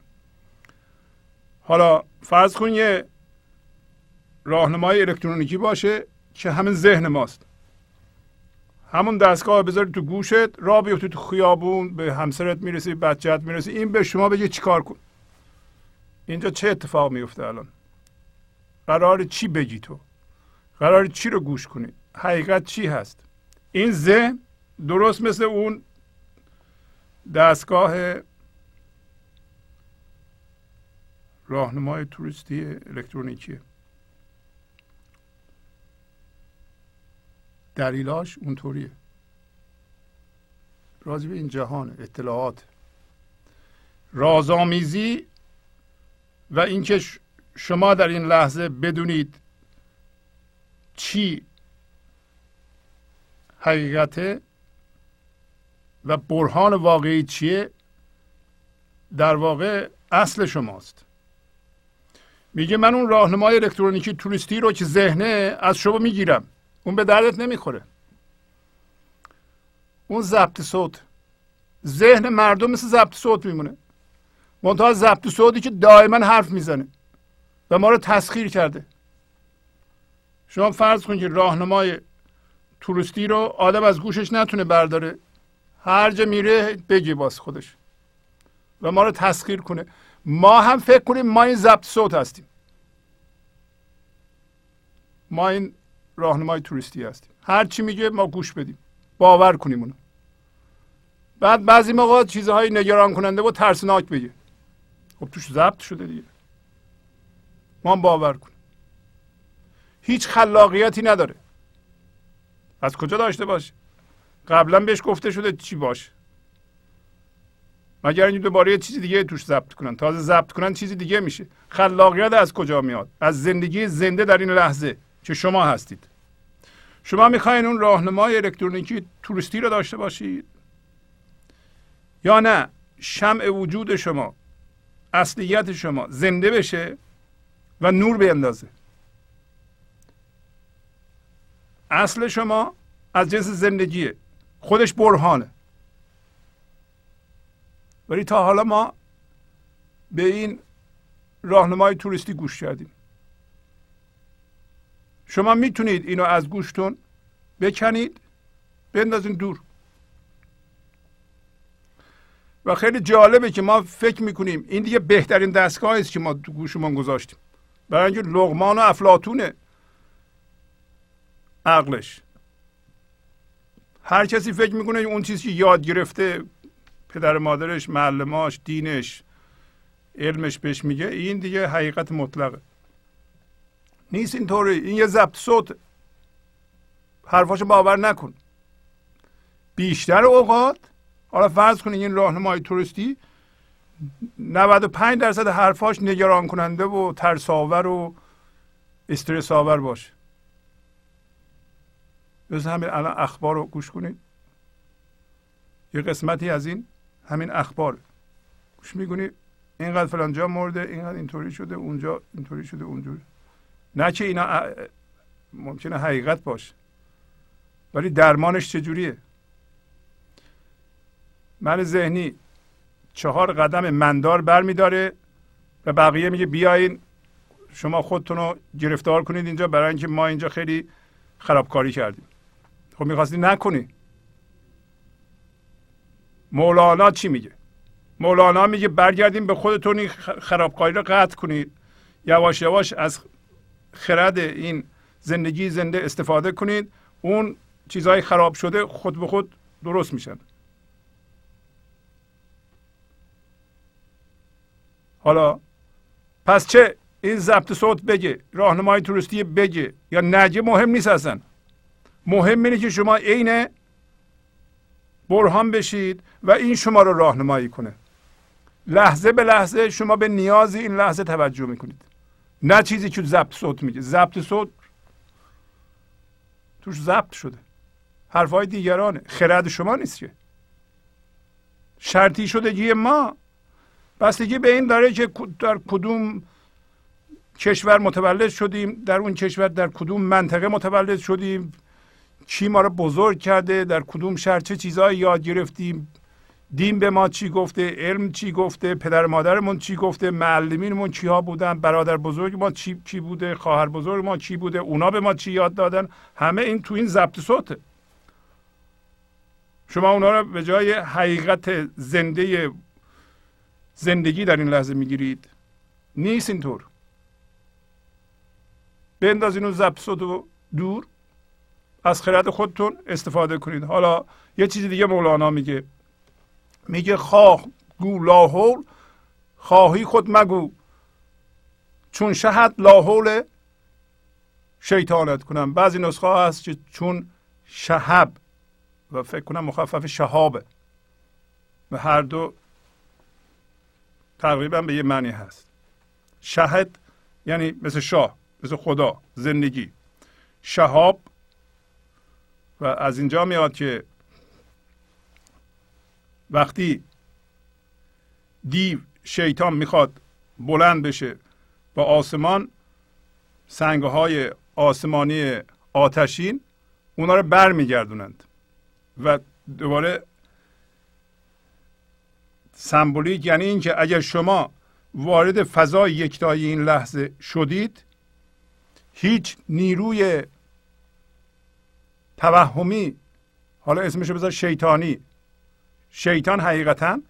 Speaker 1: حالا فرض کن یه راهنمای الکترونیکی باشه که همین ذهن ماست. همون دستگاه بذاری تو گوشت را بیفتی تو خیابون به همسرت می‌رسی بچت می‌رسی این به شما بگه چیکار کن. اینجا چه اتفاق میفته الان؟ قرار چی بگی تو؟ قرار چی رو گوش کنی؟ حقیقت چی هست؟ این ذهن درست مثل اون دستگاه راهنمای توریستی الکترونیکیه. دلیلاش اونطوریه. راضی به این جهان اطلاعات. رازآمیزی و اینکه شما در این لحظه بدونید چی حقیقته و برهان واقعی چیه؟ در واقع اصل شماست. میگه من اون راهنمای الکترونیکی توریستی رو که ذهنه از شما می‌گیرم. اون به دردت نمی‌خوره. اون ضبط صوت. ذهن مردم مثل ضبط صوت میمونه. منتها ضبط صوتی که دائما حرف می‌زنه. و ما رو تسخیر کرده. شما فرض کنید که راهنمای توریستی رو آدم از گوشش نتونه برداره. هر جا میره بگی باز خودش. و ما رو تسخیر کنه. ما هم فکر کنیم ما این ضبط صوت هستیم. ما این راهنمای توریستی هستیم. هر چی میگه ما گوش بدیم. باور کنیم اونو. بعد بعضی موقع چیزهای نگران کننده و ترسناک بگه. خب توش ضبط شده دیگه. ما باور کنیم هیچ خلاقیتی نداره. از کجا داشته باشه؟ قبلا بهش گفته شده چی باشه؟ مگر اینکه دوباره یه چیزی دیگه توش ضبط کنن. تازه ضبط کنن چیزی دیگه میشه. خلاقیت از کجا میاد؟ از زندگی زنده در این لحظه که شما هستید. شما می‌خواین اون راهنمای الکترونیکی توریستی رو داشته باشید؟ یا نه شمع وجود شما اصلیت شما زنده بشه؟ و نور بیندازه. اصل شما از جنس زندگیه. خودش برهانه. ولی تا حالا ما به این راهنمای توریستی گوش کردیم. شما می‌تونید اینو از گوشتون بکنید بندازین دور. و خیلی جالبه که ما فکر می‌کنیم این دیگه بهترین دستگاه است که ما تو گوشمون گذاشتیم. برای اینکه لغمان و افلاتونه عقلش. هر کسی فکر می‌کنه اون چیزی که یاد گرفته پدر مادرش معلماش دینش علمش بهش میگه این دیگه حقیقت مطلقه. نیست اینطوری. این یه ضبط صوت. حرفاشو باور نکن. بیشتر اوقات حالا فرض کنید این راهنمای توریستی 95 درصد حرفاش نگران کننده و ترساور و استرس آور باشه بس همین الان اخبار رو گوش کنید. یه قسمتی از این همین اخبار. گوش می‌کنی؟ اینقدر فلان جا مرده اینقدر اینطوری شده اونجا اینطوری شده اونجوری نه که اینا ممکنه حقیقت باشه ولی درمانش چجوریه؟ من ذهنی. چهار قدم مندار برمیداره و بقیه میگه بیاین شما خودتون رو گرفتار کنید اینجا برای اینکه ما اینجا خیلی خرابکاری کردیم. خب می‌خواستی نکنی. مولانا چی میگه؟ مولانا میگه برگردیم به خودتون این خرابکاری رو قطع کنید. یواش یواش از خرد این زندگی زنده استفاده کنید. اون چیزهای خراب شده خود به خود درست میشن. حالا پس چه؟ این ضبط صوت بگه راهنمای توریستی بگه یا نگه مهم نیست اصلا. مهم اینه که شما عین برهان بشید و این شما رو راهنمایی کنه. لحظه به لحظه شما به نیاز این لحظه توجه می‌کنید. نه چیزی که ضبط صوت میگه. ضبط صوت توش ضبط شده. حرفهای دیگرانه. خرد شما نیست که. شرطی شدگی ما. بستگی به این داره که در کدوم کشور متولد شدیم در اون کشور در کدوم منطقه متولد شدیم چی ما رو بزرگ کرده در کدوم شهر چه چیزهایی یاد گرفتیم دین به ما چی گفته علم چی گفته پدر مادرمون چی گفته معلمینمون چی بودن برادر بزرگ ما چی چی بوده خواهر بزرگ ما چی بوده اونا به ما چی یاد دادن؟ همه این تو این ضبط صوته شما اونا رو به جای حقیقت زنده زندگی در این لحظه می‌گیرید. نیست اینطور. بندازین اون ضبط صوت دور. از خرد خودتون استفاده کنید. حالا یه چیزی دیگه مولانا میگه. میگه خواه گو لاحول خواهی خود مگو. چون شهد لاحول شیطانت کنم. بعضی نسخه هست که چون شهب. و فکر کنم مخفف شهابه. و هر دو تقریبا به یه معنی هست. شهد یعنی مثل شاه مثل خدا زندگی. شهاب و از اینجا میاد که وقتی دیو شیطان می‌خواد بلند بشه با آسمان سنگ های آسمانی آتشین اونا رو بر میگردونند و دوباره سمبولیک یعنی اینکه اگر شما وارد فضای یکتایی این لحظه شدید هیچ نیروی توهمی حالا اسمشو بذار شیطانی. شیطان حقیقتا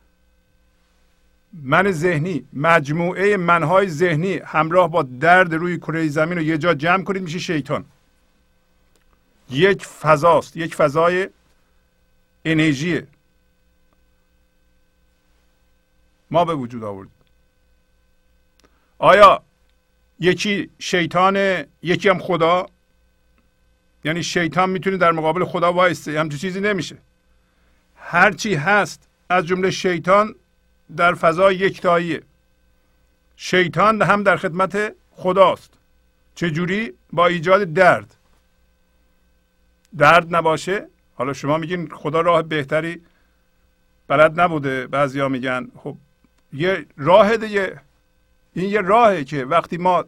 Speaker 1: من ذهنی مجموعه منهای ذهنی همراه با درد روی کره زمین رو یه جا جمع کنید میشه شیطان. یک فضاست یک فضای انرژیه. ما به وجود آورد آیا یکی شیطان یکی هم خدا؟ یعنی شیطان می‌تونه در مقابل خدا وایسته همچون چیزی نمیشه. هرچی هست از جمله شیطان در فضای یکتاییه. شیطان هم در خدمت خداست. چجوری؟ با ایجاد درد. درد نباشه. حالا شما میگین خدا راه بهتری بلد نبوده بعضیا میگن خب یه راه دیگه. این یه راهه که وقتی ما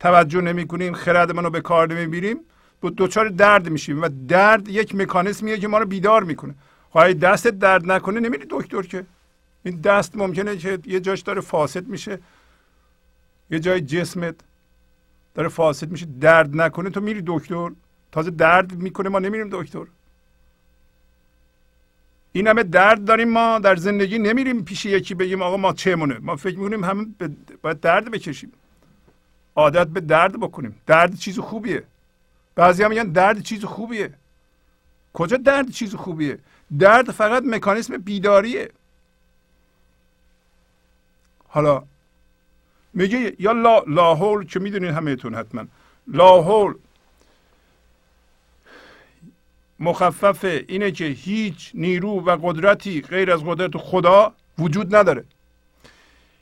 Speaker 1: توجه نمی کنیم خردمون رو به کار نمی‌بینیم دوچار درد میشیم و درد یک مکانیسمیه که ما رو بیدار می‌کنه خواهی دست درد نکنه نمیری دکتر که. این دست ممکنه که یه جاش داره فاسد میشه. یه جای جسمت داره فاسد میشه. درد نکنه تو میری دکتر. تازه درد می‌کنه ما نمیریم دکتر. این همه درد داریم ما در زندگی نمیریم پیش یکی بگیم آقا ما چه مونه ما فکر می‌کنیم همه باید درد بکشیم. عادت به درد بکنیم. درد چیز خوبیه. بعضی هم میگن درد چیز خوبیه. کجا درد چیز خوبیه؟ درد فقط مکانیسم بیداریه. حالا میگه یا لا لاحول که می‌دونید همهتون حتما. لاحول مخفف اینه که هیچ نیرو و قدرتی غیر از قدرت خدا وجود نداره.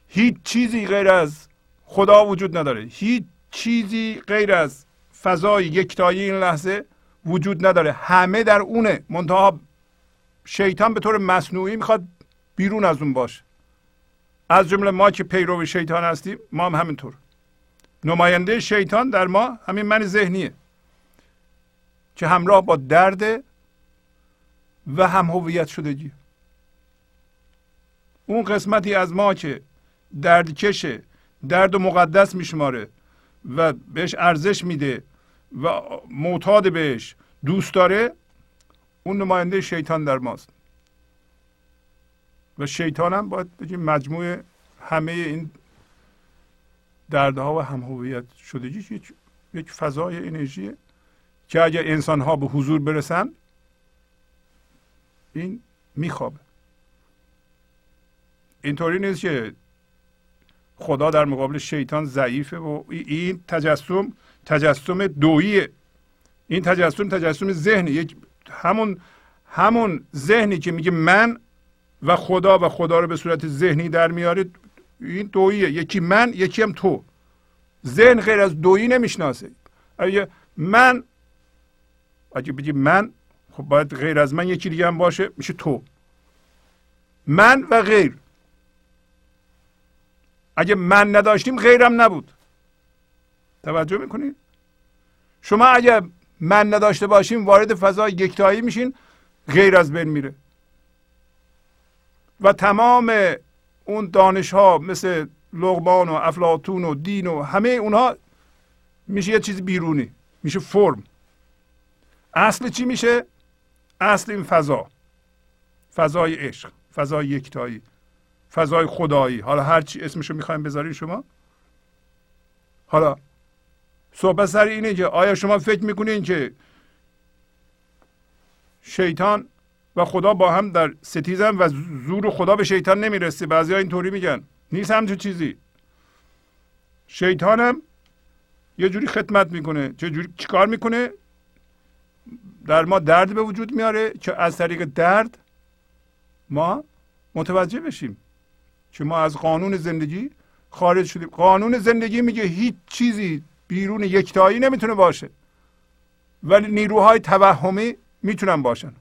Speaker 1: هیچ چیزی غیر از خدا وجود نداره. هیچ چیزی غیر از فضای یکتایی این لحظه وجود نداره. همه در اونه. منتها شیطان به طور مصنوعی می‌خواد بیرون از اون باشه. از جمله ما که پیرو شیطان هستیم ما هم همینطور. نماینده شیطان در ما همین من ذهنیه. که همراه با درد و هم هویت شدگی. اون قسمتی از ما که درد کشه درد و مقدس میشماره و بهش ارزش میده و معتاد بهش دوست داره اون نماینده شیطان در ماست. و شیطان هم باید بگیم مجموع همه این دردها و هم هویت شدگی یک فضای انرژیه که اگر انسان ها به حضور برسن این میخوابه. اینطوری نیست که خدا در مقابل شیطان ضعیفه و این تجسم تجسم دوییه این تجسم تجسم ذهنی. یک همون همون ذهنی که میگه من و خدا و خدا رو به صورت ذهنی در میاره این دوییه یکی من یکی هم تو. ذهن غیر از دویی نمی‌شناسه. اگه من اگه بگی من خب باید غیر از من یکی دیگه هم باشه میشه تو. من و غیر. اگه من نداشتیم غیرم نبود. توجه می‌کنید شما اگه من نداشته باشیم وارد فضای یکتایی میشین غیر از بین میره. و تمام اون دانش ها مثل لغمان و افلاتون و دین و همه اونها میشه یه چیز بیرونی. میشه فرم. اصل چی میشه؟ اصل این فضا. فضای عشق فضای یکتایی فضای خدایی. حالا هر چی اسمشو می‌خوایم بذارین شما. حالا صحبت سر اینه که آیا شما فکر می‌کنین که شیطان و خدا با هم در ستیزن و زور خدا به شیطان نمی‌رسه؟ بعضی ها اینطوری میگن. نیست همچون چیزی. شیطانم یه جوری خدمت می‌کنه. چه جوری چیکار می‌کنه؟ در ما درد به وجود میاره که از طریق درد ما متوجه بشیم. که ما از قانون زندگی خارج شدیم. قانون زندگی میگه هیچ چیزی بیرون یکتایی نمی‌تونه باشه. ولی نیروهای توهمی می‌تونن باشن.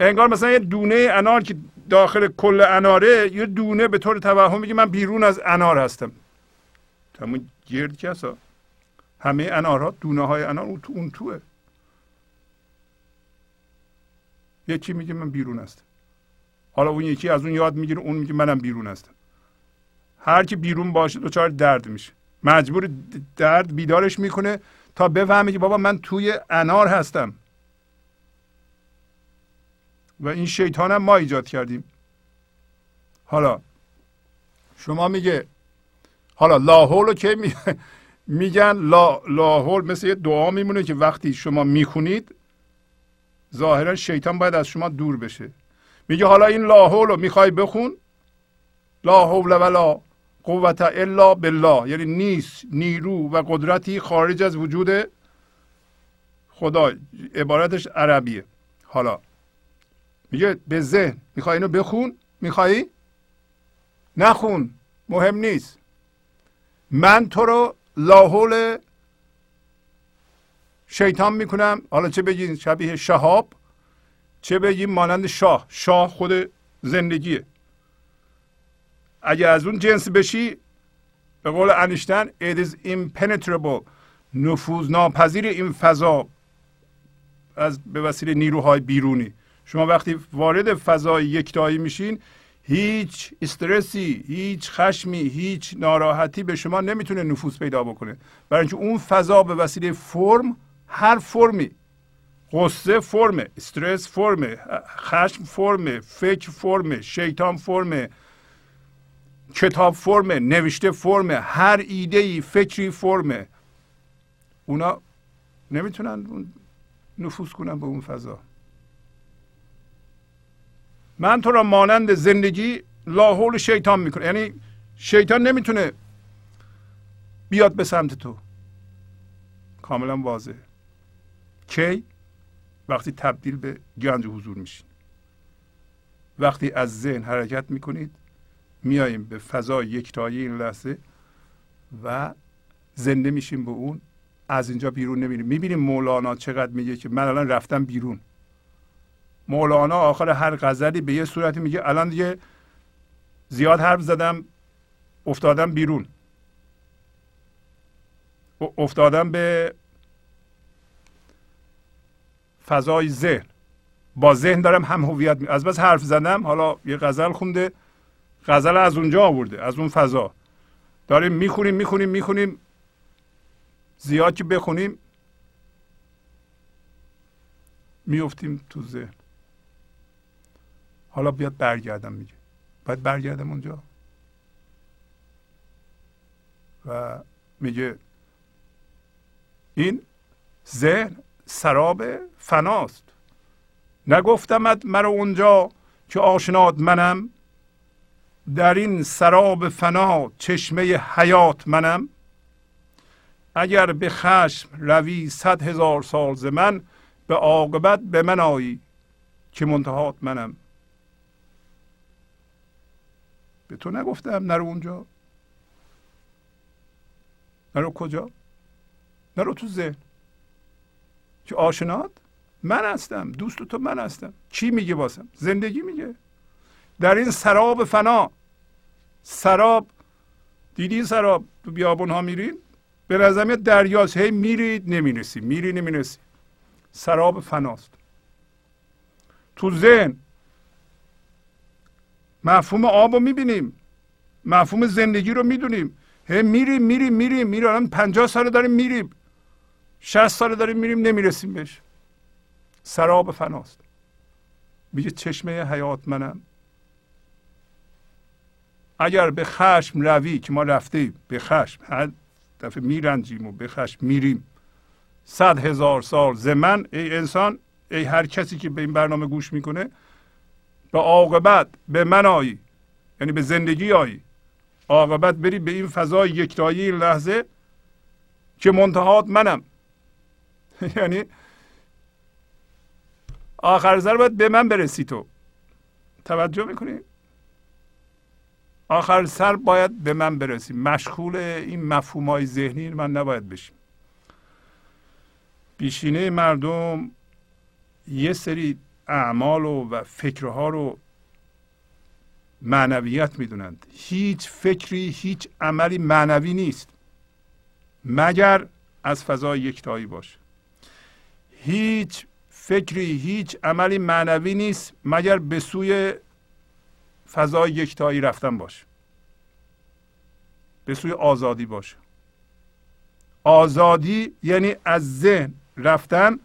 Speaker 1: انگار مثلا یه دونه انار که داخل کل اناره یه دونه به طور توهم میگه من بیرون از انار هستم. تمام گرد کسا. همه انارها دونه های انار اون تو اون توه. یکی میگه من بیرون هستم. حالا اون یکی از اون یاد می‌گیره اون میگه منم بیرون هستم. هر کی بیرون باشه دچار درد میشه. مجبور درد بیدارش می‌کنه تا بفهمه که بابا من توی انار هستم. و این شیطان ما ایجاد کردیم. حالا شما میگه حالا لاحول که میگن لا لاحول مثل یه دعا میمونه که وقتی شما می‌خونید ظاهرا شیطان باید از شما دور بشه. میگه حالا این لاحول رو می‌خوای بخون؟ لا حول ولا قوت الا بالله. یعنی نیست نیرو و قدرتی خارج از وجود خدا. عبارتش عربیه. حالا میگه به ذهن می‌خوای اینو بخون؟ میخوایی؟ نخون. مهم نیست. من تو رو لاحول شیطان می‌کنم. حالا چه بگین شبیه شهاب. چه بگیم؟ مانند شاه. شاه خود زندگیه. اگه از اون جنس بشی به قول انیشتن it is impenetrable. نفوذ ناپذیر این فضا از به وسیله نیروهای بیرونی. شما وقتی وارد فضای یکتایی میشین هیچ استرسی هیچ خشمی هیچ ناراحتی به شما نمی‌تونه نفوذ پیدا بکنه. برای اینکه اون فضا به وسیله فرم هر فرمی. قصه فرمه استرس فرمه خشم فرمه فکر فرمه شیطان فرمه کتاب فرمه نوشته فرمه هر ایده ای فکری فرمه. اونا نمی‌تونن نفوذ کنن به اون فضا. من تو را مانند زندگی لاحول شیطان می‌کنه یعنی شیطان نمی‌تونه بیاد به سمت تو. کاملا واضح کی؟ وقتی تبدیل به گنج حضور میشین. وقتی از ذهن حرکت می‌کنید میاییم به فضای یکتایی این لحظه و زنده میشیم به اون. از اینجا بیرون نمیریم. می‌بینیم مولانا چقدر میگه که من الان رفتم بیرون. مولانا آخر هر غزلی به یه صورتی میگه الان دیگه زیاد حرف زدم افتادم بیرون. افتادم به فضای ذهن. با ذهن دارم هم هویت از بس حرف زدم حالا یه غزل خونده غزل از اونجا آورده از اون فضا. داریم می‌خونیم می‌خونیم می‌خونیم. زیاد که بخونیم میفتیم تو ذهن. حالا بیاد برگردم میگه. باید برگردم اونجا. و میگه این ذهن سراب فناست. نگفتمت مرا اونجا که آشنات منم. در این سراب فنا چشمه حیات منم. اگر به خشم روی صد هزار سال ز من به عاقبت به من آیی که منتهات منم. به تو نگفتم نرو اونجا نرو کجا نرو تو ذهن. که آشنات؟ من هستم دوست تو من هستم. چی میگه واسم؟ زندگی میگه. در این سراب فنا. سراب. دیدین سراب؟ تو بیابون ها میرین؟ به نظر دریاست. هی میرید نمینسی میری نمینسی سراب فناست. تو ذهن. مفهوم آب رو می‌بینیم. مفهوم زندگی رو می‌دونیم. هی میریم میریم میریم. میریم الان پنجاه سال داریم میریم. شست سال داریم میریم نمی‌رسیم بهش. سراب فناست. میگه چشمه حیات منم. اگر به خشم روی که ما رفتیم به خشم هر دفعه میرنجیم و به خشم میریم. صد هزار سال زمن ای انسان ای هر کسی که به این برنامه گوش می‌کنه به عاقبت به من آیی. یعنی به زندگی آیی. عاقبت بری به این فضای یکتایی این لحظه که منتهات منم. یعنی آخر سر باید به من برسی تو. توجه می‌کنی؟ آخر سر باید به من برسیم مشغول این مفهوم های ذهنی من نباید بشیم. بیشینه مردم یه سری اعمال و, و فکرها رو معنویت می‌دونند. هیچ فکری هیچ عملی معنوی نیست. مگر از فضای یکتایی باشه. هیچ فکری هیچ عملی معنوی نیست مگر به سوی فضای یکتایی رفتن باشه. به سوی آزادی باشه. آزادی یعنی از ذهن رفتن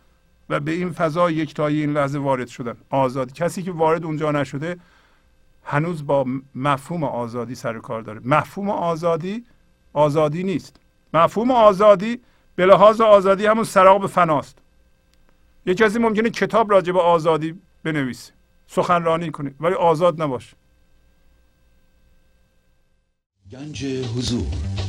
Speaker 1: و به این فضا یکتایی این لحظه وارد شدن. آزادی. کسی که وارد اونجا نشده هنوز با مفهوم آزادی سر کار داره. مفهوم آزادی آزادی نیست. مفهوم آزادی به لحاظ آزادی همون سراغ به فناست. یه کسی ممکنه کتاب راجع به آزادی بنویسه. سخنرانی کنه. ولی آزاد نباشه.
Speaker 5: گنج حضور.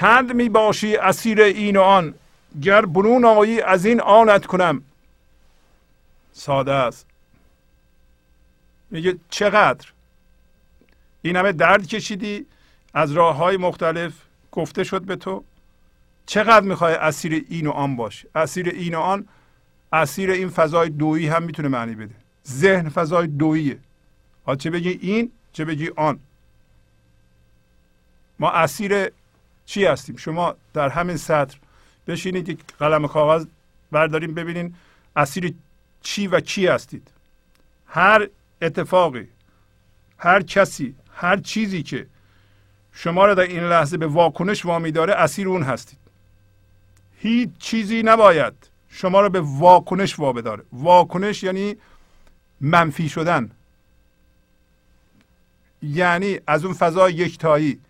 Speaker 1: چند می باشی اسیر این و آن؟ گر برون آیی از این آنت کنم. ساده است. میگه چقدر؟ این همه درد کشیدی؟ از راه های مختلف گفته شد به تو؟ چقدر می‌خوای اسیر این و آن باشی؟ اسیر این و آن اسیر این فضای دویی هم می‌تونه معنی بده. ذهن فضای دوییه. چه بگی این چه بگی آن؟ ما اسیر چی هستیم؟ شما در همین سطر بشینید یک قلم کاغذ برداریم ببینین اسیر چی و کی هستید. هر اتفاقی هر کسی هر چیزی که شما را در این لحظه به واکنش وامی داره اسیر اون هستید. هیچ چیزی نباید شما را به واکنش وابداره واکنش یعنی منفی شدن. یعنی از اون فضای یکتایی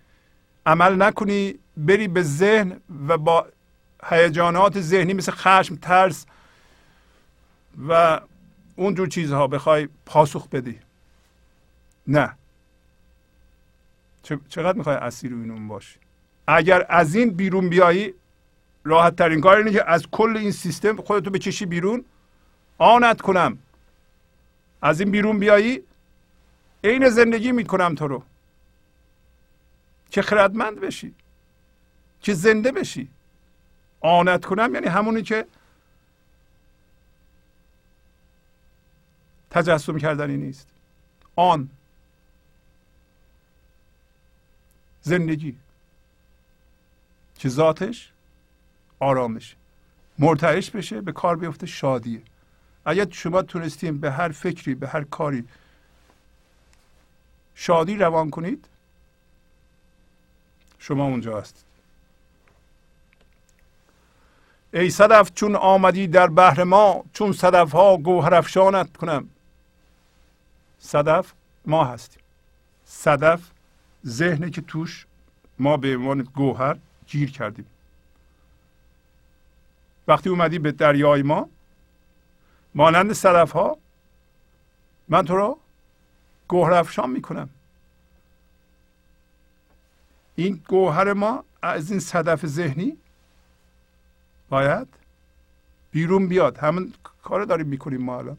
Speaker 1: عمل نکنی بری به ذهن و با هیجانات ذهنی مثل خشم ترس و اونجور چیزها بخوای پاسخ بدی. نه. چقدر می‌خوای اسیر این اون باشی؟ اگر از این بیرون بیایی راحت ترین کار اینه که از کل این سیستم خودتو بکشی بیرون. آنت کنم. از این بیرون بیایی عین زندگی می‌کنم تو رو. که خردمند بشی. که زنده بشی. آنت کنم یعنی همونی که تجسم کردنی نیست. آن. زندگی. که ذاتش؟ آرامش. مرتعش بشه به کار بیفته شادیه اگر شما تونستیم به هر فکری به هر کاری شادی روان کنید شما اونجا هستید. ای صدف چون آمدی در بحر ما چون صدف ها گوهر کنم. صدف ما هستیم. صدف ذهنی که توش ما به عنوان گوهر گیر کردیم. وقتی اومدی به دریای ما مانند صدف ها من تو را گوهر افشان می‌کنم. این گوهر ما از این صدف ذهنی باید بیرون بیاد. همون کار داریم می‌کنیم ما الان.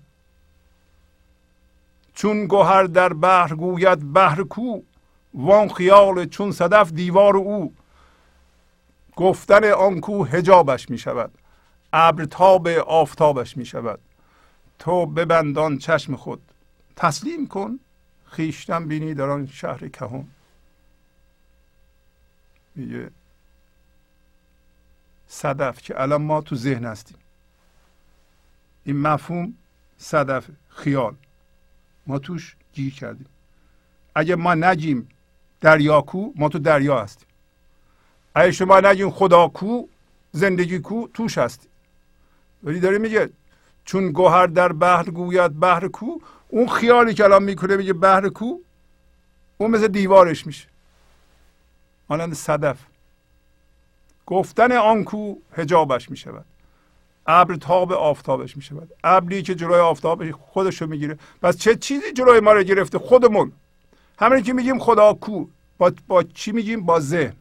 Speaker 1: چون گوهر در بحر گوید بحر کو وان خیال چون صدف دیوار او. گفتن آن کو هجابش می شود ابر تاب آفتابش می شود تو ببندان چشم خود. تسلیم کن. خیشتن بینی در آن شهر کهون میگه صدف که الان ما تو ذهن هستیم. این مفهوم صدف خیال. ما توش گیر کردیم. اگه ما نگیم دریا کو ما تو دریا هستیم. اگه شما نگیم خدا کو زندگی کو توش هستیم. ولی داره میگه چون گوهر در بحر گوید بحر کو اون خیالی که الان می‌کنه میگه بحر کو اون مثل دیوارش میشه. مانند صدف. گفتن آن کو هجابش می شود ابر تاب آفتابش می شود ابری که جلوی آفتاب خودش رو می‌گیره. پس چه چیزی جلوی ما رو گرفته؟ خودمون. همین که میگیم خدا کو با, با چی میگیم؟ با ذهن.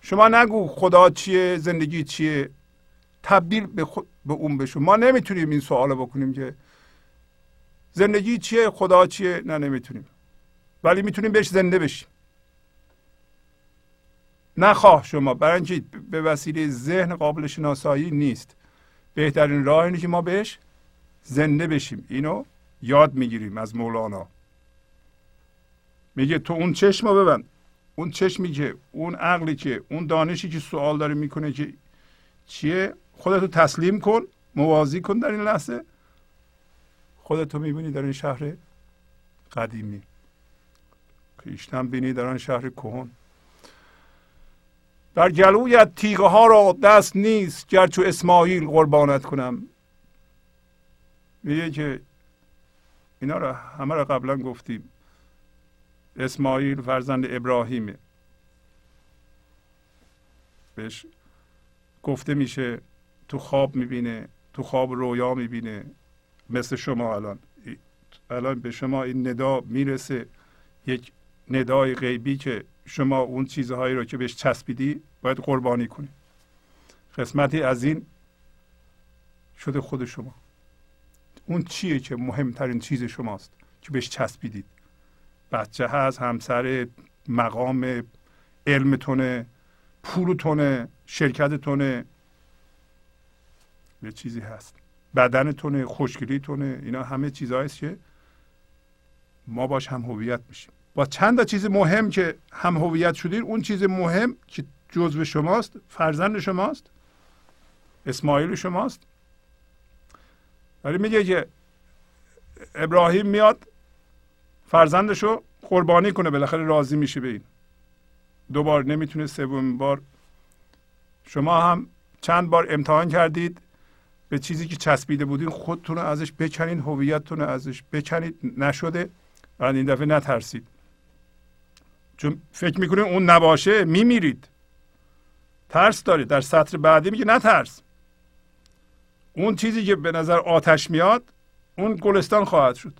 Speaker 1: شما نگو خدا چیه زندگی چیه. تبدیل به, خود به اون بشو. ما نمی‌تونیم این سوال بکنیم که زندگی چیه خدا چیه؟ نه نمی‌تونیم. ولی می‌تونیم بهش زنده بشیم. نخواه شما برای اینکه به وسیله ذهن قابل شناسایی نیست. بهترین راه اینه که ما بهش زنده بشیم. اینو یاد می‌گیریم از مولانا. میگه تو اون چشم رو ببند. اون چشمی که اون عقلی که اون دانشی که سوال داره می‌کنه که چیه؟ خودتو تسلیم کن موازی کن در این لحظه. خودتو می‌بینی در این شهر قدیمی. خیشتن بینی در آن شهر کهن. در گلویت تیغه ها را دست نیست گرچه اسماعیل قربانت کنم. میگه که اینا را همه را قبلا گفتیم. اسماعیل فرزند ابراهیمه. بهش گفته میشه تو خواب می‌بینه تو خواب رویا می‌بینه مثل شما الان. الان به شما این ندا می‌رسه یک ندای غیبی که شما اون چیزهایی رو که بهش چسبیدی باید قربانی کنی. قسمتی از این شده خود شما. اون چیه که مهمترین چیز شماست که بهش چسبیدید؟ بچه هست همسر مقام علمتونه پولتونه شرکتتونه یه چیزی هست. بدنتونه خوشگلیتونه اینا همه چیزهاییست که ما باش هم هویت میشیم. با چند تا چیز مهم که هم هویت شدید اون چیز مهم که جزو شماست فرزند شماست اسماعیل شماست. ولی میگه که ابراهیم میاد فرزندشو قربانی کنه بالاخره راضی میشه به این. دوبار نمی‌تونه سومین بار. شما هم چند بار امتحان کردید به چیزی که چسبیده بودین خودتون رو ازش بکنید هویتتون رو ازش بکنید. نشده. بعد این دفعه نترسید. چون فکر می‌کنید اون نباشه میمیرید. ترس دارید. در سطر بعدی میگه نترس اون چیزی که به نظر آتش میاد اون گلستان خواهد شد.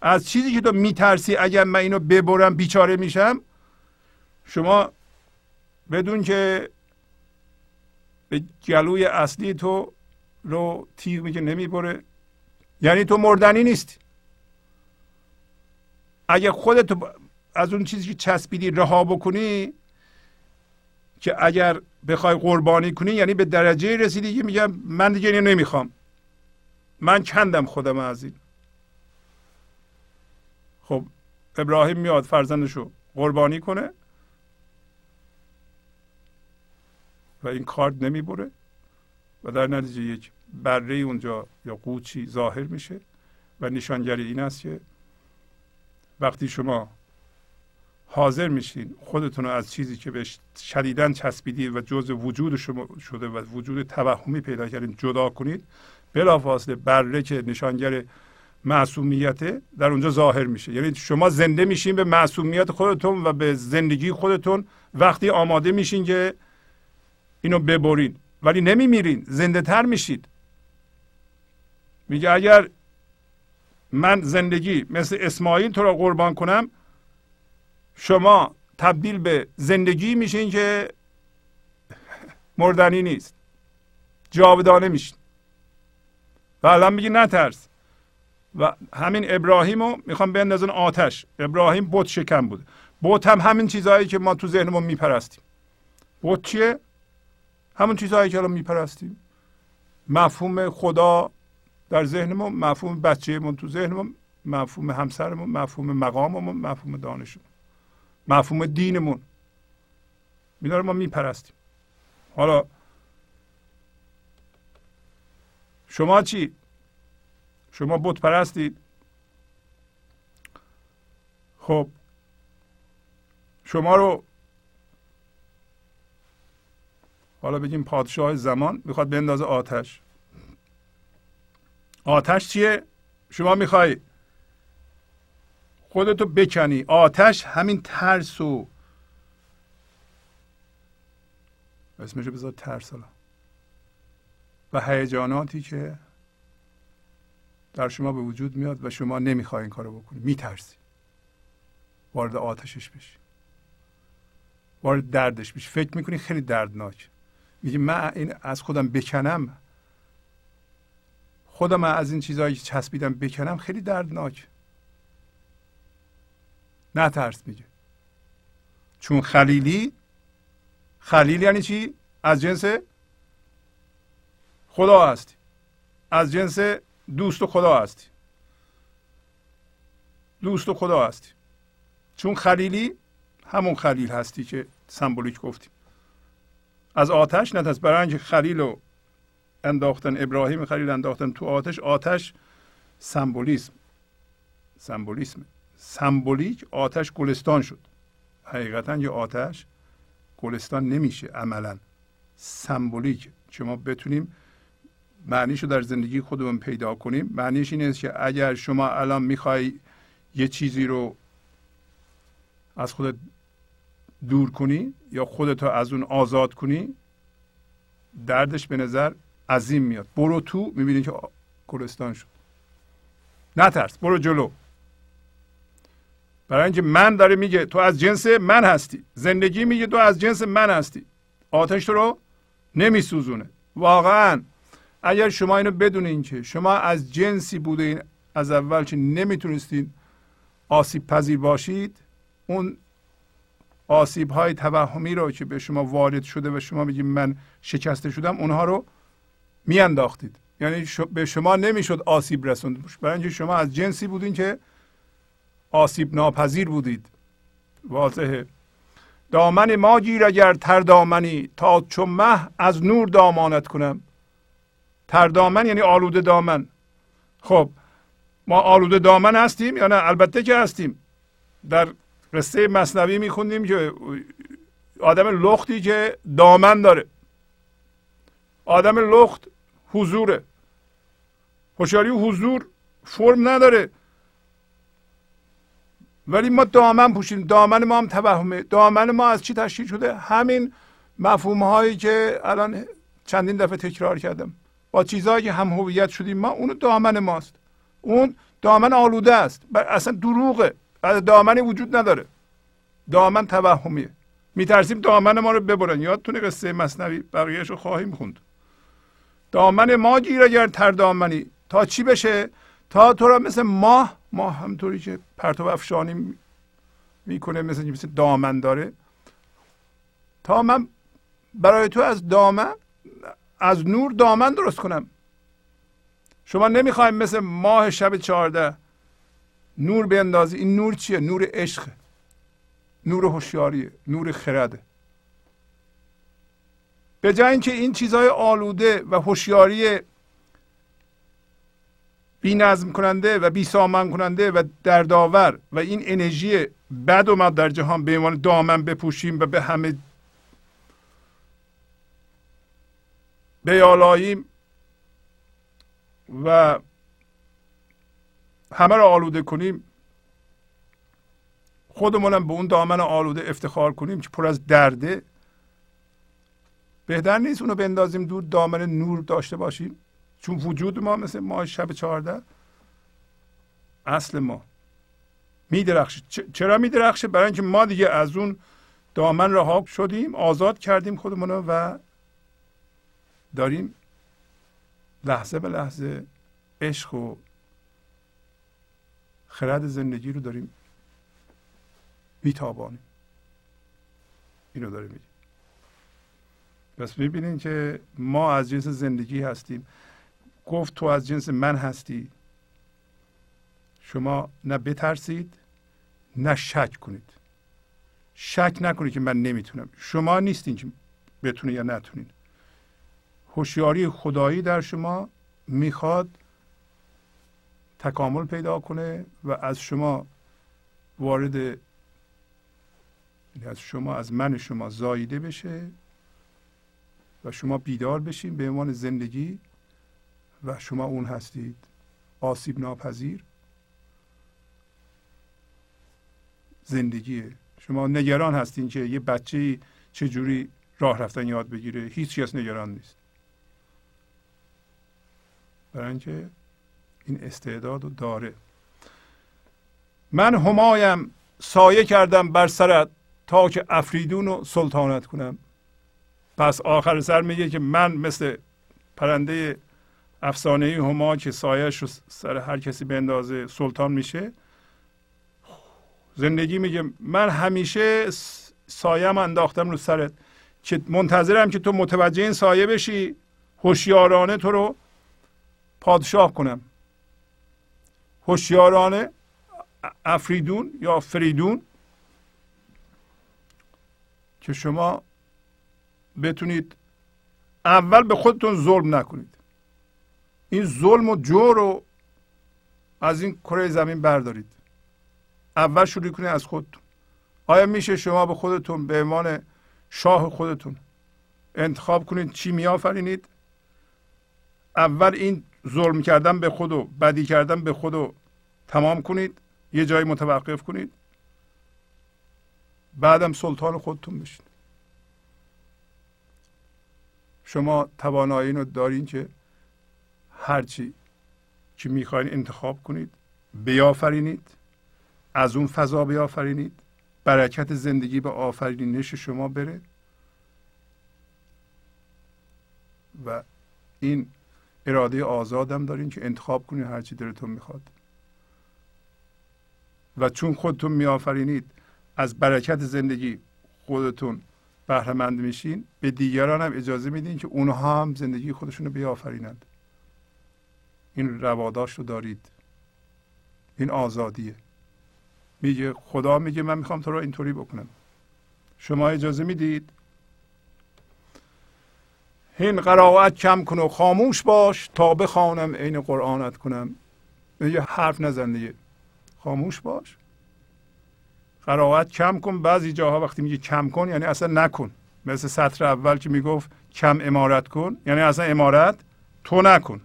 Speaker 1: از چیزی که تو میترسی اگر من اینو ببرم بیچاره میشم شما بدون که به گلوی اصلی تو رو تیغ میگه نمی‌بره. یعنی تو مردنی نیستی. اگه خودت از اون چیزی که چسبیدی رها بکنی که اگر بخوای قربانی کنی یعنی به درجه رسیدی که میگم من دیگه اینو نمی‌خوام. من کندم خودم از این خب ابراهیم میاد فرزندشو قربانی کنه و این کارد نمی‌بره و در نتیجه یک بره اونجا یا قوچی ظاهر میشه و نشانگری این است که وقتی شما حاضر میشین. خودتون رو از چیزی که بهش شدیدن چسبیدید و جز وجود شما شده و وجود توهمی پیدا کردین جدا کنید بلافاصله بره که نشانگر معصومیت در اونجا ظاهر میشه. یعنی شما زنده میشین به معصومیت خودتون و به زندگی خودتون. وقتی آماده میشین که اینو ببرین. ولی نمیمیرین. زنده تر میشید. میگه اگر من زندگی مثل اسماعیل تو را قربان کنم شما تبدیل به زندگی میشین که مردنی نیست. جاودانه میشین. و الان میگه نترس. و همین ابراهیم رو می‌خوام بندازن آتش. ابراهیم بت شکم بود. بت هم همین چیزهایی که ما تو ذهنمون میپرستیم. بت چیه؟ همون چیزهایی که الان میپرستیم. مفهوم خدا در ذهنمون مفهوم بچهمون تو ذهنمون مفهوم همسرمون مفهوم مقاممون مفهوم دانشمون. مفهوم دینمون. میداره ما میپرستیم. حالا شما چی؟ شما بت پرستید. خب. شما رو حالا بگیم پادشاه زمان می‌خواد بندازه آتش. آتش چیه؟ شما می‌خوای خودتو بکنی. آتش همین ترس و اسمشو بذار ترس حالا. و هیجاناتی که در شما به وجود میاد و شما نمی‌خوای این کارو بکنی. میترسی. وارد آتشش بشی. وارد دردش بشی. فکر می‌کنی خیلی دردناک. میگی من این از خودم بکنم. خودم از این چیزهایی چسبیدم بکنم خیلی دردناک. نترس میگه. چون خلیلی خلیل یعنی چی؟ از جنس خدا هستی. از جنس دوست و خدا هستی. دوست و خدا هستی. چون خلیلی همون خلیل هستی که سمبولیک گفتیم. از آتش نترس برای اینکه خلیل رو انداختن ابراهیم خلیل انداختن تو آتش آتش سمبولیسم. سمبولیسم سمبولیک آتش گلستان شد. حقیقتا یه آتش گلستان نمیشه عملا. سمبولیک. که بتونیم معنیش رو در زندگی خودمون پیدا کنیم. معنیش این است که اگر شما الان می‌خوای یه چیزی رو از خودت دور کنی یا خودت رو از اون آزاد کنی دردش به نظر عظیم میاد. برو تو می‌بینی که گلستان شد. نترس برو جلو. برای اینکه من داره میگه تو از جنس من هستی. زندگی میگه تو از جنس من هستی. آتش رو نمیسوزونه. واقعا اگر شما اینو بدونین که شما از جنسی بودین از اول که نمی‌تونستین آسیب پذیر باشید اون آسیب های توهمی رو که به شما وارد شده و شما میگید من شکسته شدم اونها رو میانداختید. یعنی به شما نمی‌شد آسیب رسوند. برای اینکه شما از جنسی بودین که آسیب ناپذیر بودید. واضحه. دامن ما گیر اگر تر دامنی تا چون مه از نور دامانت کنم. تر دامن یعنی آلوده دامن. خب ما آلوده دامن هستیم یا نه؟ البته که هستیم. در قصه مصنوی میخوندیم که آدم لختی که دامن داره. آدم لخت حضوره. هوشیاری حضور فرم نداره. ولی ما دامن پوشیم. دامن ما هم توهمه. دامن ما از چی تشکیل شده؟ همین مفهوم هایی که الان چندین دفعه تکرار کردم. با چیزهایی که هم هویت شدیم ما اونو دامن ماست. اون دامن آلوده است. اصلا دروغه. بعد دامنی وجود نداره. دامن توهمیه. میترسیم دامن ما رو ببرن. یادتونه قصه مصنوی؟ بقیهش رو خواهیم خوند. دامن ما گیر اگر تر دامنی. تا چی بشه؟ تا تو را مثل ماه ماه همطوری که پرتو افشانی می‌کنه مثل مثل دامن داره. تا من برای تو از دامن از نور دامن درست کنم. شما نمی‌خوایم مثل ماه شب چهارده نور بیندازی. این نور چیه؟ نور عشق. نور هوشیاری نور خرده. به جای اینکه این چیزهای آلوده و هوشیاری بی نظم کننده و بی سامان کننده و دردآور و این انرژی بد و ما در جهان به عنوان دامن بپوشیم و به همه بیالاییم و همه را آلوده کنیم. خودمونم به اون دامن آلوده افتخار کنیم که پر از درده. بهتر نیست اونو بندازیم دور دامن نور داشته باشیم؟ چون وجود ما مثل ماه شب چهارده اصل ما. میدرخشه. چرا میدرخشه؟ برای اینکه ما دیگه از اون دامن رها شدیم آزاد کردیم خودمون رو و داریم لحظه به لحظه عشق و خرد زندگی رو داریم میتابانیم. اینو داره میگه پس می‌بینین که ما از جنس زندگی هستیم. گفت تو از جنس من هستی. شما نه بترسید نه شک کنید. شک نکنید که من نمی‌تونم. شما نیستین که بتونید یا نتونید هوشیاری خدایی در شما می‌خواد تکامل پیدا کنه و از شما وارد یعنی از شما از من شما زاییده بشه و شما بیدار بشین به عنوان زندگی و شما اون هستید. آسیب ناپذیر. زندگیه شما نگران هستین که یه بچه چجوری راه رفتن یاد بگیره. هیچ کس نگران نیست. برای اینکه این استعداد رو داره. من همایم سایه کردم بر سرت تا که افریدون رو سلطانت کنم. پس آخر سر میگه که من مثل پرنده افسانه هما که سایش رو سر هر کسی بندازه سلطان میشه. زندگی میگه من همیشه سایم انداختم رو سرت که منتظرم که تو متوجه این سایه بشی هوشیارانه تو رو پادشاه کنم. هوشیارانه افریدون یا فریدون که شما بتونید اول به خودتون ظلم نکنید. این ظلم و جور رو از این کره زمین بردارید. اول شروع کنید از خودتون. آیا میشه شما به خودتون به عنوان شاه خودتون انتخاب کنید چی میآفرینید؟ اول این ظلم کردن به خود و بدی کردن به خود و تمام کنید یه جایی متوقف کنید. بعدم سلطان خودتون بشید شما توانایی رو دارین که هرچی که می‌خواین انتخاب کنید بیافرینید از اون فضا بیافرینید برکت زندگی به آفرینش شما بره. و این اراده آزادم دارین که انتخاب کنید هرچی دلتون می‌خواد. و چون خودتون میآفرینید از برکت زندگی خودتون بهرهمند میشین به دیگران هم اجازه میدین که اونها هم زندگی خودشون رو بیافرینند. این رواداش رو دارید. این آزادیه. میگه خدا میگه من می‌خوام تو رو اینطوری بکنم. شما اجازه می‌دید؟ هین قرائت کم کن و خاموش باش تا بخوانم عین قرآنت کنم. یه حرف نزن دیگه. خاموش باش. قرائت کم کن. بعضی جاها وقتی میگه کم کن یعنی اصلا نکن. مثل سطر اول که می‌گفت کم امارت کن یعنی اصلا امارت تو نکن.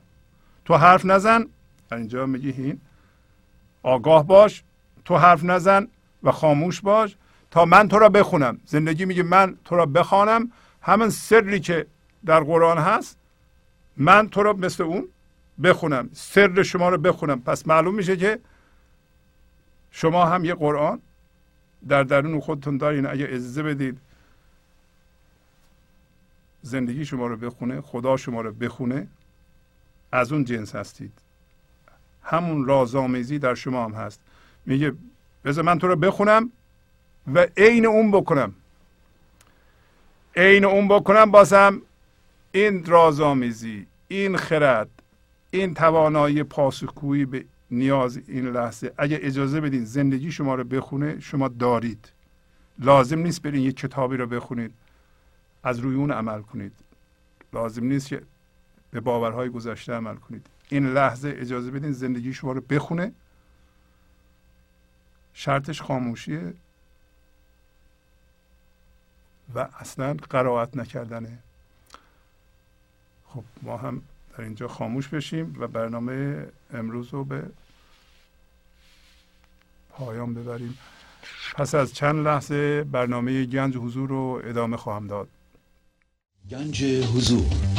Speaker 1: تو حرف نزن. اینجا میگه هین. آگاه باش. تو حرف نزن و خاموش باش تا من تو را بخونم. زندگی میگه من تو را بخوانم. همون سری که در قرآن هست من تو را مثل اون بخونم. سر شما رو بخونم. پس معلوم میشه که شما هم یه قرآن در درون خودتون دارین. اگه اجازه بدید زندگی شما رو بخونه خدا شما رو بخونه. از اون جنس هستید. همون رازآمیزی در شما هم هست. میگه بذار من تو رو بخونم و عین اون بکنم. عین اون بکنم بازم این رازآمیزی این خرد این توانایی پاسخگویی به نیاز این لحظه. اگه اجازه بدین زندگی شما رو بخونه شما دارید. لازم نیست برین یه کتابی رو بخونید. از روی اون عمل کنید. لازم نیست که به باورهای گذشته عمل کنید. این لحظه اجازه بدین زندگی شما رو بخونه. شرطش خاموشیه و اصلا قرائت نکردنه. خب ما هم در اینجا خاموش بشیم و برنامه امروز رو به پایان ببریم. پس از چند لحظه برنامه گنج حضور رو ادامه خواهم داد.
Speaker 3: گنج حضور.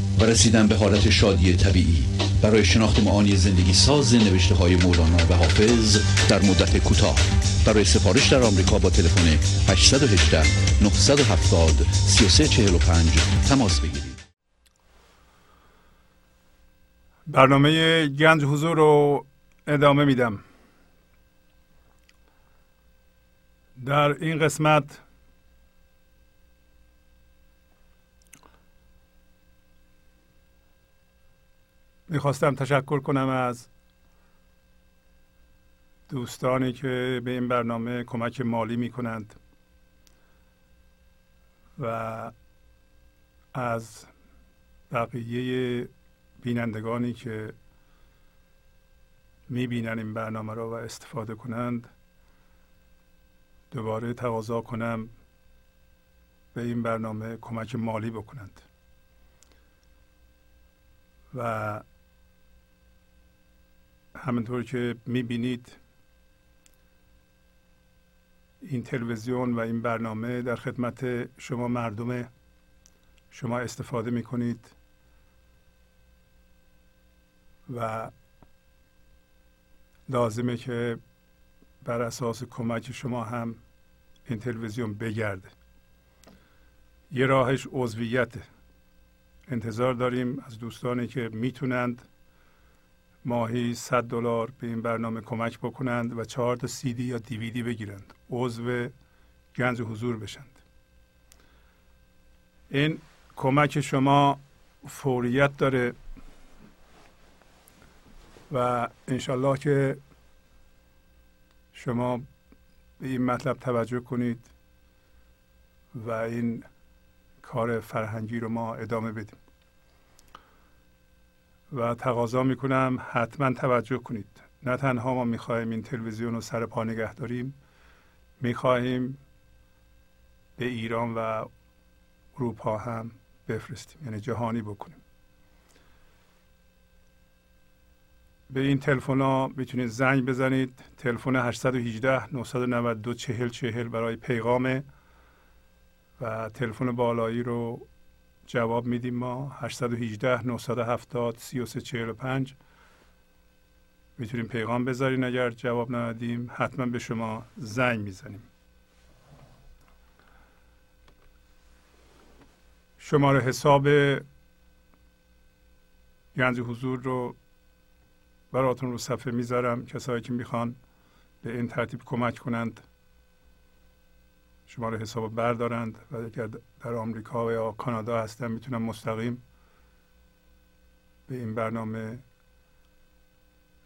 Speaker 3: و رسیدن به حالت شادی طبیعی. برای شناخت معانی زندگی ساز نوشته های مولانا و حافظ در مدت کوتاه. برای سفارش در آمریکا با تلفن 818 970 3345 تماس بگیرید.
Speaker 1: برنامه گنج حضور رو ادامه میدم. در این قسمت می‌خواستم تشکر کنم از دوستانی که به این برنامه کمک مالی می کنند و از بقیه بینندگانی که می بینن این برنامه را و استفاده کنند دوباره تقاضا کنم به این برنامه کمک مالی بکنند. و همینطور که می‌بینید این تلویزیون و این برنامه در خدمت شما مردم شما استفاده می‌کنید و لازمه که بر اساس کمک شما هم این تلویزیون بگرده. یه راهش عضویت. انتظار داریم از دوستانی که می‌تونند ماهی 100 دلار به این برنامه کمک بکنند و چهار تا سی دی یا دیویدی بگیرند. عضو گنج حضور بشند. این کمک شما فوریت داره و انشالله که شما به این مطلب توجه کنید و این کار فرهنگی رو ما ادامه بدیم. و تقاضا می‌کنم حتما توجه کنید. نه تنها ما می‌خواهیم این تلویزیون رو سر پا نگه داریم می‌خواهیم به ایران و اروپا هم بفرستیم یعنی جهانی بکنیم. به این تلفن ها می‌تونید زنگ بزنید. تلفن 818 992 40 40 برای پیغام و تلفن بالایی رو جواب میدیم ما. 818 970 3345 می‌تونیم پیغام بذارین اگر جواب ندادیم. حتما به شما زنگ می‌زنیم. شماره حساب گنج حضور رو براتون رو صفحه می‌ذارم. کسایی که می‌خوان به این ترتیب کمک کنند شماره حساب بردارند و اگر در آمریکا یا کانادا هستن می‌تونن مستقیم به این برنامه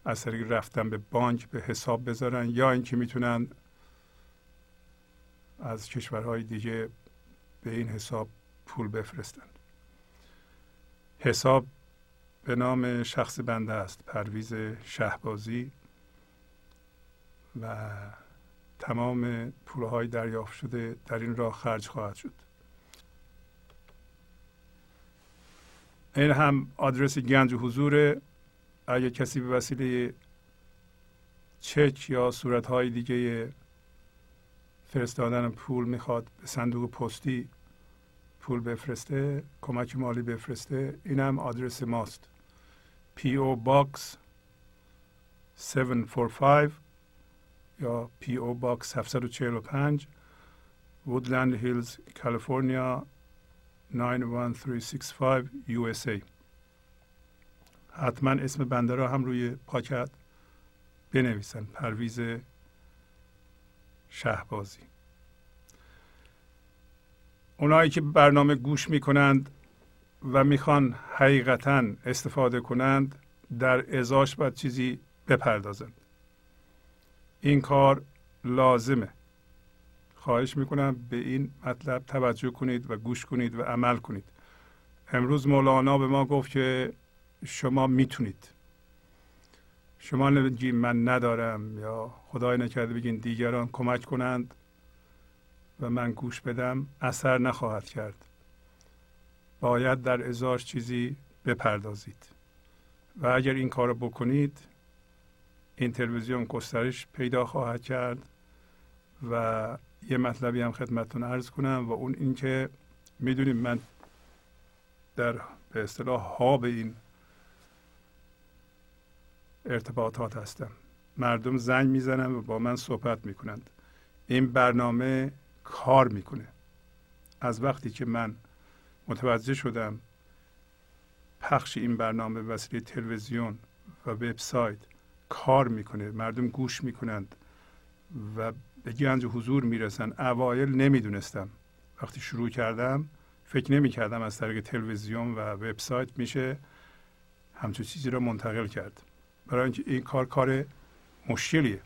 Speaker 1: از طریق رفتن به بانک به حساب بذارن یا اینکه می‌تونن از کشورهای دیگه به این حساب پول بفرستن. حساب به نام شخص بنده است پرویز شهبازی و تمام پولهای دریافت شده در این راه خرج خواهد شد. این هم آدرس گنج حضور. اگر کسی به وسیله چک یا صورتهای دیگه فرستادن پول می‌خواد به صندوق پستی پول بفرسته کمک مالی بفرسته این هم آدرس ماست. PO Box 745 یا PO Box 745 Woodland Hills California 91365 USA حتما اسم بنده را هم روی پاکت بنویسن. پرویز شهبازی. اونایی که برنامه گوش می‌کنند و می‌خوان حقیقتا استفاده کنند در ازاش باید چیزی بپردازند. این کار لازمه. خواهش می‌کنم به این مطلب توجه کنید و گوش کنید و عمل کنید. امروز مولانا به ما گفت که شما می‌تونید. شما نمیگید من ندارم یا خدای نکرده بگین دیگران کمک کنند و من گوش بدم اثر نخواهد کرد. باید در ازاش چیزی بپردازید. و اگر این کار بکنید این تلویزیون گسترش پیدا خواهد کرد و یه مطلبی هم خدمتتون ارز کنم و اون اینکه می‌دونیم من در به اصطلاح ها به این ارتباطات هستم. مردم زنگ می‌زنن و با من صحبت می‌کنند. این برنامه کار می‌کنه. از وقتی که من متوجه شدم پخش این برنامه وسیله تلویزیون و وبسایت کار می‌کنه مردم گوش می‌کنند و به گنج حضور می‌رسن اوایل نمی‌دونستم. وقتی شروع کردم فکر نمی‌کردم از طریق تلویزیون و وبسایت میشه همچون چیزی را منتقل کرد. برای اینکه این کار کار مشکلیه.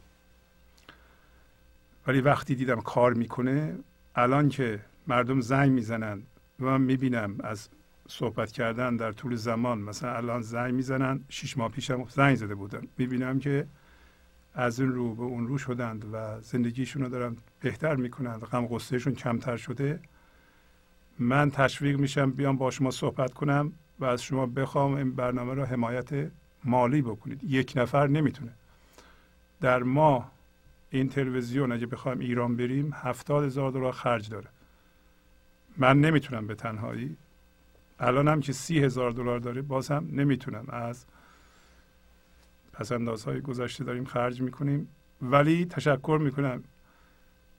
Speaker 1: ولی وقتی دیدم کار می‌کنه الان که مردم زنگ می‌زنن و من می‌بینم از صحبت کردن در طول زمان مثلا الان زنگ می‌زنن شیش ماه پیشم زنگ زده بودن. می‌بینم که از این رو به اون رو شدند و زندگیشون رو دارن بهتر می‌کنند. غم غصهشون کمتر شده. من تشویق میشم بیام با شما صحبت کنم و از شما بخوام این برنامه رو حمایت مالی بکنید. یک نفر نمی‌تونه. در ماه این تلویزیون اگه بخوایم ایران بریم هفتاد هزار دلار خرج داره. من نمی‌تونم به تنهایی الان هم که سی هزار دلار داره باز هم نمی‌تونم. از پسندازهای گذشته داریم خرج می‌کنیم. ولی تشکر می‌کنم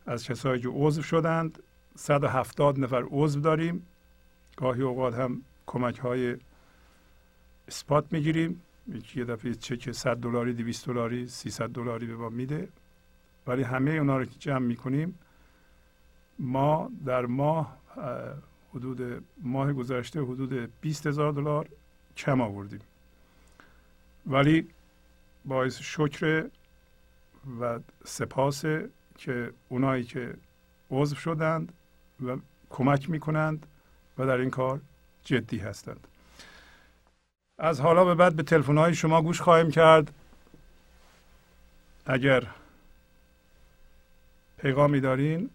Speaker 1: از کسایی که عضو شدند. 170 نفر عضو داریم. گاهی اوقات هم کمک های اثبات می‌گیریم. یه دفعه چک 100 دلاری 200 دلاری 300 دلاری به ما میده. ولی همه اونا رو که جمع می‌کنیم ما در ماه حدود ماه گذشته حدود 20 هزار دلار کم آوردیم. ولی باعث شکر و سپاس که اونایی که عضو شدند و کمک می‌کنند و در این کار جدی هستند. از حالا به بعد به تلفن های شما گوش خواهیم کرد. اگر پیغامی دارین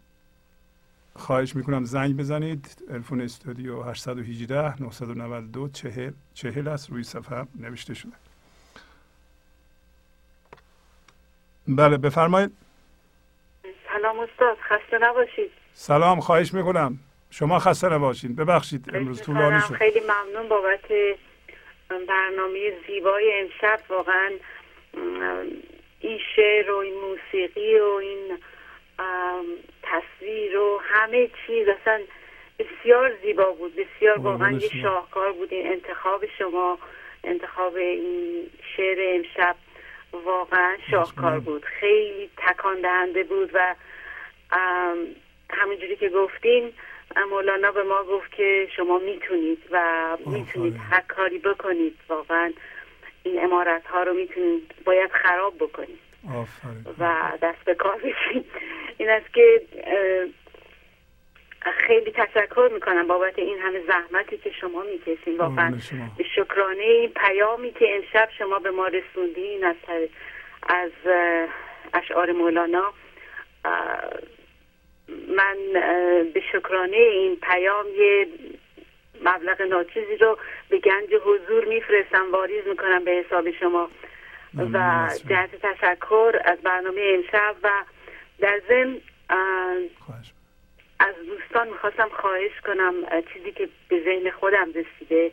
Speaker 1: خواهش می‌کنم زنگ بزنید. تلفن استودیو 818 992 40 40 است. روی صفحه نوشته شده. بله بفرمایید.
Speaker 6: سلام استاد خسته نباشید.
Speaker 1: سلام خواهش می‌کنم. شما خسته نباشید. ببخشید امروز طولانی شد.
Speaker 6: خیلی ممنون بابت برنامه زیبای امشب. واقعا این شعر و این موسیقی و این تصویر و همه چیز اصلا بسیار زیبا بود بسیار واقعا یه
Speaker 1: شما.
Speaker 6: شاهکار بود این انتخاب شما انتخاب این شعر امشب واقعا شاهکار. بود خیلی تکان دهنده بود و همونجوری که گفتین مولانا به ما گفت که شما می‌تونید و می‌تونید. هر کاری بکنید واقعا این امارت ها رو می‌تونید باید خراب بکنید و دست به کار بشید این است که خیلی تشکر می‌کنم بابت این همه زحمتی که شما می‌کشین. واقعا. به شکرانه این پیامی که امشب شما به ما رسوندین از از اشعار مولانا. من به شکرانه این پیام یه مبلغ ناچیزی رو به گنج حضور میفرستم. واریز می‌کنم به حساب شما. و. جهت تشکر از برنامه امشب و در ضمن از دوستان می‌خواستم خواهش کنم چیزی که به ذهن خودم رسیده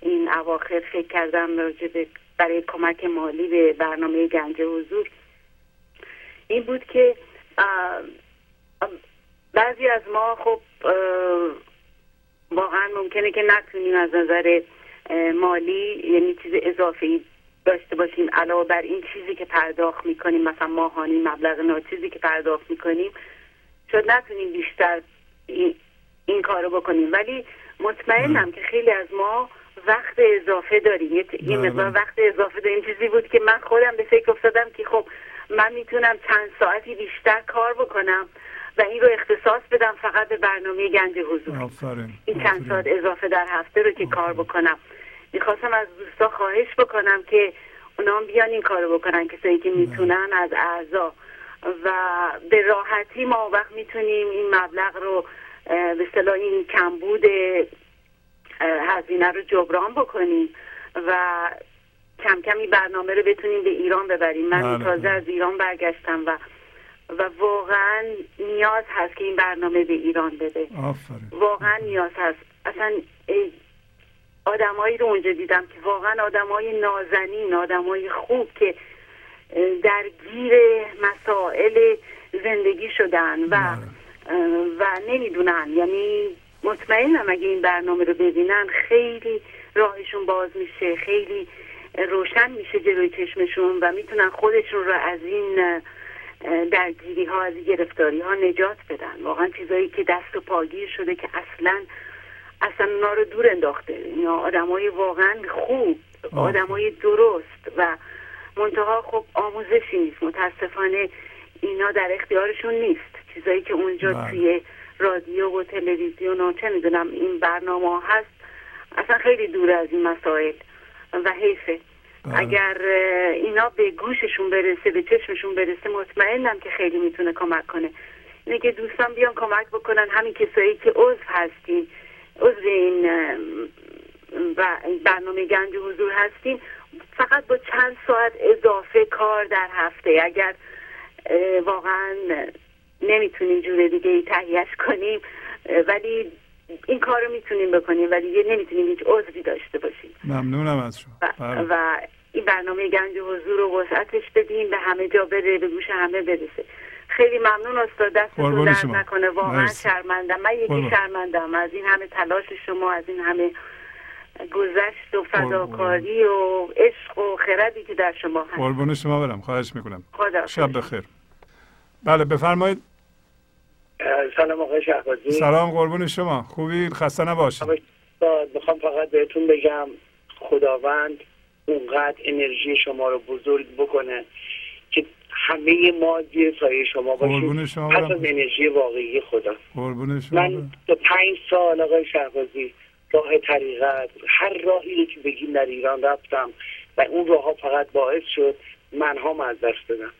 Speaker 6: این اواخر فکر کردم راجع برای کمک مالی به برنامه گنج حضور این بود که بعضی از ما خب واقعا ممکنه که نتونیم از نظر مالی یعنی چیز اضافه داشته باشیم علاوه بر این چیزی که پرداخت می‌کنیم مثلا ماهانی مبلغ ناچیزی که پرداخت می‌کنیم شاید نتونیم بیشتر این, این کارو بکنیم. ولی مطمئنم که خیلی از ما وقت اضافه داریم. یه
Speaker 1: بله.
Speaker 6: مقدار وقت اضافه داریم. چیزی بود که من خودم به فکر افتادم که خب من می‌تونم چند ساعتی بیشتر کار بکنم و این رو اختصاص بدم فقط به برنامه گنج حضور.
Speaker 1: آفرین.
Speaker 6: این چند ساعت. اضافه در هفته رو که کار بکنم. می‌خواستم از دوستا خواهش بکنم که اونا هم بیان این کارو بکنن کسایی که می‌تونن از اعضا. و به راحتی ما وقت می‌تونیم این مبلغ رو به اصطلاح این کمبود هزینه رو جبران بکنیم و کم کم این برنامه رو بتونیم به ایران ببریم. من
Speaker 1: بله،
Speaker 6: تازه
Speaker 1: بله.
Speaker 6: از ایران برگشتم و و واقعا نیاز هست که این برنامه به ایران بده.
Speaker 1: آفرین.
Speaker 6: واقعا نیاز هست. اصلا آدمایی رو اونجا دیدم که واقعا آدمای نازنین آدمای خوب که درگیر مسائل زندگی شدن و اه، و نمی‌دونن. یعنی مطمئنم اگه این برنامه رو ببینن خیلی راهشون باز میشه خیلی روشن میشه جلوی چشمشون و می‌تونن خودشون رو از این درگیری ها از گرفتاری ها نجات بدن. واقعا چیزایی که دست و پاگیر شده که اصلا اصلا اونا رو دور انداخته اینا آدمای واقعا خوب. آدمای درست و منتها خب آموزشی نیست متاسفانه اینا در اختیارشون نیست چیزایی که اونجا
Speaker 1: بله.
Speaker 6: توی رادیو و تلویزیون و چه می‌دونم این برنامه هست اصلا خیلی دور از این مسائل و حیفه
Speaker 1: بله.
Speaker 6: اگر اینا به گوششون برسه به چشمشون برسه مطمئنم که خیلی می‌تونه کمک کنه اینه که دوستان بیان کمک بکنن همین کسایی که عضو هستین عضو این برنامه گنج حضور هستین فقط با چند ساعت اضافه کار در هفته. اگر واقعا نمی‌تونیم جور دیگه ای تهیهش کنیم ولی این کار رو می‌تونیم بکنیم ولی دیگه نمی‌تونیم هیچ عضوی داشته باشیم.
Speaker 1: ممنونم از شما.
Speaker 6: و,
Speaker 1: بله.
Speaker 6: و این برنامه گنج حضور رو وسعتش بدیم به همه جا بره به گوش همه برسه. خیلی ممنون استاد دستتون درد
Speaker 1: شما.
Speaker 6: نکنه واقعا
Speaker 1: مرسی.
Speaker 6: شرمندم. من یکی. شرمندم از این همه تلاش شما از این همه گذشت و. فداکاری و عشق و خردی که در شما هست.
Speaker 1: قربون شما برم. خواهش می‌کنم.
Speaker 6: خدا
Speaker 1: شب بخیر. بله بفرمایید.
Speaker 7: سلام آقای شهبازی.
Speaker 1: سلام قربون شما. خوبی؟ خسته نباشید.
Speaker 7: می‌خوام فقط بهتون بگم خداوند اونقدر انرژی شما رو بزرگ بکنه همه ما زیر سایه شما باشیم
Speaker 1: شما
Speaker 7: پس
Speaker 1: برم.
Speaker 7: از انرژی واقعی خدا.
Speaker 1: قربون شما
Speaker 7: من. تا پنج سال آقای شهبازی راه طریقت هر راهی رو که بگیم در ایران رفتم و اون راه ها فقط باعث شد منها از دست بدم.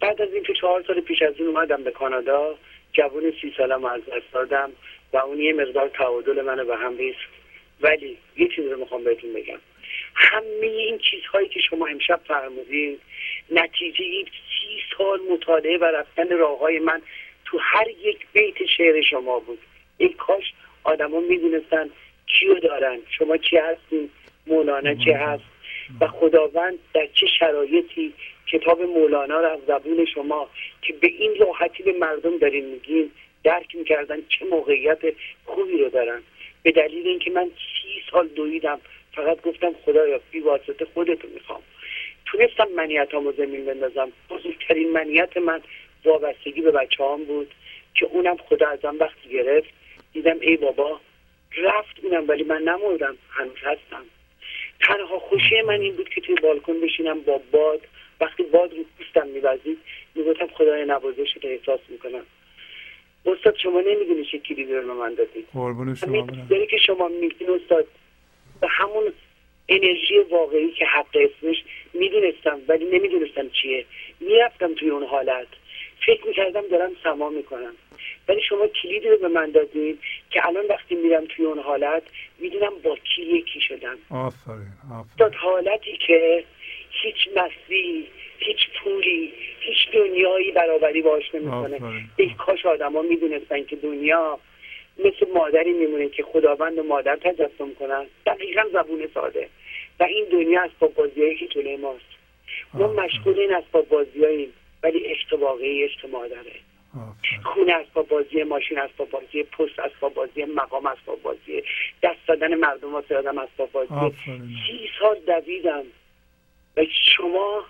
Speaker 7: بعد از اینکه چهار سال پیش از این اومدم به کانادا جوون سی سالم از دست دادم و اون یه مقدار تعادل منو به هم ریخت. ولی یه چیز رو می‌خوام بهتون بگم. همه این چیزهایی که شما امشب فرمودین نتیجه این سی سال مطالعه و رفتن راه های من تو هر یک بیت شعر شما بود. ای کاش آدما می‌دونستن کیو دارن. شما چی هستین؟ مولانا چی هست؟ و خداوند در چه شرایطی کتاب مولانا رو از زبون شما که به این راحتی به مردم دارین میگین درک می‌کردن چه موقعیت خوبی رو دارن. به دلیل اینکه من سی سال دویدم فقط گفتم خدایا بی واسطه خودتو می‌خوام. تونستم منیتامو زمین بندازم. بزرگترین منیت من وابستگی به بچه هم بود که اونم خدا ازم وقتی گرفت. دیدم ای بابا رفت اونم ولی من نمردم. هنوز هستم. تنها خوشی من این بود که توی بالکن بشینم با باد. وقتی باد رو پوستم میوزید می‌گفتم خدای نوازش رو احساس می‌کنم. استاد شما نمی‌دونی چه کلیدی رو به من دادی.
Speaker 1: قربون شما
Speaker 7: داری که شما میگین استاد به همون انرژی واقعی که حق اسمش می‌دونستم ولی نمی‌دونستم چیه. می‌رفتم توی اون حالت. فکر می‌کردم دارم سما می‌کنم. ولی شما کلیدی رو به من دادین که الان وقتی میرم توی اون حالت می‌دونم با کی یکی شدم.
Speaker 1: آفرین آفرین.
Speaker 7: داد حالتی که هیچ مستی هیچ پولی هیچ دنیایی برابری باش نمی‌کنه. ای کاش آدما می‌دونستن که دنیا مثل مادری میمونه که خداوند و مادر تجسم کنن. دقیقا زبون ساده. و این دنیا اسباب بازیایی که جلوی ماست. ما. مشغول این اسباب بازیاییم ولی عشق واقعی عشق مادره. خونه اسباب بازی ماشین اسباب بازی پست اسباب بازی مقام اسباب بازی دست دادن مردم واسه آدم اسباب بازی. سی سال دویدم. و شما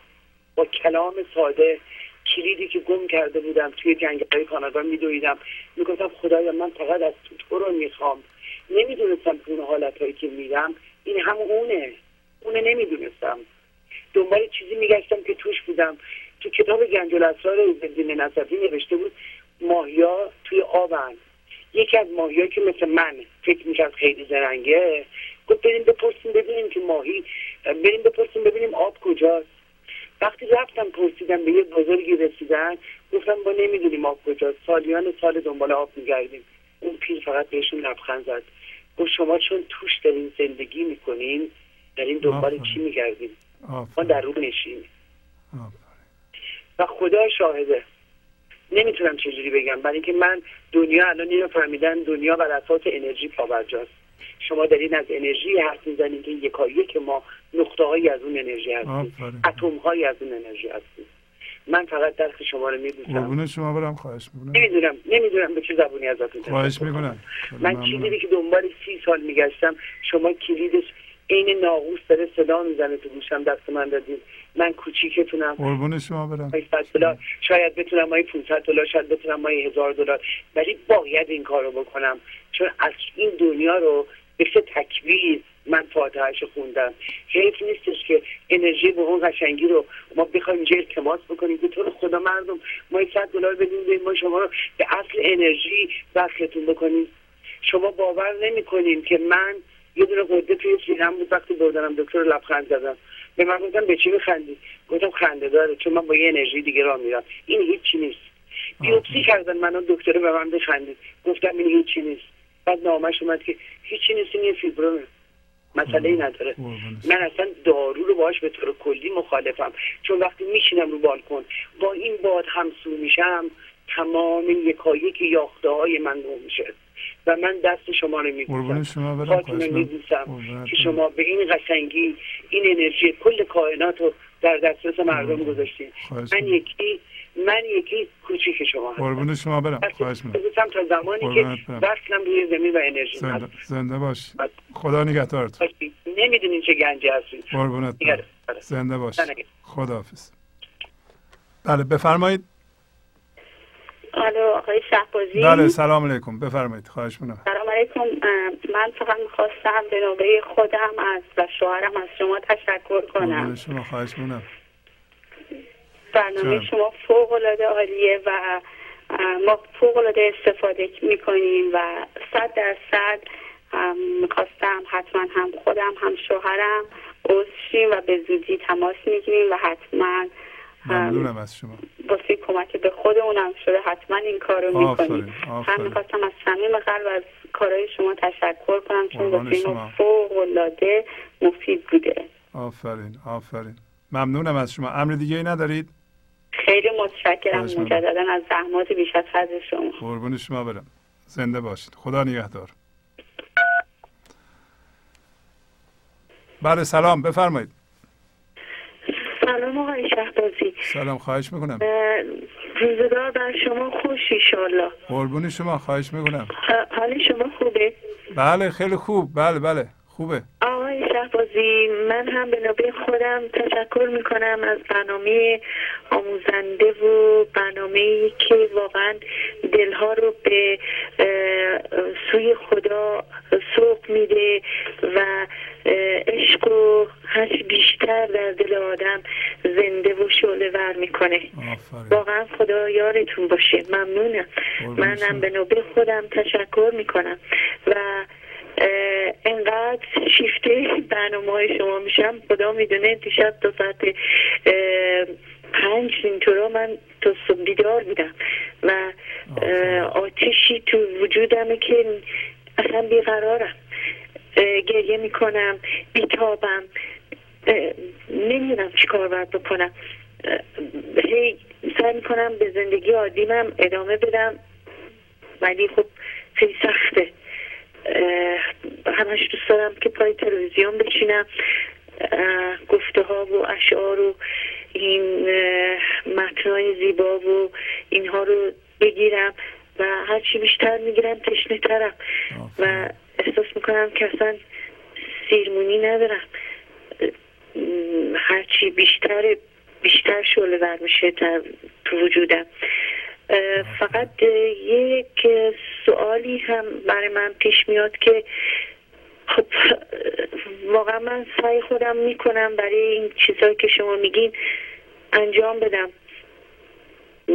Speaker 7: با کلام ساده کلیدی که گم کرده بودم توی جنگل کانادا میدویدم. می‌گفتم خدایا من فقط از تو تو رو می‌خوام. نمی‌دونستم اون حالتهایی که میرم. این هم اونه. اونه نمی‌دونستم. دنبال چیزی میگشتم که توش بودم. تو کتاب گنج الاسرار زندین نصفی نوشته بود ماهیا توی آبن. یکی از ماهیایی که مثل من فکر می‌کرد خیلی زرنگه گفت بریم بپرسیم ببینیم که ماهی بریم بپرسیم ببینیم آب کجاست. وقتی رفتم پرسیدم به یه بزرگی رسیدن گفتم ما نمی‌دونیم آب کجاست. سالیان سال دنبال آب میگردیم. اون پیر فقط بهشون لبخند زد. گفت شما چون توش دارین زندگی می‌کنین دارین دنبال. چی میگردین؟ ما
Speaker 1: آفرین.
Speaker 7: در رو نشینیم.
Speaker 1: آفرین.
Speaker 7: و خدا شاهده. نمی‌تونم چجوری بگم. برای اینکه من دنیا الان اینو فهمیدن دنیا بر اساس انرژی پابرجاست. شما دارین از انرژی حرف می‌زنین که یکا یک ما نقطه هایی از اون انرژی هستیم. اتم هایی از اون انرژی هستیم. من فقط درس شما رو میبوسم
Speaker 1: قربون شما برم خواهش می‌کنم.
Speaker 7: نمی‌دونم نمی‌دونم به چه زبونی ازتون
Speaker 1: خواهش. می‌کنم.
Speaker 7: من کلیدی که دنبال سی سال میگشتم شما کلیدش عین ناقوس داره صدا می‌زنه تو گوشم دست من دادین. من کوچیکتونم.
Speaker 1: قربون شما برم.
Speaker 7: مای 100 دلار. شاید بتونم مای 500 دلار شاید بتونم مای 1000 دلار. ولی باید این کارو بکنم. چون از این دنیا رو مثل تکبیر من فاتحهش خوندم. حیف نیستش که انرژی به اون قشنگی رو ما بخوایم اینجا التماس بکنیم. که تو رو خدا مردم ما 100 دلار بدیم بدیم ما شما رو به اصل انرژی وصلتون بکنیم. شما باور نمی‌کنین که من یه دونه قده توی سینم بود وقتی بردنم. دکتر لبخند زدم. به من گفتم به چی میخندی؟ گفتم خنده داره چون من با یه انرژی دیگه راه میرم. این هیچی نیست. بیوپسی کردن منو دکتر به من بخندید. گفتم این هیچی نیست. بعد نامش اومد که هیچی نیست این یه فیبرومه مسئله ای نداره. من اصلا دارو رو باش به طور کلی مخالفم چون وقتی میشینم رو بالکن با این باد همسو میشم تمام یکایک یاخته های من گم میشه و من دست شما رو میبوسم
Speaker 1: برم
Speaker 7: خاطر میبوسم
Speaker 1: قربونت
Speaker 7: که. شما به این قشنگی این انرژی کل کائنات رو در دسترس مردم. گذاشتین من. یکی من یکی کوچیک شما هستم.
Speaker 1: قربون شما برم. خواهش می‌کنم.
Speaker 7: تا زمانی که. وصلم روی زمین و انرژی
Speaker 1: زنده,
Speaker 7: هست.
Speaker 1: زنده باش. خدا نگهدارت.
Speaker 7: نمی‌دونین چه گنجی هستین.
Speaker 1: قربونت. زنده باش.
Speaker 7: نگه.
Speaker 1: خداحافظ. بله بفرمایید.
Speaker 6: الو آقای شهبازی.
Speaker 1: بله سلام علیکم. بفرمایید. خواهش می‌کنم.
Speaker 6: سلام علیکم. من فقط می‌خواستم به نوبه خودم از و شوهرم از شما تشکر کنم.
Speaker 1: شما. خواهش می‌کنم.
Speaker 6: برنامه. شما فوق العاده عالیه و ما فوق العاده استفاده می‌کنیم و صد درصد می‌خواستم حتما هم خودم هم شوهرم عضو شیم و به زودی تماس می‌گیریم و حتما
Speaker 1: ممنونم از شما.
Speaker 8: واسه کمک به خودمونم شده حتما این کارو می‌کنیم.
Speaker 1: آفرین
Speaker 8: هم می‌خواستم از صمیم قلب از کارهای شما تشکر کنم چون واسه. ما فوق العاده مفید بوده.
Speaker 1: آفرین آفرین. ممنونم از شما. امر دیگه ای ندارید؟
Speaker 8: خیلی متشکرم. مجددا از زحمات بیش از حد شما.
Speaker 1: قربون شما برم. زنده باشید. خدا نگهدار. بله سلام. بفرمایید.
Speaker 8: سلام آقای شهبازی.
Speaker 1: سلام. خواهش می‌کنم.
Speaker 8: روزگار بر شما خوش ایشالله.
Speaker 1: قربون شما. خواهش می‌کنم.
Speaker 8: حال شما خوبه؟
Speaker 1: بله خیلی خوب. بله بله. خوبه.
Speaker 8: شهبازی من هم به نوبه خودم تشکر می‌کنم از برنامه آموزنده و برنامه که واقعا دلها رو به سوی خدا سوق میده و عشق و هرچی بیشتر در دل آدم زنده و شعله ور می‌کنه. واقعا خدا یارتون باشه. ممنونم. منم به نوبه خودم تشکر می‌کنم. و انقدر شیفته برنامه های شما میشم. خدا می‌دونه دیشب تا ساعت پنج اینطورا من صبح بیدار بودم و آتشی تو وجودمه که اصلا بیقرارم. گریه می‌کنم بیتابم. نمی‌دونم چی کار باید بکنم. هی سعی می‌کنم به زندگی عادیمم ادامه بدم. ولی خب خیلی سخته. همش دوست دارم که پای تلویزیون بشینم گفته ها و اشعار و این متنای زیبا و اینها رو بگیرم و هرچی بیشتر می‌گیرم تشنه ترم. و احساس می‌کنم که اصلا سیرمونی ندارم. هرچی بیشتر بیشتر شعله ور میشه در تو وجودم. فقط یک سوالی هم برای من پیش میاد که خب واقعا من سعی خودم می‌کنم برای این چیزهایی که شما میگین انجام بدم.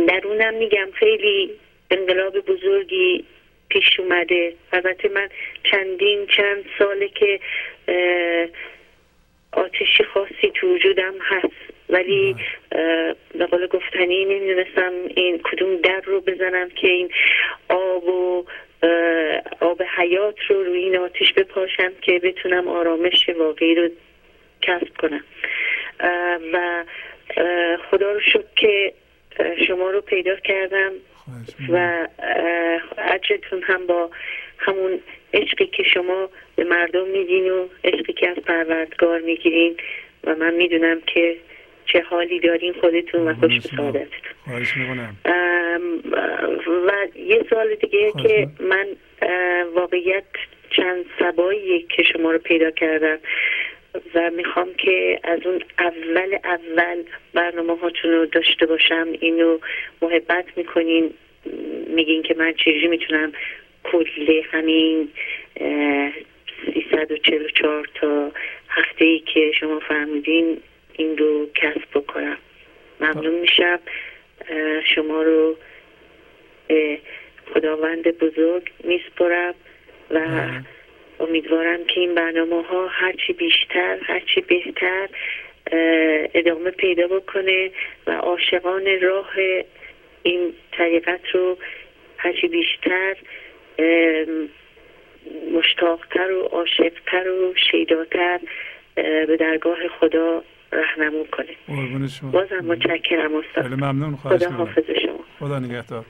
Speaker 8: درونم میگم خیلی انقلاب بزرگی پیش اومده. البته من چندین چند ساله که آتشی خاصی تو وجودم هست. ولی به قول گفتنی نمی‌دونستم این کدوم در رو بزنم که این آب و آب حیات رو روی این آتش بپاشم که بتونم آرامش واقعی رو کسب کنم. و خدا رو شکر که شما رو پیدا کردم. و اجرتون هم با همون عشقی که شما به مردم میدین و عشقی که از پروردگار می‌گیرین. و من می‌دونم که چه حالی دارین خودتون و خوش به. سعادتتون و یه سوال دیگه که. من واقعیت چند سبایی که شما رو پیدا کردم و می‌خوام که از اون اول اول برنامه هاتون رو داشته باشم اینو محبت می‌کنین میگین که من چجوری می‌تونم کل همین اه، 344 تا هفته ای که شما فرمودین این رو کسب بکنم ممنون میشم شما رو به خداوند بزرگ میسپرم و. امیدوارم که این برنامه ها هرچی بیشتر هرچی بهتر ادامه پیدا بکنه و عاشقان راه این طریقت رو هرچی بیشتر مشتاقتر و عاشقتر و شیداتر به درگاه خدا رهنمون کنه
Speaker 1: قربون شما.
Speaker 8: بازم متشکرم استاد.
Speaker 1: خیلی ممنون. خواهش
Speaker 8: خدا حافظ شما.
Speaker 1: خدا نگهدار.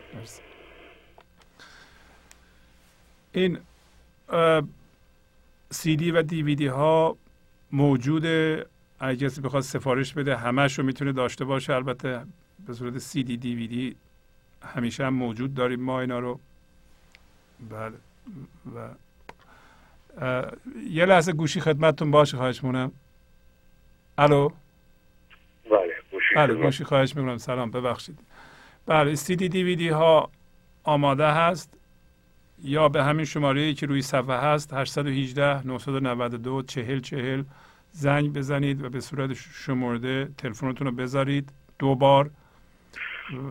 Speaker 1: این سی دی و دیویدی ها موجوده. اگه کسی بخواد سفارش بده همش رو می‌تونه داشته باشه. البته به صورت سی دی دیویدی همیشه هم موجود داریم ما اینا رو. بله. و یه لحظه گوشی خدمتتون باشه خواهش مونم الو؟
Speaker 9: بله گوشی
Speaker 1: بله. گوشی خواهش می‌کنم. سلام ببخشید. بله سی دی دیویدی ها آماده هست یا به همین شماره که روی صفحه هست 818 992 40 40 زنگ بزنید و به صورت شمرده تلفنتون رو بذارید. دو بار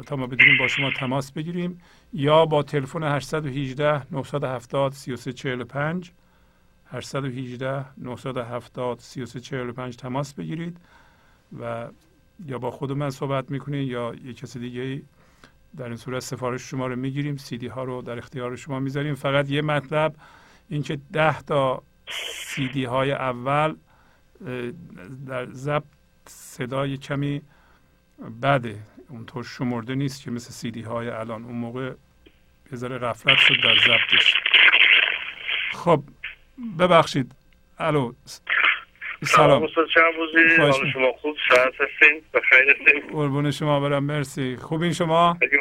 Speaker 1: تا ما بدونیم با شما تماس بگیریم. یا با تلفن 818 970 3345 818 970 3345 تماس بگیرید و یا با خود من صحبت می‌کنین یا یه کسی دیگه در این صورت سفارش شما رو می‌گیریم. سیدی ها رو در اختیار شما می‌ذاریم. فقط یه مطلب اینکه ده تا سیدی های اول در ضبط صدای کمی بده. اونطور شمرده نیست که مثل سیدی های الان. اون موقع یه غفلت شد در ضبطش. خب ببخشید. الو. سلام
Speaker 9: استاد چند. شما خوب؟ ساعت هستین بخیر هستین
Speaker 1: قربون شما برم. مرسی. خوبین شما؟
Speaker 9: کریم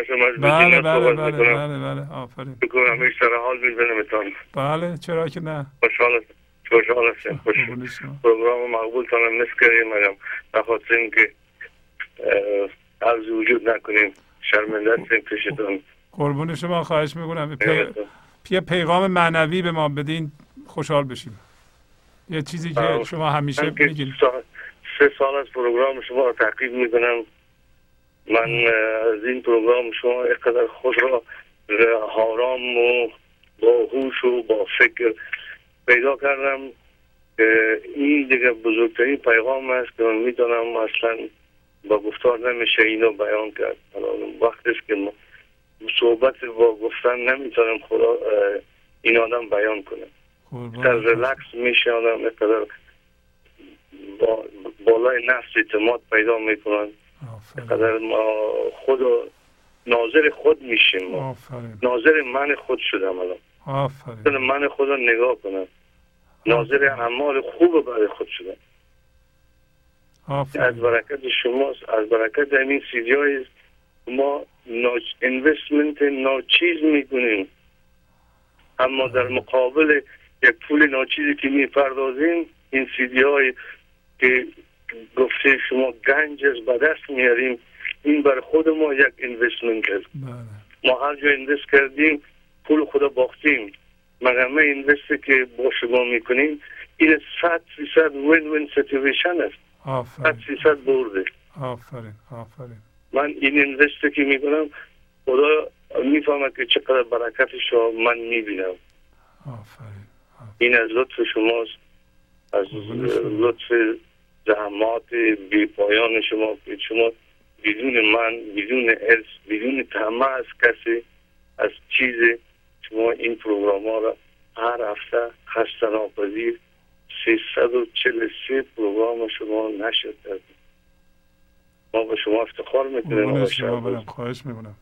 Speaker 9: هستم
Speaker 1: بله بله بله
Speaker 9: می‌کنم.
Speaker 1: بله بله آفرین.
Speaker 9: بگو همیشه سر حال میزنمتان
Speaker 1: بله چرا که نه؟
Speaker 9: خوشحال خوشحال هستم. خوش پروگرام مقبول تانم نصف کردیم مگم بخاطر اینکه عرض وجود نکنیم. شرمنده هستیم. پیشتون.
Speaker 1: قربون شما. خواهش می‌کنم. یه پیغام معنوی به ما بدین خوشحال بشیم. یه چیزی که. شما همیشه میگین.
Speaker 9: سه سال از پروگرام شما تعقیب می‌کنم. من از این پروگرام شما اقدر خود را اه، آرام و با هوش و با فکر پیدا کردم که این دیگه بزرگترین پیغام است که من می‌دانم اصلا با گفتار نمیشه اینو بیان کرد. وقتی که صحبت با گفتن نمی‌تونم خدا این آدم بیان کنه. در ریلکس میشه آدم اقدر با بالای نفس اعتماد پیدا می‌کنن.
Speaker 1: آفرین.
Speaker 9: قدر ما خود ناظر خود میشیم ما.
Speaker 1: آفرین.
Speaker 9: ناظر من خود شدم الان.
Speaker 1: آفرین.
Speaker 9: من خود نگاه کنم. ناظر اعمال خوب برای خود شدم. از
Speaker 1: آفرین
Speaker 9: برکت شماست. از برکت همین سیدی ما اینوستمنت ناچیز می‌کنیم. اما در مقابل یک پول ناچیزی که می‌پردازیم این سیدی های که گفته شما گنج از به دست میاریم این بر خود ما یک investment است.
Speaker 1: بله.
Speaker 9: ما هر جا invest کردیم پول خدا باختیم. مگر ما invest ی که با شما می‌کنیم این صد فیصد win win situation است صد فیصد برده.
Speaker 1: آفرین آفرین.
Speaker 9: من این invest ی که می‌کنم خدا می‌فهمه که چقدر برکتش رو من می‌بینم.
Speaker 1: آفرین.
Speaker 9: این از لطف شماست. از
Speaker 1: شما.
Speaker 9: لطف زحمات بی پایان شما. که شما بدون من بدون ارث بدون طمع از کسی از چیز شما این پروگرام ها را هر هفته خسته ناپذیر 343 پروگرام شما نشر کردیم ما به شما افتخار می‌کنیم
Speaker 1: شما خواهش می‌کنم.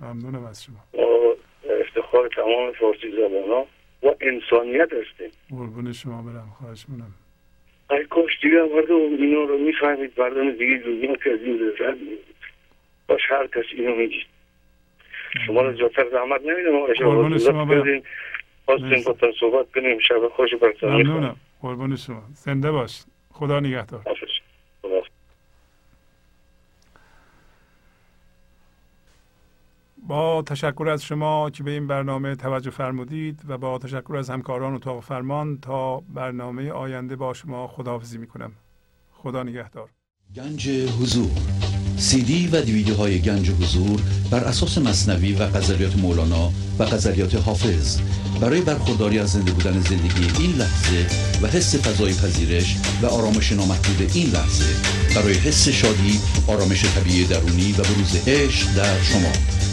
Speaker 1: ممنونم از شما.
Speaker 9: ما افتخار تمام فارسی زبان ها و انسانیت هستیم.
Speaker 1: قربون شما برم. خواهش می‌کنم.
Speaker 9: ای کاش دیگه مردم اینا رو می‌فهمید مردم دیگه دنیا که از این لذت. باش هر کس اینو میگید شما رو زیادتر زحمت نمیدم.
Speaker 1: قربون شما برم.
Speaker 9: خواستیم. با صحبت کنیم. شب خوش می‌خوام.
Speaker 1: ممنونم. قربون شما. زنده باش. خدا نگهدار
Speaker 9: حافظ. خدا.
Speaker 1: با تشکر از شما که به این برنامه توجه فرمودید و با تشکر از همکاران اتاق فرمان تا برنامه آینده با شما خداحافظی می‌کنم. خدا نگهدار.
Speaker 3: گنج حضور. سی دی و دیویدیو های گنج حضور بر اساس مصنوی و غزلیات مولانا و غزلیات حافظ. برای برخورداری از زنده بودن زندگی این لحظه و حس فضای پذیرش و آرامش نامحدود این لحظه برای حس شادی آرامش طبیعی درونی و بروز عشق در شما.